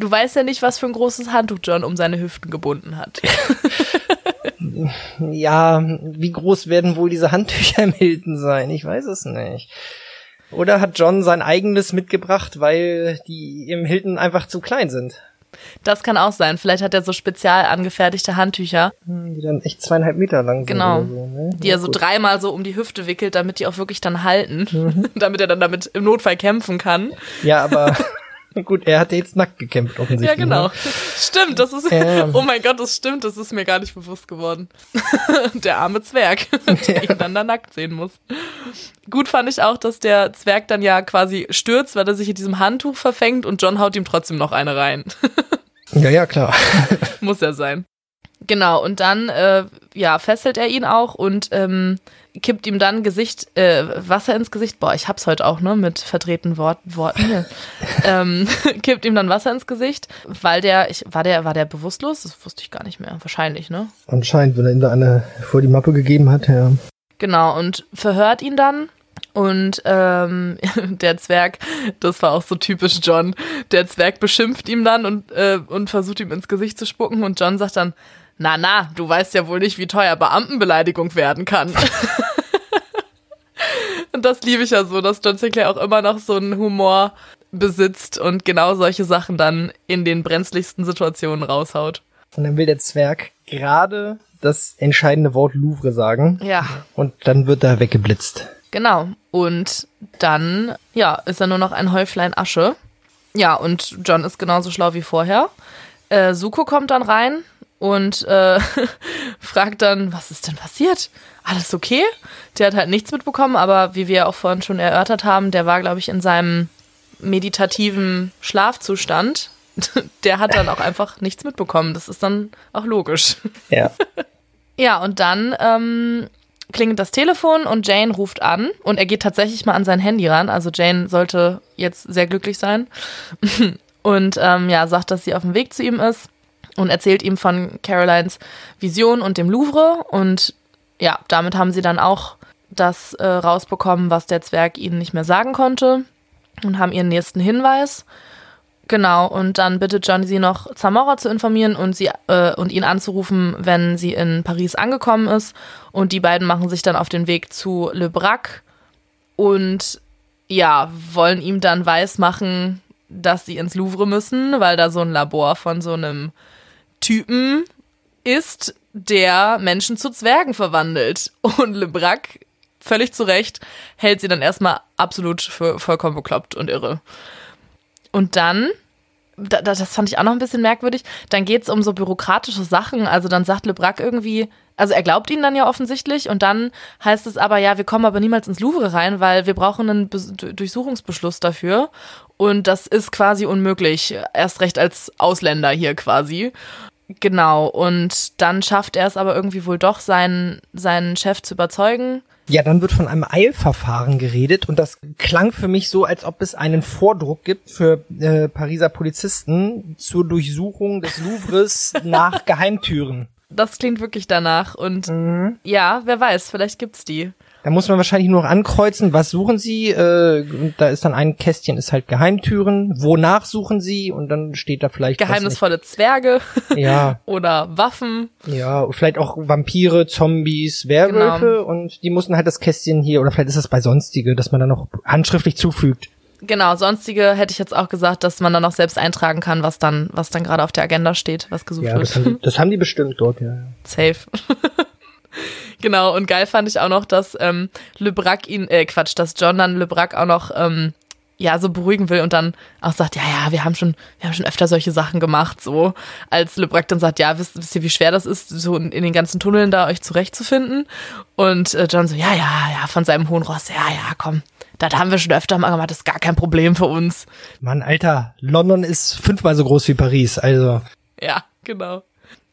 Du weißt ja nicht, was für ein großes Handtuch John um seine Hüften gebunden hat. ja, wie groß werden wohl diese Handtücher im Hilton sein? Ich weiß es nicht. Oder hat John sein eigenes mitgebracht, weil die im Hilton einfach zu klein sind? Das kann auch sein. Vielleicht hat er so spezial angefertigte Handtücher. Hm, die dann echt zweieinhalb Meter lang sind. Genau. So, ne? Die er so dreimal so um die Hüfte wickelt, damit die auch wirklich dann halten. Mhm. damit er dann damit im Notfall kämpfen kann. Ja, aber Gut, er hat jetzt nackt gekämpft, offensichtlich. Ja, genau. Ne? Stimmt, das ist. Ähm. Oh mein Gott, das stimmt, das ist mir gar nicht bewusst geworden. der arme Zwerg, der ihn dann da nackt sehen muss. Gut fand ich auch, dass der Zwerg dann ja quasi stürzt, weil er sich in diesem Handtuch verfängt und John haut ihm trotzdem noch eine rein. ja, ja, klar. muss ja sein. Genau, und dann äh, ja, fesselt er ihn auch und ähm, kippt ihm dann Gesicht, äh, Wasser ins Gesicht. Boah, ich hab's heute auch, ne, mit verdrehten Wort, Worten. ähm, kippt ihm dann Wasser ins Gesicht, weil der, ich, war der, war der bewusstlos? Das wusste ich gar nicht mehr. Wahrscheinlich, ne? Anscheinend, wenn er ihm da eine vor die Mappe gegeben hat, ja. Genau, und verhört ihn dann. Und ähm, der Zwerg, das war auch so typisch John, der Zwerg beschimpft ihm dann und, äh, und versucht ihm ins Gesicht zu spucken und John sagt dann, na, na, du weißt ja wohl nicht, wie teuer Beamtenbeleidigung werden kann. und das liebe ich ja so, dass John Sinclair auch immer noch so einen Humor besitzt und genau solche Sachen dann in den brenzligsten Situationen raushaut. Und dann will der Zwerg gerade das entscheidende Wort Louvre sagen. Ja. Und dann wird er weggeblitzt. Genau. Und dann, ja, ist er nur noch ein Häuflein Asche. Ja, und John ist genauso schlau wie vorher. Äh, Suko kommt dann rein, und äh, fragt dann, was ist denn passiert? Alles okay? Der hat halt nichts mitbekommen, aber wie wir auch vorhin schon erörtert haben, der war, glaube ich, in seinem meditativen Schlafzustand. Der hat dann auch einfach nichts mitbekommen. Das ist dann auch logisch. Ja. Ja, und dann ähm, klingelt das Telefon und Jane ruft an und er geht tatsächlich mal an sein Handy ran. Also Jane sollte jetzt sehr glücklich sein und ähm, ja, sagt, dass sie auf dem Weg zu ihm ist und erzählt ihm von Carolines Vision und dem Louvre. Und ja, damit haben sie dann auch das äh, rausbekommen, was der Zwerg ihnen nicht mehr sagen konnte und haben ihren nächsten Hinweis. Genau, und dann bittet John sie noch, Zamora zu informieren und, sie, äh, und ihn anzurufen, wenn sie in Paris angekommen ist. Und die beiden machen sich dann auf den Weg zu Le Brac und ja, wollen ihm dann weismachen, dass sie ins Louvre müssen, weil da so ein Labor von so einem Typen ist, der Menschen zu Zwergen verwandelt. Und LeBrac, völlig zu Recht, hält sie dann erstmal absolut für vollkommen bekloppt und irre. Und dann, das fand ich auch noch ein bisschen merkwürdig, dann geht es um so bürokratische Sachen. Also dann sagt LeBrac irgendwie, also er glaubt ihnen dann ja offensichtlich und dann heißt es aber, ja, wir kommen aber niemals ins Louvre rein, weil wir brauchen einen Be Durchsuchungsbeschluss dafür. Und das ist quasi unmöglich, erst recht als Ausländer hier quasi. Genau, und dann schafft er es aber irgendwie wohl doch, seinen, seinen Chef zu überzeugen. Ja, dann wird von einem Eilverfahren geredet und das klang für mich so, als ob es einen Vordruck gibt für äh, Pariser Polizisten zur Durchsuchung des Louvres nach Geheimtüren. Das klingt wirklich danach und mhm. ja, wer weiß, vielleicht gibt's die. Da muss man wahrscheinlich nur noch ankreuzen, was suchen Sie? Äh, da ist dann ein Kästchen, ist halt Geheimtüren. Wonach suchen Sie? Und dann steht da vielleicht geheimnisvolle Zwerge. Ja. Oder Waffen. Ja, vielleicht auch Vampire, Zombies, Werwölfe. Genau. Und die mussten halt das Kästchen hier oder vielleicht ist das bei sonstige, dass man da noch handschriftlich zufügt. Genau, sonstige hätte ich jetzt auch gesagt, dass man dann auch selbst eintragen kann, was dann, was dann gerade auf der Agenda steht, was gesucht ja, wird. Das haben, die, das haben die bestimmt dort, ja. Safe. Genau, und geil fand ich auch noch, dass ähm, Le Brac ihn, äh, Quatsch, dass John dann Le Brac auch noch ähm, ja so beruhigen will und dann auch sagt, ja, ja, wir haben schon, wir haben schon öfter solche Sachen gemacht, so als Le Brac dann sagt, ja, wisst, wisst ihr, wie schwer das ist, so in, in den ganzen Tunneln da euch zurechtzufinden? Und äh, John so, ja, ja, ja, von seinem hohen Ross, ja, ja, komm, das haben wir schon öfter mal gemacht, das ist gar kein Problem für uns. Mann, Alter, London ist fünfmal so groß wie Paris, also. Ja, genau.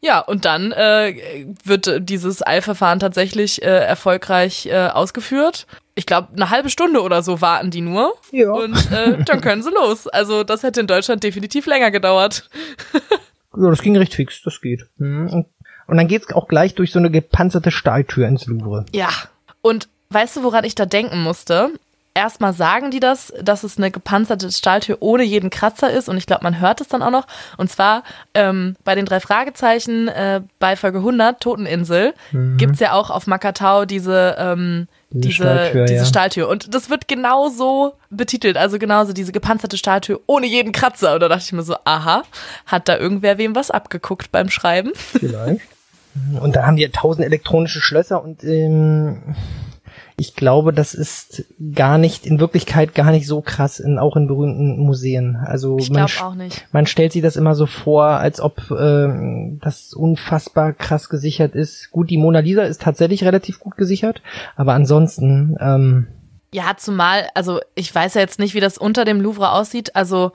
Ja, und dann äh, wird dieses Eilverfahren tatsächlich äh, erfolgreich äh, ausgeführt. Ich glaube, eine halbe Stunde oder so warten die nur. Ja. Und äh, dann können sie los. Also das hätte in Deutschland definitiv länger gedauert. ja, das ging recht fix, das geht. Mhm. Und, und dann geht's auch gleich durch so eine gepanzerte Stahltür ins Louvre. Ja. Und weißt du, woran ich da denken musste? Erstmal sagen die das, dass es eine gepanzerte Stahltür ohne jeden Kratzer ist und ich glaube, man hört es dann auch noch. Und zwar ähm, bei den drei Fragezeichen äh, bei Folge 100, Toteninsel, mhm. gibt's ja auch auf Makatau diese ähm, diese, Stahltür, diese ja. Stahltür. Und das wird genauso betitelt, also genauso diese gepanzerte Stahltür ohne jeden Kratzer. Und da dachte ich mir so, aha, hat da irgendwer wem was abgeguckt beim Schreiben? Vielleicht. Und da haben die tausend elektronische Schlösser und ähm, ich glaube, das ist gar nicht, in Wirklichkeit gar nicht so krass, in, auch in berühmten Museen. Also ich man, auch nicht. man stellt sich das immer so vor, als ob äh, das unfassbar krass gesichert ist. Gut, die Mona Lisa ist tatsächlich relativ gut gesichert, aber ansonsten. Ähm, ja, zumal, also ich weiß ja jetzt nicht, wie das unter dem Louvre aussieht. Also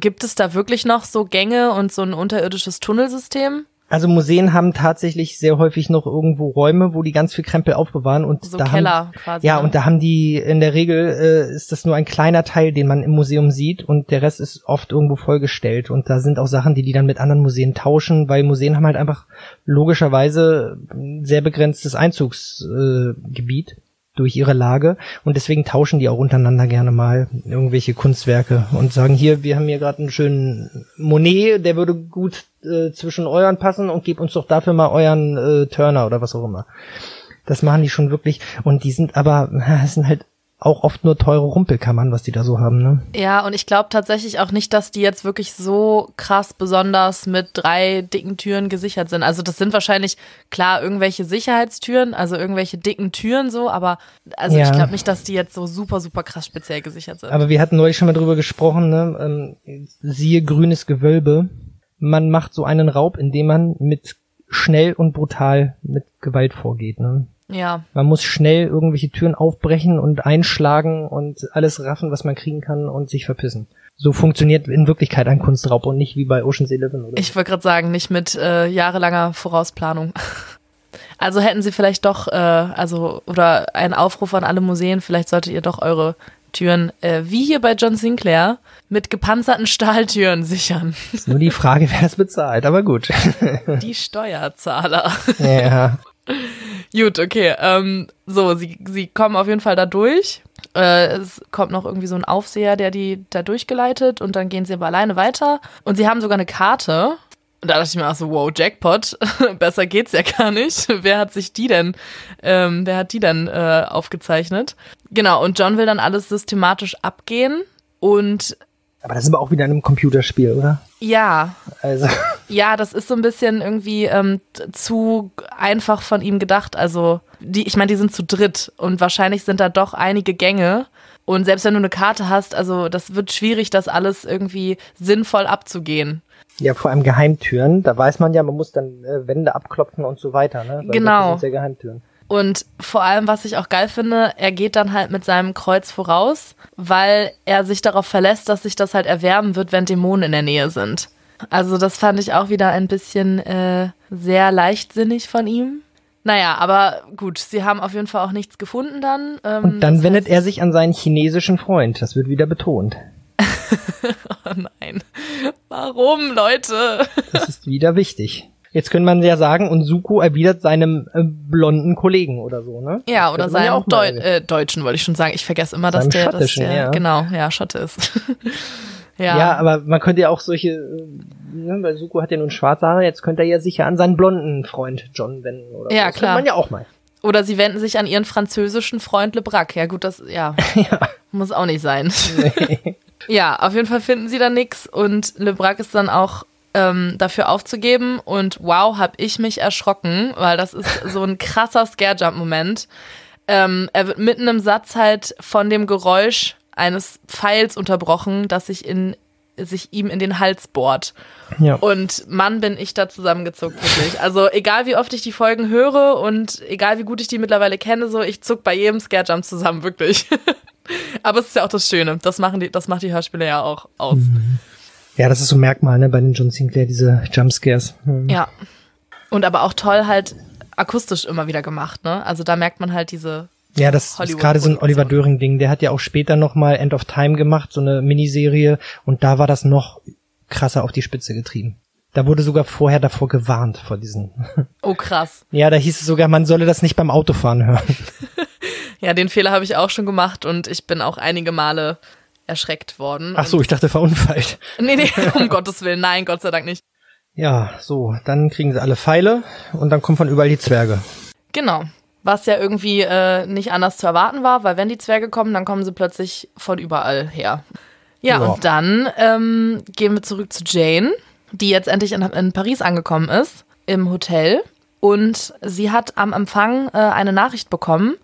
gibt es da wirklich noch so Gänge und so ein unterirdisches Tunnelsystem? Also Museen haben tatsächlich sehr häufig noch irgendwo Räume, wo die ganz viel Krempel aufbewahren und so da Keller haben, quasi. Ja, ne? und da haben die in der Regel äh, ist das nur ein kleiner Teil, den man im Museum sieht und der Rest ist oft irgendwo vollgestellt und da sind auch Sachen, die die dann mit anderen Museen tauschen, weil Museen haben halt einfach logischerweise ein sehr begrenztes Einzugsgebiet. Äh, durch ihre Lage und deswegen tauschen die auch untereinander gerne mal irgendwelche Kunstwerke und sagen hier, wir haben hier gerade einen schönen Monet, der würde gut äh, zwischen euren passen und gebt uns doch dafür mal euren äh, Turner oder was auch immer. Das machen die schon wirklich und die sind aber, es sind halt auch oft nur teure Rumpelkammern, was die da so haben, ne? Ja, und ich glaube tatsächlich auch nicht, dass die jetzt wirklich so krass besonders mit drei dicken Türen gesichert sind. Also das sind wahrscheinlich klar irgendwelche Sicherheitstüren, also irgendwelche dicken Türen so, aber also ja. ich glaube nicht, dass die jetzt so super, super krass speziell gesichert sind. Aber wir hatten neulich schon mal drüber gesprochen, ne? Ähm, siehe grünes Gewölbe. Man macht so einen Raub, indem man mit schnell und brutal mit Gewalt vorgeht, ne? Ja. Man muss schnell irgendwelche Türen aufbrechen und einschlagen und alles raffen, was man kriegen kann und sich verpissen. So funktioniert in Wirklichkeit ein Kunstraub und nicht wie bei Ocean's Eleven oder Ich wollte gerade sagen, nicht mit äh, jahrelanger Vorausplanung. Also hätten sie vielleicht doch, äh, also, oder ein Aufruf an alle Museen, vielleicht solltet ihr doch eure Türen, äh, wie hier bei John Sinclair, mit gepanzerten Stahltüren sichern. Ist nur die Frage, wer es bezahlt, aber gut. Die Steuerzahler. Ja. Gut, okay. Ähm, so, sie, sie kommen auf jeden Fall da durch. Äh, es kommt noch irgendwie so ein Aufseher, der die da durchgeleitet und dann gehen sie aber alleine weiter. Und sie haben sogar eine Karte. Und da dachte ich mir auch so, wow, Jackpot, besser geht's ja gar nicht. wer hat sich die denn, ähm, wer hat die denn äh, aufgezeichnet? Genau, und John will dann alles systematisch abgehen und aber das ist aber auch wieder in einem Computerspiel, oder? Ja. Also. Ja, das ist so ein bisschen irgendwie ähm, zu einfach von ihm gedacht. Also, die, ich meine, die sind zu dritt und wahrscheinlich sind da doch einige Gänge. Und selbst wenn du eine Karte hast, also das wird schwierig, das alles irgendwie sinnvoll abzugehen. Ja, vor allem Geheimtüren. Da weiß man ja, man muss dann äh, Wände abklopfen und so weiter, ne? Weil genau. Das sind ja Geheimtüren. Und vor allem, was ich auch geil finde, er geht dann halt mit seinem Kreuz voraus, weil er sich darauf verlässt, dass sich das halt erwärmen wird, wenn Dämonen in der Nähe sind. Also das fand ich auch wieder ein bisschen äh, sehr leichtsinnig von ihm. Naja, aber gut, sie haben auf jeden Fall auch nichts gefunden dann. Ähm, Und dann wendet heißt, er sich an seinen chinesischen Freund. Das wird wieder betont. oh nein. Warum, Leute? das ist wieder wichtig. Jetzt könnte man ja sagen, und Suko erwidert seinem äh, blonden Kollegen oder so, ne? Ja, oder seinem ja Deu äh, Deutschen, wollte ich schon sagen. Ich vergesse immer, dass der, dass der ja. genau, ja, Schotte ist. ja. ja, aber man könnte ja auch solche, äh, ne, weil Suko hat ja nun schwarze Haare, jetzt könnte er ja sicher an seinen blonden Freund John wenden oder Ja, so. klar. Das man ja auch mal. Oder sie wenden sich an ihren französischen Freund Le Brac. Ja, gut, das, ja, ja. muss auch nicht sein. Nee. ja, auf jeden Fall finden sie da nix und Le Brac ist dann auch ähm, dafür aufzugeben. Und wow, hab ich mich erschrocken, weil das ist so ein krasser Scare-Jump-Moment. Ähm, er wird mitten im Satz halt von dem Geräusch eines Pfeils unterbrochen, das sich in sich ihm in den Hals bohrt. Ja. Und Mann, bin ich da zusammengezuckt, wirklich. Also egal wie oft ich die Folgen höre und egal wie gut ich die mittlerweile kenne, so ich zuck bei jedem Scare-Jump zusammen, wirklich. Aber es ist ja auch das Schöne. Das machen die, das macht die Hörspiele ja auch aus. Mhm. Ja, das ist so ein Merkmal, ne, bei den John Sinclair, diese Jumpscares. Hm. Ja. Und aber auch toll halt akustisch immer wieder gemacht, ne? Also da merkt man halt diese ja, das ist gerade so ein Oliver Döring-Ding. Der hat ja auch später nochmal End of Time gemacht, so eine Miniserie, und da war das noch krasser auf die Spitze getrieben. Da wurde sogar vorher davor gewarnt, vor diesen. Oh, krass. ja, da hieß es sogar, man solle das nicht beim Autofahren hören. Ja, den Fehler habe ich auch schon gemacht und ich bin auch einige Male erschreckt worden. Ach so, ich dachte verunfallt. Nee, nee, um Gottes Willen, nein, Gott sei Dank nicht. Ja, so, dann kriegen sie alle Pfeile und dann kommen von überall die Zwerge. Genau. Was ja irgendwie äh, nicht anders zu erwarten war, weil wenn die Zwerge kommen, dann kommen sie plötzlich von überall her. Ja, Ja. und dann ähm, gehen wir zurück zu Jane, die jetzt endlich in, in Paris angekommen ist, im Hotel. Und sie hat am Empfang äh, eine Nachricht bekommen.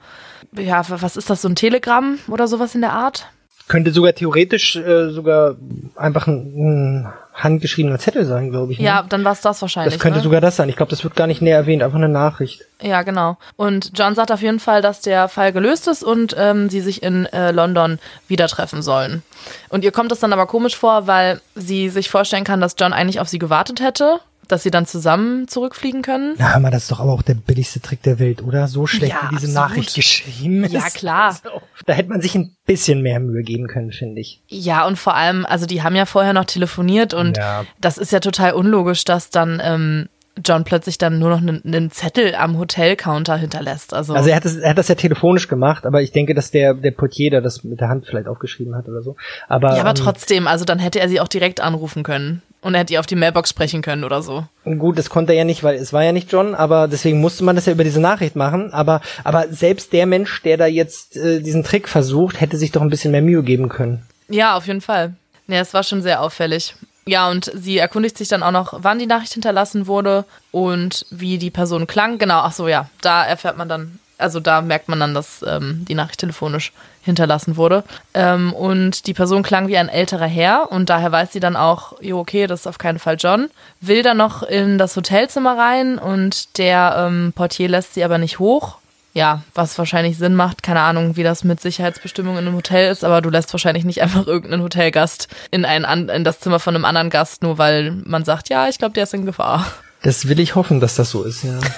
Ja, was ist das, so ein Telegramm oder sowas in der Art? Könnte sogar theoretisch äh, sogar einfach ein, ein handgeschriebener Zettel sein, glaube ich. ne? Ja, dann war es das wahrscheinlich. Das könnte ne? sogar das sein. Ich glaube, das wird gar nicht näher erwähnt, einfach eine Nachricht. Ja, genau. Und John sagt auf jeden Fall, dass der Fall gelöst ist und ähm, sie sich in äh, London wieder treffen sollen. Und ihr kommt es dann aber komisch vor, weil sie sich vorstellen kann, dass John eigentlich auf sie gewartet hätte, dass sie dann zusammen zurückfliegen können. Na, mal, das ist doch aber auch der billigste Trick der Welt, oder? So schlecht, Ja, wie diese absolut. Nachricht geschrieben ist. Ja, klar. Also, da hätte man sich ein bisschen mehr Mühe geben können, finde ich. Ja, und vor allem, also die haben ja vorher noch telefoniert und Ja. das ist ja total unlogisch, dass dann ähm, John plötzlich dann nur noch einen, einen Zettel am Hotelcounter hinterlässt. Also, Also er hat, das, er hat das ja telefonisch gemacht, aber ich denke, dass der, der Portier da das mit der Hand vielleicht aufgeschrieben hat oder so. Aber, ja, aber ähm, trotzdem, also dann hätte er sie auch direkt anrufen können und er hätte ihr auf die Mailbox sprechen können oder so. Gut, das konnte er ja nicht, weil es war ja nicht John, aber deswegen musste man das ja über diese Nachricht machen. Aber, aber selbst der Mensch, der da jetzt äh, diesen Trick versucht, hätte sich doch ein bisschen mehr Mühe geben können. Ja, auf jeden Fall. Ja, es war schon sehr auffällig. Ja, und sie erkundigt sich dann auch noch, wann die Nachricht hinterlassen wurde und wie die Person klang. Genau, ach so, ja, da erfährt man dann, also da merkt man dann, dass ähm, die Nachricht telefonisch hinterlassen wurde. Ähm, und die Person klang wie ein älterer Herr und daher weiß sie dann auch, jo, okay, das ist auf keinen Fall John. Will dann noch in das Hotelzimmer rein und der ähm, Portier lässt sie aber nicht hoch. Ja, was wahrscheinlich Sinn macht. Keine Ahnung, wie das mit Sicherheitsbestimmungen in einem Hotel ist, aber du lässt wahrscheinlich nicht einfach irgendeinen Hotelgast in, ein, in das Zimmer von einem anderen Gast, nur weil man sagt, ja, ich glaube, der ist in Gefahr. Das will ich hoffen, dass das so ist, ja.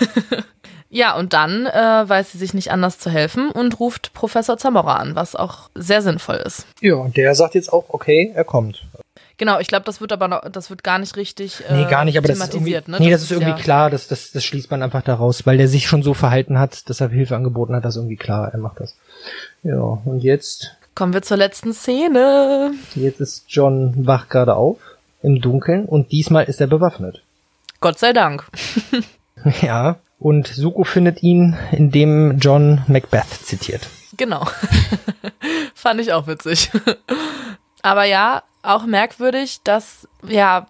Ja, und dann äh, weiß sie sich nicht anders zu helfen und ruft Professor Zamora an, was auch sehr sinnvoll ist. ja, und der sagt jetzt auch, okay, er kommt. Genau, ich glaube, das wird aber noch, das wird gar nicht richtig äh, Nee, gar nicht, aber das ist irgendwie, thematisiert. ne? nee, das, ist irgendwie ja, klar, das, das, das schließt man einfach daraus, weil der sich schon so verhalten hat, dass er Hilfe angeboten hat, das ist irgendwie klar, er macht das. Ja, und jetzt, Kommen wir zur letzten Szene. jetzt ist John wach gerade auf, im Dunkeln, und diesmal ist er bewaffnet. Gott sei Dank. Ja, und Suko findet ihn, indem John Macbeth zitiert. Genau. Fand ich auch witzig. Aber ja, auch merkwürdig, dass, ja,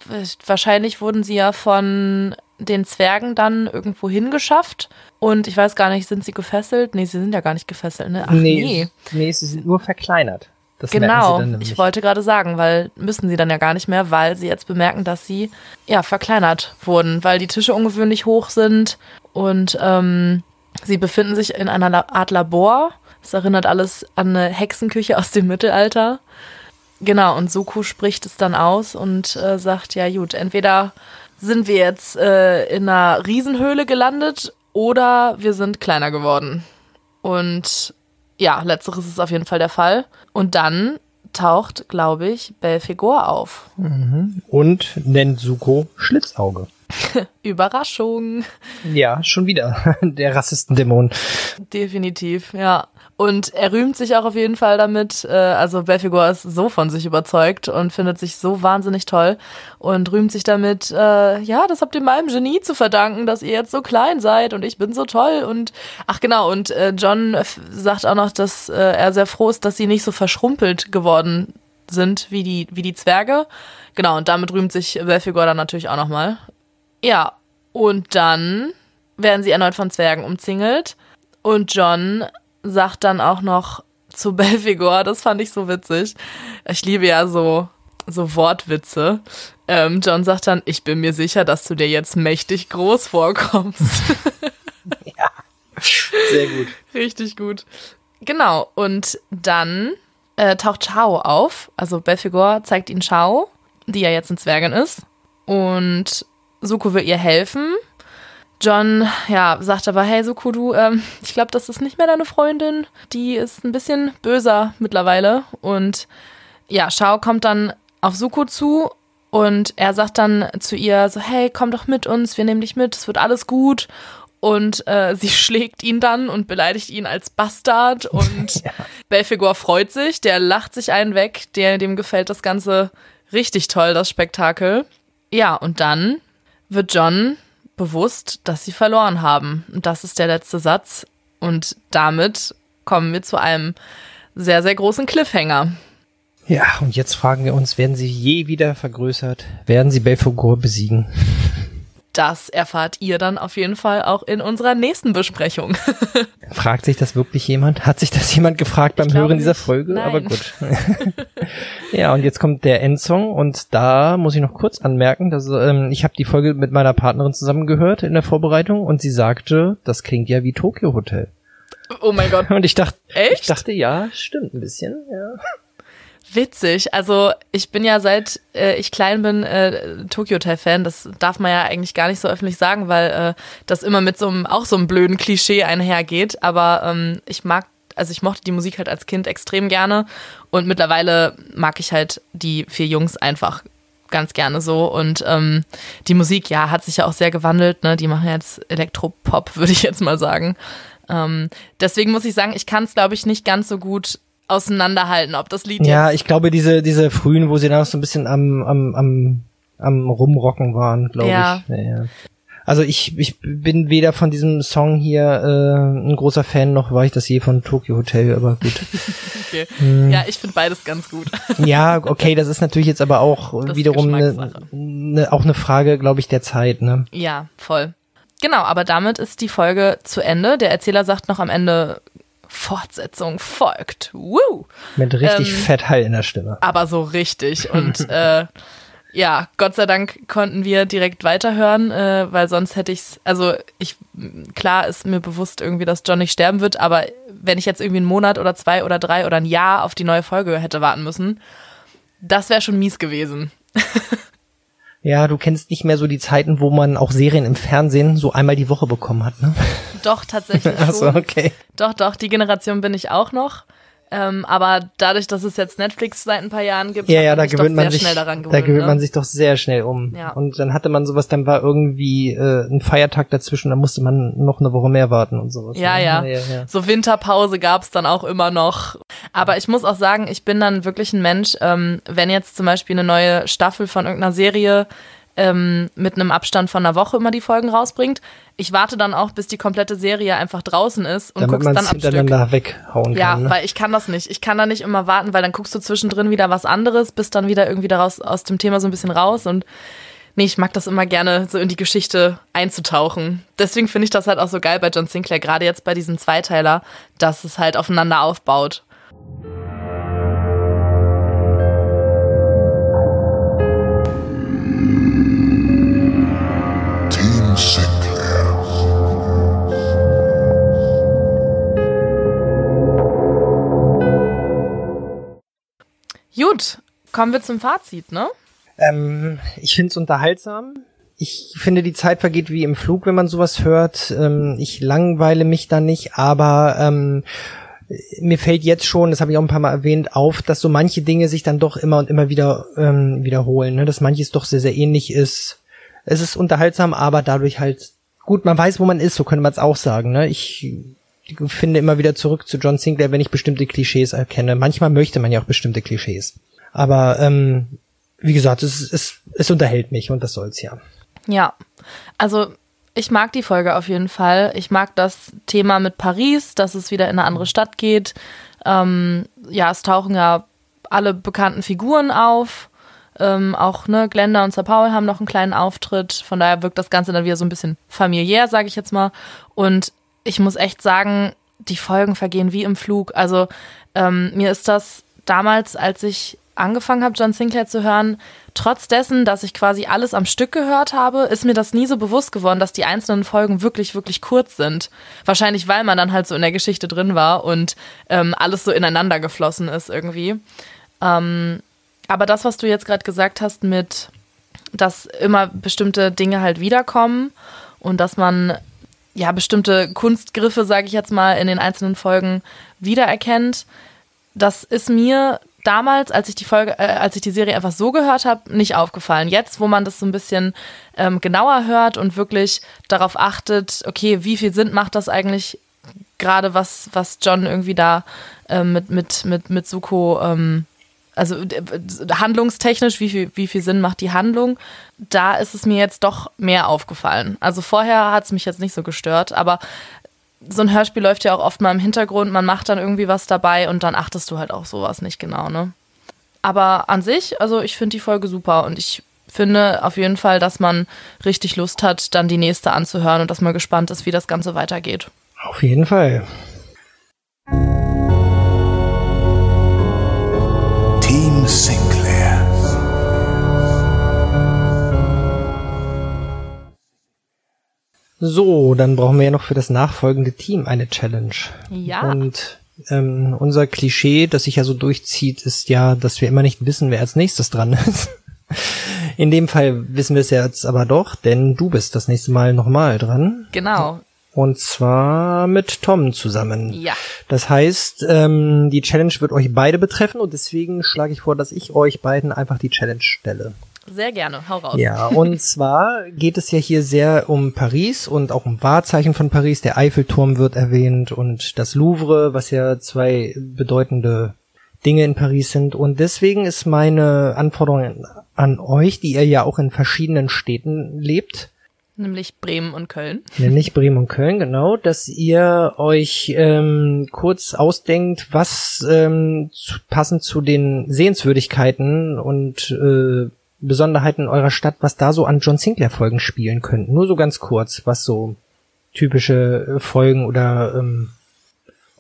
wahrscheinlich wurden sie ja von den Zwergen dann irgendwo hingeschafft. Und ich weiß gar nicht, sind sie gefesselt? Nee, sie sind ja gar nicht gefesselt, ne? Ach nee. nee, sie sind nur verkleinert. Das Genau, ich wollte gerade sagen, weil müssen sie dann ja gar nicht mehr, weil sie jetzt bemerken, dass sie ja verkleinert wurden, weil die Tische ungewöhnlich hoch sind und ähm, sie befinden sich in einer Art Labor. Das erinnert alles an eine Hexenküche aus dem Mittelalter. Genau, und Suku spricht es dann aus und äh, sagt, ja gut, entweder sind wir jetzt äh, in einer Riesenhöhle gelandet oder wir sind kleiner geworden. Und ja, letzteres ist auf jeden Fall der Fall. Und dann taucht, glaube ich, Belfegor auf. Und nennt Suko Schlitzauge. Überraschung. Ja, schon wieder. Der Rassistendämon. Definitiv, ja. Und er rühmt sich auch auf jeden Fall damit. äh, Also Belfegor ist so von sich überzeugt und findet sich so wahnsinnig toll und rühmt sich damit, äh, ja, das habt ihr meinem Genie zu verdanken, dass ihr jetzt so klein seid und ich bin so toll. Und ach genau, und äh, John sagt auch noch, dass äh, er sehr froh ist, dass sie nicht so verschrumpelt geworden sind wie die, wie die Zwerge. Genau, und damit rühmt sich Belfegor dann natürlich auch nochmal. Ja, und dann werden sie erneut von Zwergen umzingelt. Und John sagt dann auch noch zu Belfegor, das fand ich so witzig. Ich liebe ja so, so Wortwitze. Ähm, John sagt dann, ich bin mir sicher, dass du dir jetzt mächtig groß vorkommst. Sehr gut. Richtig gut. Genau, und dann äh, taucht Chao auf. Also Belfegor zeigt ihnen Chao, die ja jetzt in Zwergen ist. Und Suko will ihr helfen. John, ja, sagt aber, hey Suko, du, ähm, ich glaube, das ist nicht mehr deine Freundin. Die ist ein bisschen böser mittlerweile. Und ja, Shao kommt dann auf Suko zu und er sagt dann zu ihr so, hey, komm doch mit uns, wir nehmen dich mit, es wird alles gut. und äh, sie schlägt ihn dann und beleidigt ihn als Bastard und ja. Belfegor freut sich, der lacht sich einen weg, der, dem gefällt das Ganze richtig toll, das Spektakel. Ja, und dann wird John bewusst, dass sie verloren haben. Und das ist der letzte Satz. Und damit kommen wir zu einem sehr, sehr großen Cliffhanger. Ja, und jetzt fragen wir uns, werden sie je wieder vergrößert? Werden sie Belfegor besiegen? Das erfahrt ihr dann auf jeden Fall auch in unserer nächsten Besprechung. Fragt sich das wirklich jemand? Hat sich das jemand gefragt beim Hören dieser Folge? Nein. Aber gut. ja, und jetzt kommt der Endsong und da muss ich noch kurz anmerken, dass ähm, ich habe die Folge mit meiner Partnerin zusammen gehört in der Vorbereitung und sie sagte, das klingt ja wie Tokyo Hotel. Oh mein Gott. Und ich dachte, Echt? ich dachte, ja, stimmt ein bisschen, ja. Witzig. Also ich bin ja seit äh, ich klein bin äh, Tokyo Hotel Fan. Das darf man ja eigentlich gar nicht so öffentlich sagen, weil äh, das immer mit so einem auch so einem blöden Klischee einhergeht. Aber ähm, ich mag, also ich mochte die Musik halt als Kind extrem gerne und mittlerweile mag ich halt die vier Jungs einfach ganz gerne so. Und ähm, die Musik, ja, hat sich ja auch sehr gewandelt. Ne? Die machen jetzt Elektropop, würde ich jetzt mal sagen. Ähm, deswegen muss ich sagen, ich kann es, glaube ich, nicht ganz so gut auseinanderhalten, ob das Lied Ja, ich glaube, diese, diese frühen, wo sie dann noch so ein bisschen am, am, am, am Rumrocken waren, glaube Ja. ich. Ja, ja. Also ich, ich bin weder von diesem Song hier äh, ein großer Fan, noch war ich das je von Tokyo Hotel, aber gut. okay. Hm. Ja, ich finde beides ganz gut. ja, okay, das ist natürlich jetzt aber auch Das wiederum eine, Geschmackssache. eine, auch eine Frage, glaube ich, der Zeit, ne? Ja, voll. Genau, aber damit ist die Folge zu Ende. Der Erzähler sagt noch am Ende, Fortsetzung folgt. Woo! Mit richtig Ähm, fett Hall in der Stimme. Aber so richtig. Und äh, ja, Gott sei Dank konnten wir direkt weiterhören, äh, weil sonst hätte ich's, also ich, klar ist mir bewusst irgendwie, dass John nicht sterben wird, aber wenn ich jetzt irgendwie einen Monat oder zwei oder drei oder ein Jahr auf die neue Folge hätte warten müssen, das wäre schon mies gewesen. Ja, du kennst nicht mehr so die Zeiten, wo man auch Serien im Fernsehen so einmal die Woche bekommen hat, ne? Doch, tatsächlich. Achso, okay. Doch, doch, die Generation bin ich auch noch. Ähm, aber dadurch, dass es jetzt Netflix seit ein paar Jahren gibt, Ja, ja, da gewöhnt man sehr sich, schnell daran da gewöhnt. gewöhnt ne? man sich doch sehr schnell um. Ja. Und dann hatte man sowas, dann war irgendwie äh, ein Feiertag dazwischen, da musste man noch eine Woche mehr warten und sowas. Ja, ne? ja. ja, ja. So Winterpause gab's dann auch immer noch. Aber ich muss auch sagen, ich bin dann wirklich ein Mensch, ähm, wenn jetzt zum Beispiel eine neue Staffel von irgendeiner Serie ähm, mit einem Abstand von einer Woche immer die Folgen rausbringt, ich warte dann auch, bis die komplette Serie einfach draußen ist und Damit guck's dann am Stück. hintereinander weghauen Ja, kann. Ne? weil ich kann das nicht. Ich kann da nicht immer warten, weil dann guckst du zwischendrin wieder was anderes, bist dann wieder irgendwie daraus aus dem Thema so ein bisschen raus und nee, ich mag das immer gerne, so in die Geschichte einzutauchen. Deswegen finde ich das halt auch so geil bei John Sinclair, gerade jetzt bei diesem Zweiteiler, dass es halt aufeinander aufbaut. Gut, kommen wir zum Fazit, ne? Ähm, ich finde es unterhaltsam. Ich finde, die Zeit vergeht wie im Flug, wenn man sowas hört. Ähm, ich langweile mich da nicht, aber ähm, mir fällt jetzt schon, das habe ich auch ein paar Mal erwähnt, auf, dass so manche Dinge sich dann doch immer und immer wieder ähm, wiederholen. Ne? Dass manches doch sehr, sehr ähnlich ist. Es ist unterhaltsam, aber dadurch halt gut, man weiß, wo man ist, so könnte man es auch sagen. Ne? Ich finde immer wieder zurück zu John Sinclair, wenn ich bestimmte Klischees erkenne. Manchmal möchte man ja auch bestimmte Klischees. Aber ähm, wie gesagt, es, es, es unterhält mich und das soll's ja. Ja, also ich mag die Folge auf jeden Fall. Ich mag das Thema mit Paris, dass es wieder in eine andere Stadt geht. Ähm, ja, es tauchen ja alle bekannten Figuren auf. Ähm, auch ne, Glenda und Sir Paul haben noch einen kleinen Auftritt. Von daher wirkt das Ganze dann wieder so ein bisschen familiär, sage ich jetzt mal. Und ich muss echt sagen, die Folgen vergehen wie im Flug. Also ähm, mir ist das damals, als ich angefangen habe, John Sinclair zu hören, trotz dessen, dass ich quasi alles am Stück gehört habe, ist mir das nie so bewusst geworden, dass die einzelnen Folgen wirklich, wirklich kurz sind. Wahrscheinlich, weil man dann halt so in der Geschichte drin war und ähm, alles so ineinander geflossen ist irgendwie. Ähm, aber das, was du jetzt gerade gesagt hast mit, dass immer bestimmte Dinge halt wiederkommen und dass man ja bestimmte Kunstgriffe, sage ich jetzt mal, in den einzelnen Folgen wiedererkennt, das ist mir damals, als ich die Folge, äh, als ich die Serie einfach so gehört habe, nicht aufgefallen. Jetzt, wo man das so ein bisschen ähm, genauer hört und wirklich darauf achtet, okay, wie viel Sinn macht das eigentlich gerade, was, was John irgendwie da ähm, mit, mit, mit, mit Suko, ähm, also handlungstechnisch, wie viel, wie viel Sinn macht die Handlung, da ist es mir jetzt doch mehr aufgefallen. Also vorher hat es mich jetzt nicht so gestört, aber so ein Hörspiel läuft ja auch oft mal im Hintergrund, man macht dann irgendwie was dabei und dann achtest du halt auch sowas nicht genau, ne? Aber an sich, also ich finde die Folge super und ich finde auf jeden Fall, dass man richtig Lust hat, dann die nächste anzuhören und dass man gespannt ist, wie das Ganze weitergeht. Auf jeden Fall. Sinclair. So, dann brauchen wir ja noch für das nachfolgende Team eine Challenge. Ja. Und ähm, unser Klischee, das sich ja so durchzieht, ist ja, dass wir immer nicht wissen, wer als nächstes dran ist. In dem Fall wissen wir es ja jetzt aber doch, denn du bist das nächste Mal nochmal dran. Genau. Und zwar mit Tom zusammen. Ja. Das heißt, ähm, die Challenge wird euch beide betreffen und deswegen schlage ich vor, dass ich euch beiden einfach die Challenge stelle. Sehr gerne. Hau raus. Ja, und zwar geht es ja hier sehr um Paris und auch um Wahrzeichen von Paris. Der Eiffelturm wird erwähnt und das Louvre, was ja zwei bedeutende Dinge in Paris sind. Und deswegen ist meine Anforderung an euch, die ihr ja auch in verschiedenen Städten lebt, Nämlich Bremen und Köln. nämlich Bremen und Köln, genau, dass ihr euch ähm, kurz ausdenkt, was ähm, zu, passend zu den Sehenswürdigkeiten und äh, Besonderheiten eurer Stadt, was da so an John Sinclair Folgen spielen könnten. Nur so ganz kurz, was so typische äh, Folgen oder ähm,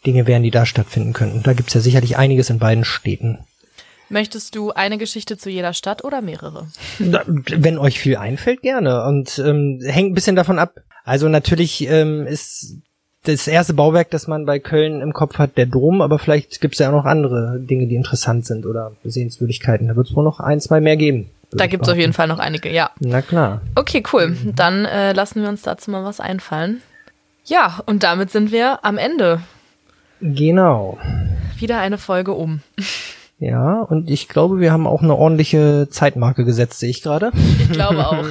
Dinge wären, die da stattfinden könnten. Da gibt's ja sicherlich einiges in beiden Städten. Möchtest du eine Geschichte zu jeder Stadt oder mehrere? Wenn euch viel einfällt, gerne. Und ähm, hängt ein bisschen davon ab. Also natürlich ähm, ist das erste Bauwerk, das man bei Köln im Kopf hat, der Dom, aber vielleicht gibt's ja auch noch andere Dinge, die interessant sind oder Sehenswürdigkeiten. Da wird's wohl noch ein, zwei mehr geben. Da ich gibt's auf jeden Fall noch einige, ja. Na klar. Okay, cool. Dann äh, lassen wir uns dazu mal was einfallen. Ja, und damit sind wir am Ende. Genau. Wieder eine Folge um. Ja, und ich glaube, wir haben auch eine ordentliche Zeitmarke gesetzt, sehe ich gerade. Ich glaube auch.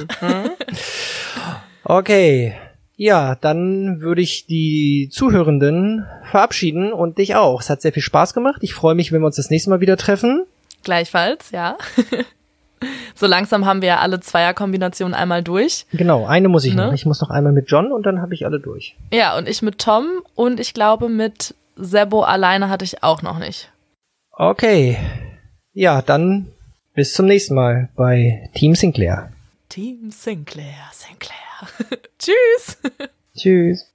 Okay. Ja, dann würde ich die Zuhörenden verabschieden und dich auch. Es hat sehr viel Spaß gemacht. Ich freue mich, wenn wir uns das nächste Mal wieder treffen. Gleichfalls, ja. so langsam haben wir ja alle Zweierkombinationen einmal durch. Genau, eine muss ich Ne? noch. Ich muss noch einmal mit John und dann habe ich alle durch. Ja, und ich mit Tom und ich glaube mit Sebo alleine hatte ich auch noch nicht. Okay. Ja, dann bis zum nächsten Mal bei Team Sinclair. Team Sinclair, Sinclair. Tschüss. Tschüss.